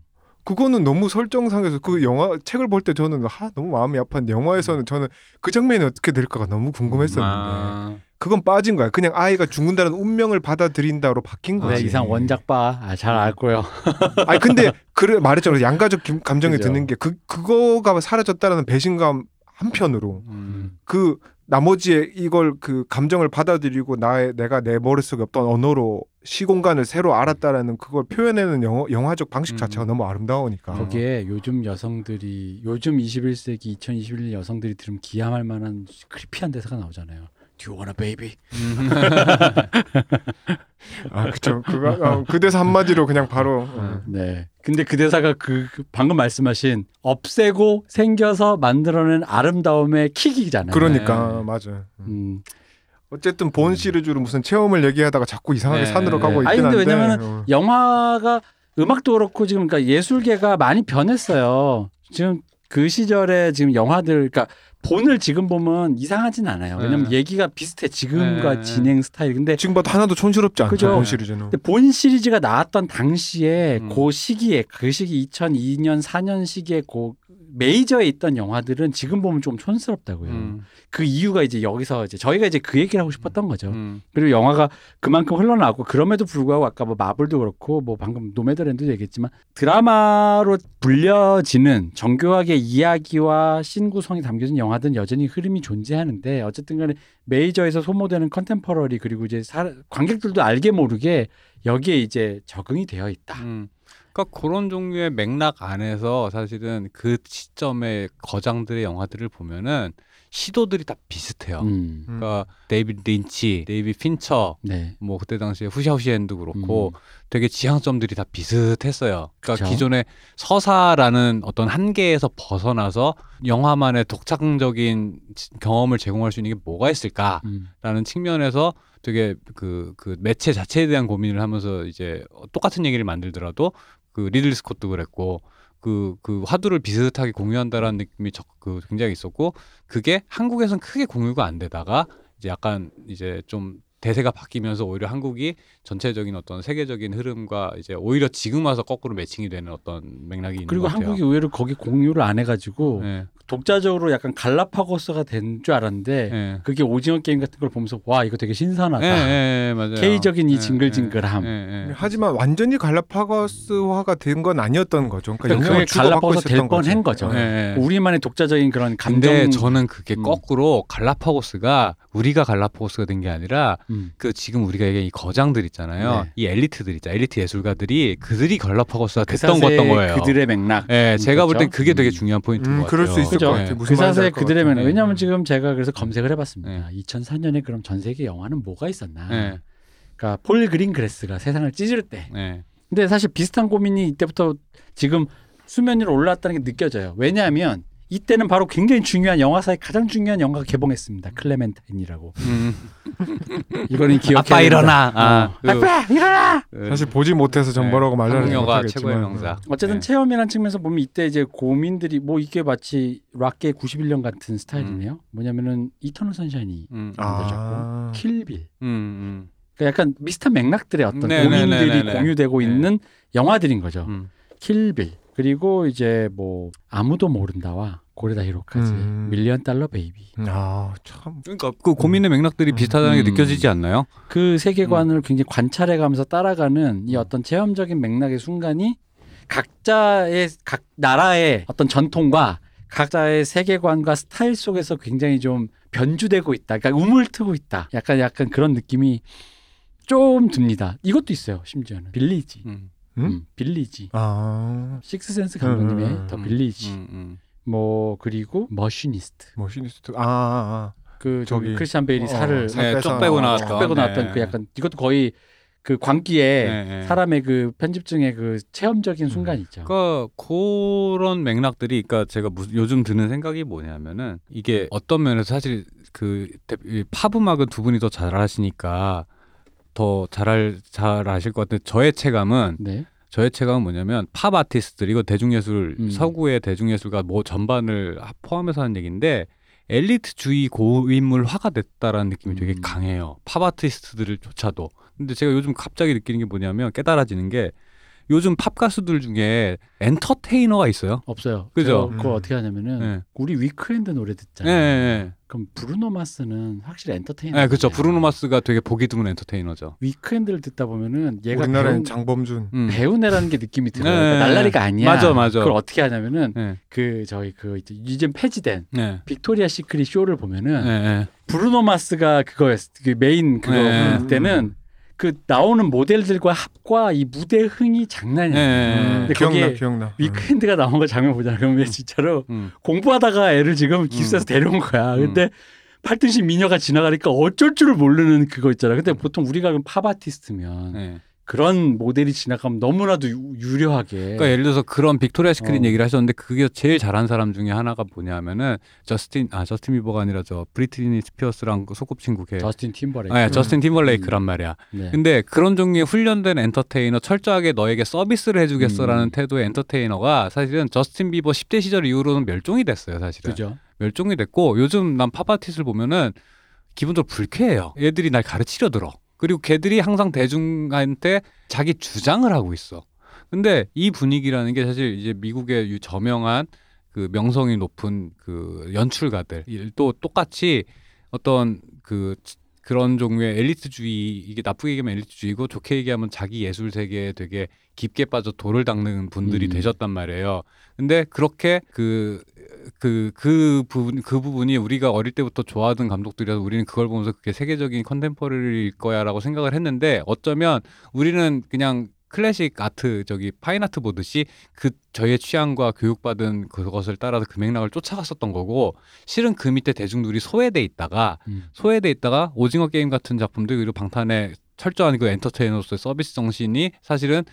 그거는 너무 설정상에서 그 영화 책을 볼 때 저는 하 너무 마음이 아팠는데 영화에서는 저는 그 장면이 어떻게 될까가 너무 궁금했었는데 아. 그건 빠진 거야. 그냥 아이가 죽는다는 운명을 받아들인다로 바뀐 네, 거지. 이상 원작 봐. 아, 잘 알고요. [LAUGHS] 아니 근데 그래 말했잖아 양가적 김- 감정이 그죠. 드는 게 그 그거가 사라졌다라는 배신감 한편으로 음. 그 나머지의 이걸 그 감정을 받아들이고 나의 내가 내 머릿속에 없던 언어로 시공간을 새로 알았다라는 그걸 표현하는 영어, 영화적 방식 음. 자체가 너무 아름다우니까 거기에 요즘 여성들이 요즘 21세기 2021년 여성들이 들으면 기함할 만한 크리피한 대사가 나오잖아요. Do you want a baby? 음. [LAUGHS] 아 그쵸 그거 어, 그 대사 한마디로 그냥 바로 어. 네. 근데 그 대사가 그, 그 방금 말씀하신 없애고 생겨서 만들어낸 아름다움의 킥이잖아요. 그러니까 네. 맞아 음. 어쨌든 본 시리즈로 무슨 체험을 얘기하다가 자꾸 이상하게 네. 산으로 가고 아니, 있긴 근데 한데 왜냐면은 어. 영화가 음악도 그렇고 지금 그러니까 예술계가 많이 변했어요. 지금 그 시절에 지금 영화들 그러니까 본을 지금 보면 이상하진 않아요. 왜냐면 네. 얘기가 비슷해 지금과 네. 진행 스타일. 근데 지금 봐도 하나도 촌스럽지 않죠 그죠. 본 시리즈는 근데 본 시리즈가 나왔던 당시에 음. 그 시기에 그 시기 2002년 4년 시기에 그 메이저에 있던 영화들은 지금 보면 좀 촌스럽다고요. 음. 그 이유가 이제 여기서 이제 저희가 이제 그 얘기를 하고 싶었던 거죠. 음. 그리고 영화가 그만큼 흘러나왔고 그럼에도 불구하고 아까 뭐 마블도 그렇고 뭐 방금 노매드랜드도 얘기했지만 드라마로 불려지는 정교하게 이야기와 씬 구성이 담겨진 영화들은 여전히 흐름이 존재하는데 어쨌든 간에 메이저에서 소모되는 컨템퍼러리 그리고 이제 사- 관객들도 알게 모르게 여기에 이제 적응이 되어 있다. 음. 그러니까 그런 종류의 맥락 안에서 사실은 그 시점의 거장들의 영화들을 보면은 시도들이 다 비슷해요. 음. 음. 그러니까 데이비드 린치, 데이비드 핀처, 네. 뭐 그때 당시에 허우샤오시엔도 그렇고 음. 되게 지향점들이 다 비슷했어요. 그러니까 그쵸. 기존의 서사라는 어떤 한계에서 벗어나서 영화만의 독창적인 지- 경험을 제공할 수 있는 게 뭐가 있을까라는 음. 측면에서 되게 그, 그 매체 자체에 대한 고민을 하면서 이제 똑같은 얘기를 만들더라도 그 리들 스콧도 그랬고 그, 그 화두를 비슷하게 공유한다라는 느낌이 적, 그 굉장히 있었고 그게 한국에선 크게 공유가 안 되다가 이제 약간 이제 좀 대세가 바뀌면서 오히려 한국이 전체적인 어떤 세계적인 흐름과 이제 오히려 지금 와서 거꾸로 매칭이 되는 어떤 맥락이 있는 그리고 것 같아요. 한국이 의외로 거기 공유를 안 해가지고 네, 독자적으로 약간 갈라파고스가 된 줄 알았는데 네. 그게 오징어 게임 같은 걸 보면서 와 이거 되게 신선하다. 네, 네, 맞아요. K적인 이 네, 징글징글함. 네. 하지만 완전히 갈라파고스화가 된 건 아니었던 거죠. 그러니까 그러니까 영향을 그게 갈라파고스 될 뻔한 거죠. 우리만의 독자적인 그런 감정. 근데 저는 그게 음. 거꾸로 갈라파고스가 우리가 갈라파고스가 된 게 아니라 음. 그 지금 우리가 얘기한 이 거장들 있잖아요. 네. 이 엘리트들 있잖아요. 엘리트 예술가들이 그들이 갈라파고스가 그 됐던 거였던 거예요. 그들의 맥락. 예, 제가 볼 땐 그렇죠? 그게 되게 음. 중요한 포인트인 음, 것 그럴 같아요. 수 있을 그죠. 것 같아요. 네. 그 알것 그들의. 네. 왜냐하면 지금 제가 그래서 검색을 해봤습니다. 2004년에 그럼 전 세계 영화는 뭐가 있었나? 네, 그러니까 폴 그린그레스가 세상을 찢을 때. 네. 근데 사실 비슷한 고민이 이때부터 지금 수면 위로 올라왔다는 게 느껴져요. 왜냐하면 이때는 바로 굉장히 중요한 영화사의 가장 중요한 영화가 개봉했습니다. 클레멘타인이라고. 음. [LAUGHS] 이거는 기억해야 아빠. 일어나. 아, 어. 아빠 일어나. 그, 사실 보지 못해서 전 네. 말하는 한국 영화 못하겠지만 최고의 명작. 어쨌든 네. 체험이라는 측면에서 보면 이때 이제 고민들이 뭐 이게 마치 락의 91년 같은 스타일이네요. 뭐냐면은 이터널 선샤인이 음, 아, 킬빌. 음, 음, 그러니까 약간 비슷한 맥락들의 어떤 네, 고민들이 네, 네, 네, 네. 공유되고 네. 있는 영화들인 거죠. 음. 킬빌 그리고 이제 뭐 아무도 모른다와 고레다 히로카즈 음. 밀리언 달러 베이비 아, 참. 그러니까 그 고민의 맥락들이 음. 비슷하다는 게 음. 느껴지지 않나요? 그 세계관을 굉장히 관찰해가면서 따라가는 이 어떤 체험적인 맥락의 순간이 각자의 각 나라의 어떤 전통과 각자의 세계관과 스타일 속에서 굉장히 좀 변주되고 있다. 그러니까 움을 트고 있다. 약간 약간 그런 느낌이 좀 듭니다. 이것도 있어요. 심지어는 빌리지. 음, 음? 음, 빌리지. 아, 식스센스 감독님의 음, 음, 더 음, 빌리지. 음, 음. 뭐 그리고 머시니스트. 머시니스트. 아, 아, 그 저기 크리스찬 베일이 어, 살을 살 네, 쪽 빼고 나왔던. 나왔던. 쭉 빼고 나왔던 네. 그 약간 이것도 거의 그 광기에 네, 네. 사람의 그 편집증의 그 체험적인 순간 있죠. 그러니까 그런 맥락들이 그러니까 제가 무슨 요즘 드는 생각이 뭐냐면은 이게 어떤 면에서 사실 그 대- 이팝 음악은 두 분이 더 잘하시니까 더 잘할 잘 아실 것 같은데 저의 체감은 네. 저의 체감은 뭐냐면 팝 아티스트들 이거 대중예술 음. 서구의 대중예술가 뭐 전반을 포함해서 하는 얘기인데 엘리트주의 고인물화가 됐다라는 느낌이 되게 음. 강해요. 팝 아티스트들조차도. 근데 제가 요즘 갑자기 느끼는 게 뭐냐면 깨달아지는 게 요즘 팝 가수들 중에 엔터테이너가 있어요. 없어요. 그죠? 그거 음. 어떻게 하냐면은 네. 우리 위크엔드 노래 네, 듣잖아요. 네, 그럼 브루노 마스는 확실히 엔터테이너. 네. 네, 그렇죠. 브루노 마스가 되게 보기 드문 엔터테이너죠. 위크엔드를 듣다 보면은 얘가 우리나라엔 배우, 장범준. 음. 배우네라는 게 느낌이 들어요. 네. 그러니까 날라리가 아니야. 맞아, 맞아. 그걸 어떻게 하냐면은 네, 그 저희 그 이제 이젠 폐지된 네, 빅토리아 시크릿 쇼를 보면은 네, 네. 브루노 마스가 그거였 그 메인 그거 네. 때는 그 나오는 모델들과 합과 이 무대 흥이 장난이 아니에요. 네. 근데 기억나, 기억나. 위크엔드가 나온 거 장면 보잖아. 그러면 진짜로 음. 공부하다가 애를 지금 기숙사에서 데려온 거야. 음. 근데 팔등신 미녀가 지나가니까 어쩔 줄을 모르는 그거 있잖아. 근데 보통 우리가 팝 아티스트면 네. 그런 모델이 지나가면 너무나도 유- 유려하게 그러니까 예를 들어서 그런 빅토리아 시크릿 어. 얘기를 하셨는데 그게 제일 잘한 사람 중에 하나가 뭐냐면은 저스틴 아 저스틴 비버가 아니라 저 브리트니 스피어스랑 그 소꿉친구 걔 저스틴 팀버레이크. 아, 저스틴 팀벌레이크란 말이야. 네. 근데 그런 종류의 훈련된 엔터테이너 철저하게 너에게 서비스를 해주겠어라는 음. 태도의 엔터테이너가 사실은 저스틴 비버 10대 시절 이후로는 멸종이 됐어요 사실은 그죠. 멸종이 됐고 요즘 난 팝아티스트를 보면은 기본적으로 불쾌해요 얘들이 날 가르치려 들어 그리고 걔들이 항상 대중한테 자기 주장을 하고 있어 근데 이 분위기라는 게 사실 이제 미국의 유- 저명한 그 명성이 높은 그 연출가들 또 똑같이 어떤 그 그런 종류의 엘리트주의 이게 나쁘게 얘기하면 엘리트주의고 좋게 얘기하면 자기 예술 세계에 되게 깊게 빠져 돌을 닦는 분들이 음. 되셨단 말이에요. 근데 그렇게 그 그 그 부분 그 부분이 우리가 어릴 때부터 좋아하던 감독들이라서 우리는 그걸 보면서 그게 세계적인 contemporary일 거야라고 생각을 했는데 어쩌면 우리는 그냥 classic art 저기 fine art 보듯이 그 저의 취향과 교육받은 그것을 따라서 그 맥락을 쫓아갔었던 거고 실은 그 밑에 대중들이 소외돼 있다가 음. 소외돼 있다가 오징어 게임 같은 작품들 그리고 방탄의 철저한 그 엔터테이너로서의 서비스 정신이 사실은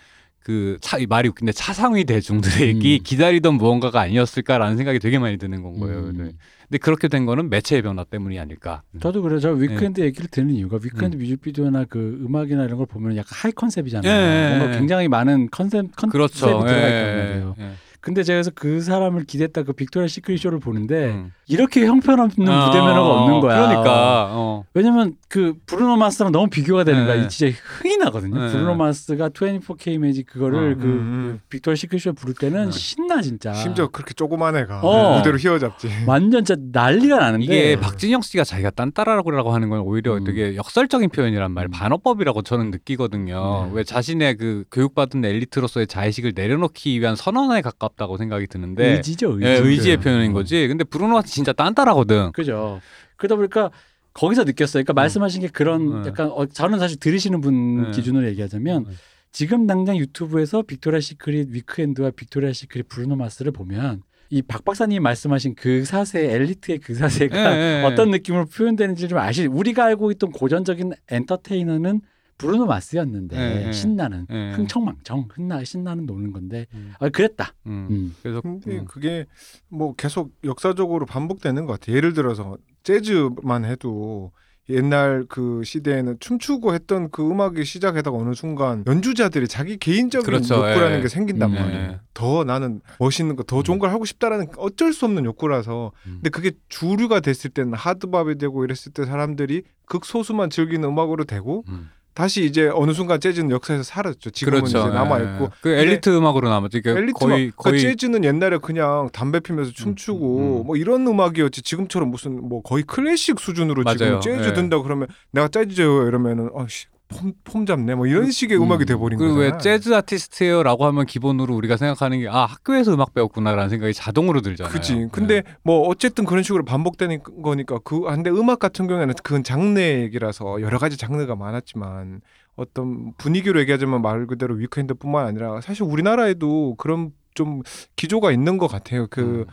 그 차, 이 말이 웃긴데 차상위 대중들이 음. 기다리던 무언가가 아니었을까라는 생각이 되게 많이 드는 건 거예요. 음. 네. 근데 그렇게 된 거는 매체의 변화 때문이 아닐까. 저도 그래요. 저 위크엔드 네. 얘기를 듣는 이유가 위크엔드 뮤직비디오나 그 음악이나 이런 걸 보면 약간 high concept이잖아요. 예, 예, 뭔가 예. 굉장히 많은 컨셉 컨셉이 그렇죠. 들어가 예, 있단 말이에요. 예, 예. 근데 제가 그래서 그 사람을 기대했다 그 빅토리아 시크릿 쇼를 보는데 음. 이렇게 형편없는 어, 무대 매너가 없는 거야. 그러니까 어. 왜냐면 그 브루노 마스랑 너무 비교가 되는 네. 거야. 이 진짜 흥이 나거든요. 네. 브루노 마스가 24K 매직 그거를 어. 그, 음, 음. 그 빅토리아 시크릿 쇼 부를 때는 네. 신나 진짜. 심지어 그렇게 조그만 애가 어. 무대로 휘어잡지. [LAUGHS] 완전 진짜 난리가 나는데 이게 박진영 씨가 자기가 딴따라라고 하는 건 오히려 음. 되게 역설적인 표현이란 말, 음. 반어법이라고 저는 느끼거든요. 네. 왜 자신의 그 교육받은 엘리트로서의 자의식을 내려놓기 위한 선언에 가깝 다고 생각이 드는데 의지죠 의지. 예, 의지의 네. 표현인 거지. 근데 브루노가 진짜 딴따라거든. 그죠. 그러다 보니까 거기서 느꼈어요. 그러니까 말씀하신 게 그런 네. 약간 어, 저는 사실 들으시는 분 네. 기준으로 얘기하자면 네. 지금 당장 유튜브에서 빅토리아 시크릿 위크엔드와 빅토리아 시크릿 브루노 마스를 보면 이박 박사님이 말씀하신 그 사세 엘리트의 그 사세가 예, 예, 예. 어떤 느낌으로 표현되는지 좀 아시. 우리가 알고 있던 고전적인 엔터테이너는 브루노 마스였는데 예, 예. 신나는 예. 흥청망청 흥나 신나는 노는 건데 음. 아, 그랬다. 음. 음. 그래서 근데 음. 그게 뭐 계속 역사적으로 반복되는 것 같아요. 예를 들어서 재즈만 해도 옛날 그 시대에는 춤추고 했던 그 음악이 시작하다가 어느 순간 연주자들이 자기 개인적인 그렇죠. 욕구라는 예. 게 생긴단 음, 말이에요. 예. 더 나는 멋있는 거, 더 좋은 걸 하고 싶다라는 어쩔 수 없는 욕구라서. 음. 근데 그게 주류가 됐을 때는 하드밥이 되고 이랬을 때 사람들이 극소수만 즐기는 음악으로 되고 음. 다시 이제 어느 순간 재즈는 역사에서 사라졌죠. 지금은 그렇죠. 이제 남아 예. 있고. 그 엘리트 음악으로 남았지. 그러니까 엘리트 거의 거의, 거의 재즈는 옛날에 그냥 담배 피면서 춤추고 음. 뭐 이런 음악이었지 지금처럼 무슨 뭐 거의 클래식 수준으로 맞아요. 지금 재즈 예. 든다 그러면 내가 재즈요 이러면은 어씨 폼, 폼 잡네 뭐 이런 식의 음, 악이 음. 돼버린 그 거잖아. 왜 재즈 아티스트예요라고 하면 기본으로 우리가 생각하는 게 아 학교에서 음악 배웠구나라는 생각이 자동으로 들잖아요. 그지. 근데 뭐 어쨌든 그런 식으로 반복되는 거니까 그 근데 음악 같은 경우에는 그건 장르 얘기라서 여러 가지 장르가 많았지만 어떤 분위기로 얘기하자면 말 그대로 위크엔드뿐만 아니라 사실 우리나라에도 그런 좀 기조가 있는 것 같아요. 그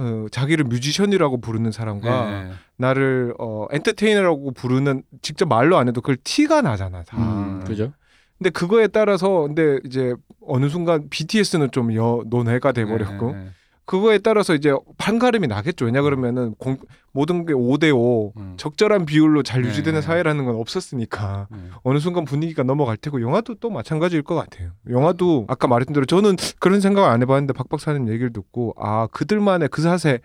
어, 자기를 뮤지션이라고 부르는 사람과 네. 나를 어 엔터테이너라고 부르는 직접 말로 안 해도 그걸 티가 나잖아 다. 음, 그죠? 근데 그거에 따라서 근데 이제 어느 순간 BTS는 좀 여, 논외가 돼 버렸고 네, 네. 그거에 따라서 이제 판가름이 나겠죠. 왜냐 그러면은 공, 모든 게 5대5 음. 적절한 비율로 잘 유지되는 네. 사회라는 건 없었으니까 네. 어느 순간 분위기가 넘어갈 테고 영화도 또 마찬가지일 것 같아요. 영화도 아까 말했던 대로 저는 그런 생각을 안 해봤는데 박 박사님 얘기를 듣고 아 그들만의 그 사세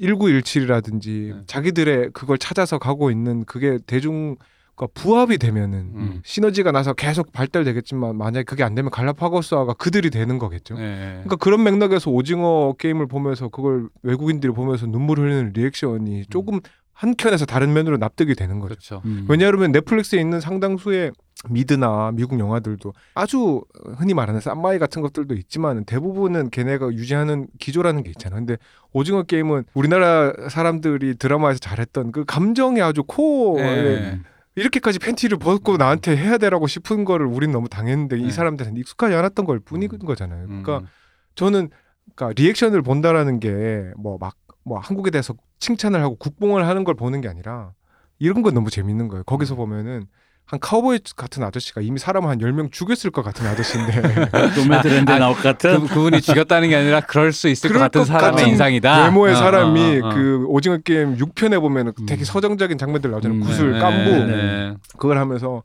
1917이라든지 네. 자기들의 그걸 찾아서 가고 있는 그게 대중 과 부합이 되면은 음. 시너지가 나서 계속 발달되겠지만 만약에 그게 안 되면 갈라파고스화가 그들이 되는 거겠죠. 네. 그러니까 그런 맥락에서 오징어 게임을 보면서 그걸 외국인들이 보면서 눈물 흘리는 리액션이 조금 한켠에서 다른 면으로 납득이 되는 거죠. 그렇죠. 음. 왜냐하면 넷플릭스에 있는 상당수의 미드나 미국 영화들도 아주 흔히 말하는 쌈마이 같은 것들도 있지만 대부분은 걔네가 유지하는 기조라는 게 있잖아. 근데 오징어 게임은 우리나라 사람들이 드라마에서 잘했던 그 감정이 아주 코어에 네. 이렇게까지 팬티를 벗고 나한테 해야 되라고 싶은 거를 우린 너무 당했는데 네. 이 사람들은 익숙하지 않았던 걸 뿐인 음. 거잖아요. 그러니까 음. 저는 그러니까 리액션을 본다라는 게 뭐막뭐 한국에 대해서 칭찬을 하고 국뽕을 하는 걸 보는 게 아니라 이런 건 너무 재밌는 거예요. 거기서 음. 보면은 한 카우보이 같은 아저씨가 이미 사람 한 10명 죽였을 것 같은 아저씨인데 [LAUGHS] 노매드랜드 아, 나올 것 같은 그, 그분이 죽였다는 게 아니라 그럴 수 있을 것 그럴 같은 것 사람의 같은 인상이다. 외모의 어, 사람이 어, 어, 어. 그 오징어 게임 6편에 보면은 음. 되게 서정적인 장면들 나오잖아요. 음, 구슬 네, 깐부 네, 네. 그걸 하면서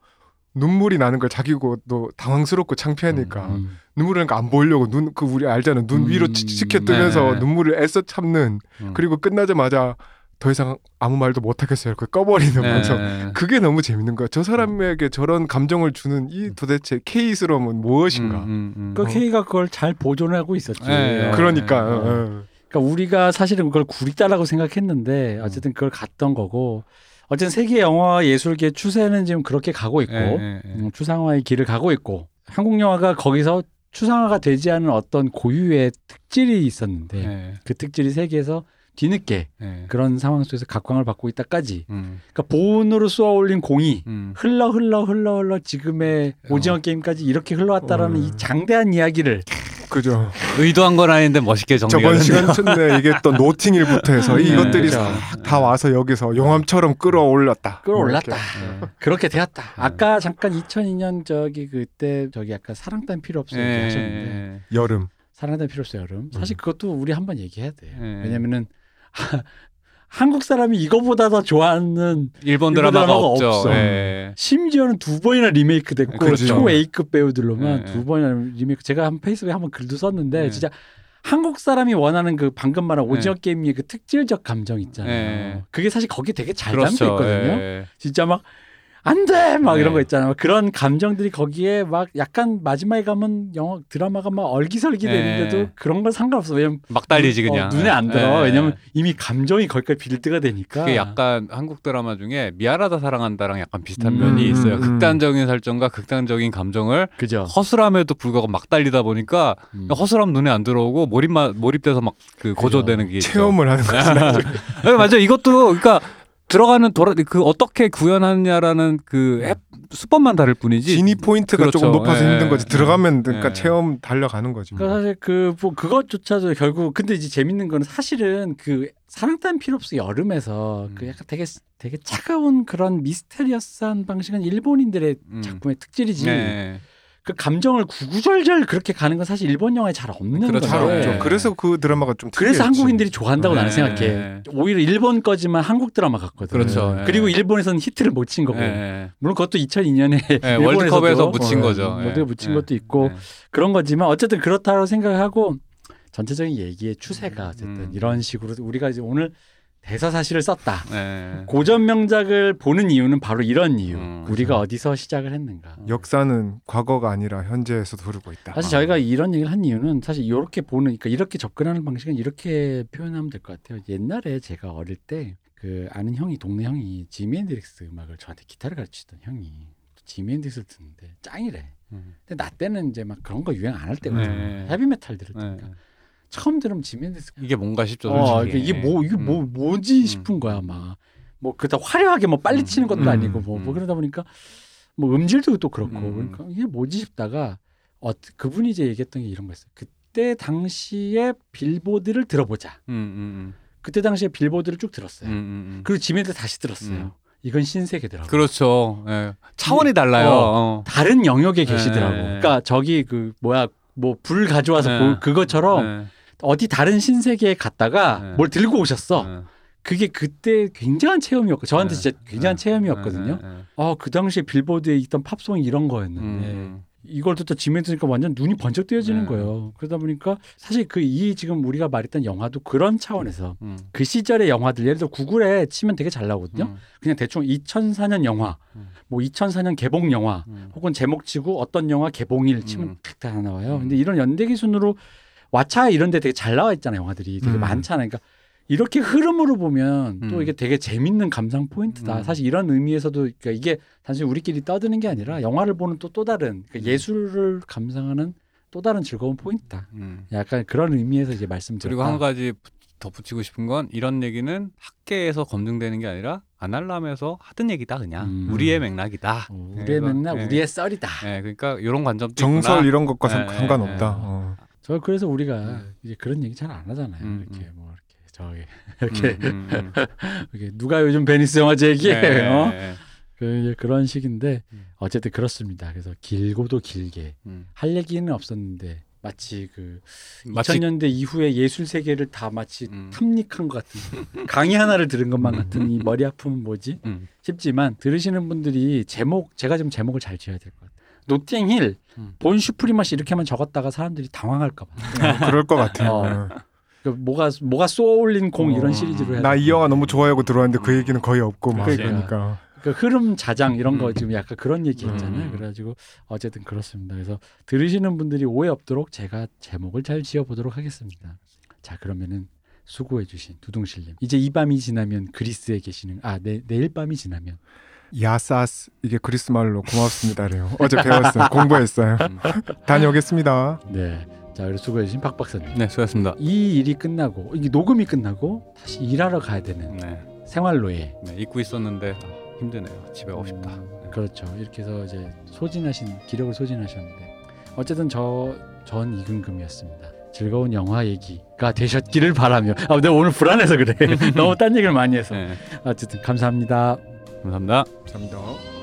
눈물이 나는 걸 자기고 또 당황스럽고 창피하니까 음. 눈물이 나니까 안 보이려고 눈 그 우리 알잖아 눈 음, 위로 치켜 뜨면서 네. 눈물을 애써 참는 음. 그리고 끝나자마자 더 이상 아무 말도 못 하겠어요. 그 꺼버리는 네, 방송. 네. 그게 너무 재밌는 거야. 저 사람에게 저런 감정을 주는 이 도대체 K스러움은 무엇인가? 음, 음, 음. 그 K가 그걸 잘 보존하고 있었지. 네, 그러니까 어. 어. 그러니까 우리가 사실은 그걸 구리다라고 생각했는데 어쨌든 그걸 갔던 거고 어쨌든 세계 영화 예술계 추세는 지금 그렇게 가고 있고 네, 네, 네. 음, 추상화의 길을 가고 있고 한국 영화가 거기서 추상화가 되지 않은 어떤 고유의 특질이 있었는데 네, 그 특질이 세계에서 뒤늦게 네. 그런 상황 속에서 각광을 받고 있다까지 음, 그러니까 본으로 쏘아 올린 공이 음. 흘러 흘러 흘러 흘러 지금의 오징어 게임까지 이렇게 흘러왔다라는 어. 이 장대한 이야기를 그죠. 의도한 건 아닌데 멋있게 정리가 저번 됐네요. 시간 전에 얘기했던 노팅힐부터 해서 네, 이것들이 그죠. 싹다 와서 여기서 용암처럼 끌어올랐다. 끌어올랐다. 네. 그렇게 되었다. 아까 잠깐 2002년 저기 그때 저기 아까 사랑 딴 필요 없어 네, 얘기하셨는데 네, 여름. 사랑 딴 필요 없어 여름. 사실 그것도 우리 한번 얘기해야 돼. 네. 왜냐면은 [LAUGHS] 한국 사람이 이거보다 더 좋아하는 일본 일본 드라마가 드라마가 없죠. 없어. 네. 심지어는 두 번이나 리메이크 됐고 그렇죠. 초 A급 배우들로만 네. 두 번이나 리메이크. 제가 한 페이스북에 한번 글도 썼는데 네. 진짜 한국 사람이 원하는 그 방금 말한 오징어 네. 게임의 그 특질적 감정 있잖아요. 네. 그게 사실 거기 되게 잘 그렇죠. 담겨 있거든요. 예. 진짜 막 안 돼! 막 네. 이런 거 있잖아요. 그런 감정들이 거기에 막 약간 마지막에 가면 영화 드라마가 막 얼기설기 네. 되는데도 그런 건 상관없어. 왜냐면 막 달리지 눈- 어, 그냥 눈에 안 들어. 예. 왜냐면 이미 감정이 거기까지 빌드가 되니까. 그게 약간 한국 드라마 중에 미안하다 사랑한다랑 약간 비슷한 음, 면이 있어요. 음, 음. 극단적인 설정과 극단적인 감정을 그죠. 허술함에도 불구하고 막 달리다 보니까 음. 허술함 눈에 안 들어오고 몰입만 몰입돼서 막 그 고조되는 게 있죠. 체험을 하는 [LAUGHS] 거지. 네, 맞아. 이것도 그러니까 들어가는 돌아 그 어떻게 구현하냐라는 그 앱, 수법만 다를 뿐이지. 진입 포인트가 그렇죠. 조금 높아서 예. 힘든 거지. 들어가면 그러니까 예. 체험 달려가는 거지. 뭐. 그러니까 사실 그 뭐 그것조차도 결국 근데 이제 재밌는 거는 사실은 그 사랑 따윈 필요 없어 여름에서 그 음. 약간 되게 되게 차가운 그런 미스테리어스한 방식은 일본인들의 음. 작품의 특질이지. 네. 그 감정을 구구절절 그렇게 가는 건 사실 일본 영화에 잘 없는 그렇죠. 없죠. 네. 그래서 그 드라마가 좀 그래서 특이했지. 한국인들이 좋아한다고 나는 네. 생각해. 오히려 일본 거지만 한국 드라마 같거든. 그렇죠. 네. 예. 그리고 일본에서는 히트를 못 친 거고. 예. 물론 그것도 2002년에 예, 월드컵에서 묻힌 거죠. 모두에 예. 묻힌 예. 것도 있고 예. 그런 거지만 어쨌든 그렇다고 생각하고 전체적인 얘기의 추세가 어쨌든 음. 이런 식으로 우리가 이제 오늘 대사 사실을 썼다. 예. 고전 명작을 보는 이유는 바로 이런 이유. 음, 우리가 어디서 시작을 했는가. 역사는 과거가 아니라 현재에서 흐르고 있다. 사실 아. 저희가 이런 얘기를 한 이유는 사실 이렇게 보는 그러니까 이렇게 접근하는 방식은 이렇게 표현하면 될 것 같아요. 옛날에 제가 어릴 때 그 아는 형이 동네 형이 지미 헨드릭스 음악을 저한테 기타를 가르치던 형이 지미 헨드릭스를 듣는데 짱이래. 음. 근데 나 때는 이제 막 그런 거 유행 안 할 때거든. 네. 헤비 메탈 들을 예. 때니까 처음 들으면 앤드릭스 이게 뭔가 싶죠. 어, 솔직히. 이게 뭐 이게 뭐 음. 뭐지 싶은 거야 막. 뭐 그다 화려하게 뭐 빨리 음, 치는 것도 음, 아니고 뭐, 뭐 음. 그러다 보니까 뭐 음질도 또 그렇고 음. 그러니까 이게 뭐지 싶다가 어 그분이 이제 얘기했던 게 이런 거였어요. 그때 당시에 빌보드를 들어보자. 음, 음, 그때 당시에 빌보드를 쭉 음. 들었어요. 음, 음, 음. 그리고 지메드 다시 들었어요. 음. 이건 신세계더라고. 그렇죠. 예. 차원이 달라요. 어. 어. 다른 영역에 계시더라고. 네. 그러니까 저기 그 뭐야 뭐 불 가져와서 네. 보- 그것처럼 예. 어디 다른 신세계에 갔다가 네. 뭘 들고 오셨어. 예. 그게 그때 굉장한 체험이었고 저한테 네. 진짜 굉장한 네. 체험이었거든요. 예, 예, 예. 아그 당시에 빌보드에 있던 팝송이 이런 거였는데 음. 이걸 듣다 지메 들으니까 완전 눈이 번쩍 뜨여지는 네. 거예요. 그러다 보니까 사실 그 이 지금 우리가 말했던 영화도 그런 차원에서 음. 그 시절의 영화들 예를 들어 구글에 치면 되게 잘 나오거든요. 음. 그냥 대충 2004년 영화, 음. 뭐 2004년 개봉 영화, 음. 혹은 제목 치고 어떤 영화 개봉일 음. 치면 탁다 나와요. 음. 근데 이런 연대기 순으로 왓챠 이런 데 되게 잘 나와 있잖아요. 영화들이 되게 음. 많잖아요. 그러니까 이렇게 흐름으로 보면 또 음. 이게 되게 재밌는 감상 포인트다. 음. 사실 이런 의미에서도 그러니까 이게 단순히 우리끼리 떠드는 게 아니라 영화를 보는 또 또 다른 그러니까 음. 예술을 감상하는 또 다른 즐거운 포인트다. 음. 약간 그런 의미에서 이제 말씀드렸다. 그리고 한 가지 덧붙이고 싶은 건 이런 얘기는 학계에서 검증되는 게 아니라 아날람에서 하던 얘기다 그냥 음. 우리의 맥락이다. 어, 예, 우리의 맥락, 예. 우리의 썰이다. 예, 그러니까 이런 관점도 정설 있구나. 이런 것과 상- 예, 상관없다. 예, 예. 어. 저 그래서 우리가 음. 이제 그런 얘기 잘 안 하잖아요. 음, 이렇게 음. 뭐 이렇게 저기 [LAUGHS] 이렇게 음, 음, 음. [LAUGHS] 이렇게 누가 요즘 베니스 영화제 얘기해요. 예, 어? 예, 그 이제 그런 식인데 음. 어쨌든 그렇습니다. 그래서 길고도 길게 음. 할 얘기는 없었는데 마치 그 마치 2000년대 이후의 예술 세계를 다 마치 음. 탐닉한 것 같은 [LAUGHS] 강의 하나를 들은 것만 같은 이 머리 아픔은 뭐지 음. 싶지만 들으시는 분들이 제목 제가 좀 제목을 잘 지어야 될 것 같아요. 노팅힐 음. 본 슈프리머시 이렇게만 적었다가 사람들이 당황할까 봐. 어, 그럴 것 같아. 어. 어. 그 뭐가 뭐가 쏘올린 공 이런 어. 시리즈로 해야 나 돼. 이 영화 너무 좋아하고 들어왔는데 그 얘기는 거의 없고 막 그러니까. 그러니까. 그 흐름 자장 이런 거 음. 지금 약간 그런 얘기 있잖아요. 음. 그래가지고 어쨌든 그렇습니다. 그래서 들으시는 분들이 오해 없도록 제가 제목을 잘 지어보도록 하겠습니다. 자 그러면은 수고해주신 두둥실님 이제 이 밤이 지나면 그리스에 계시는 아 내, 내일 밤이 지나면 야사스 이게 그리스 말로 고맙습니다래요. 어제 배웠어요. 공부했어요. 음. [LAUGHS] 다녀오겠습니다. 네. 자 그리고 수고해 주신 박 박사님 네, 수고하셨습니다. 이 일이 끝나고 이게 녹음이 끝나고 다시 일하러 가야 되는 네, 생활로에 네, 잊고 있었는데 아, 힘드네요. 집에 가고 싶다. 음, 네. 그렇죠. 이렇게 해서 이제 소진하신 기력을 소진하셨는데 어쨌든 저 전 이근금이었습니다. 즐거운 영화 얘기가 되셨기를 바라며. 아, 내가 오늘 불안해서 그래. [LAUGHS] 너무 딴 얘기를 많이 해서. 네, 어쨌든 감사합니다. 감사합니다. 감사합니다.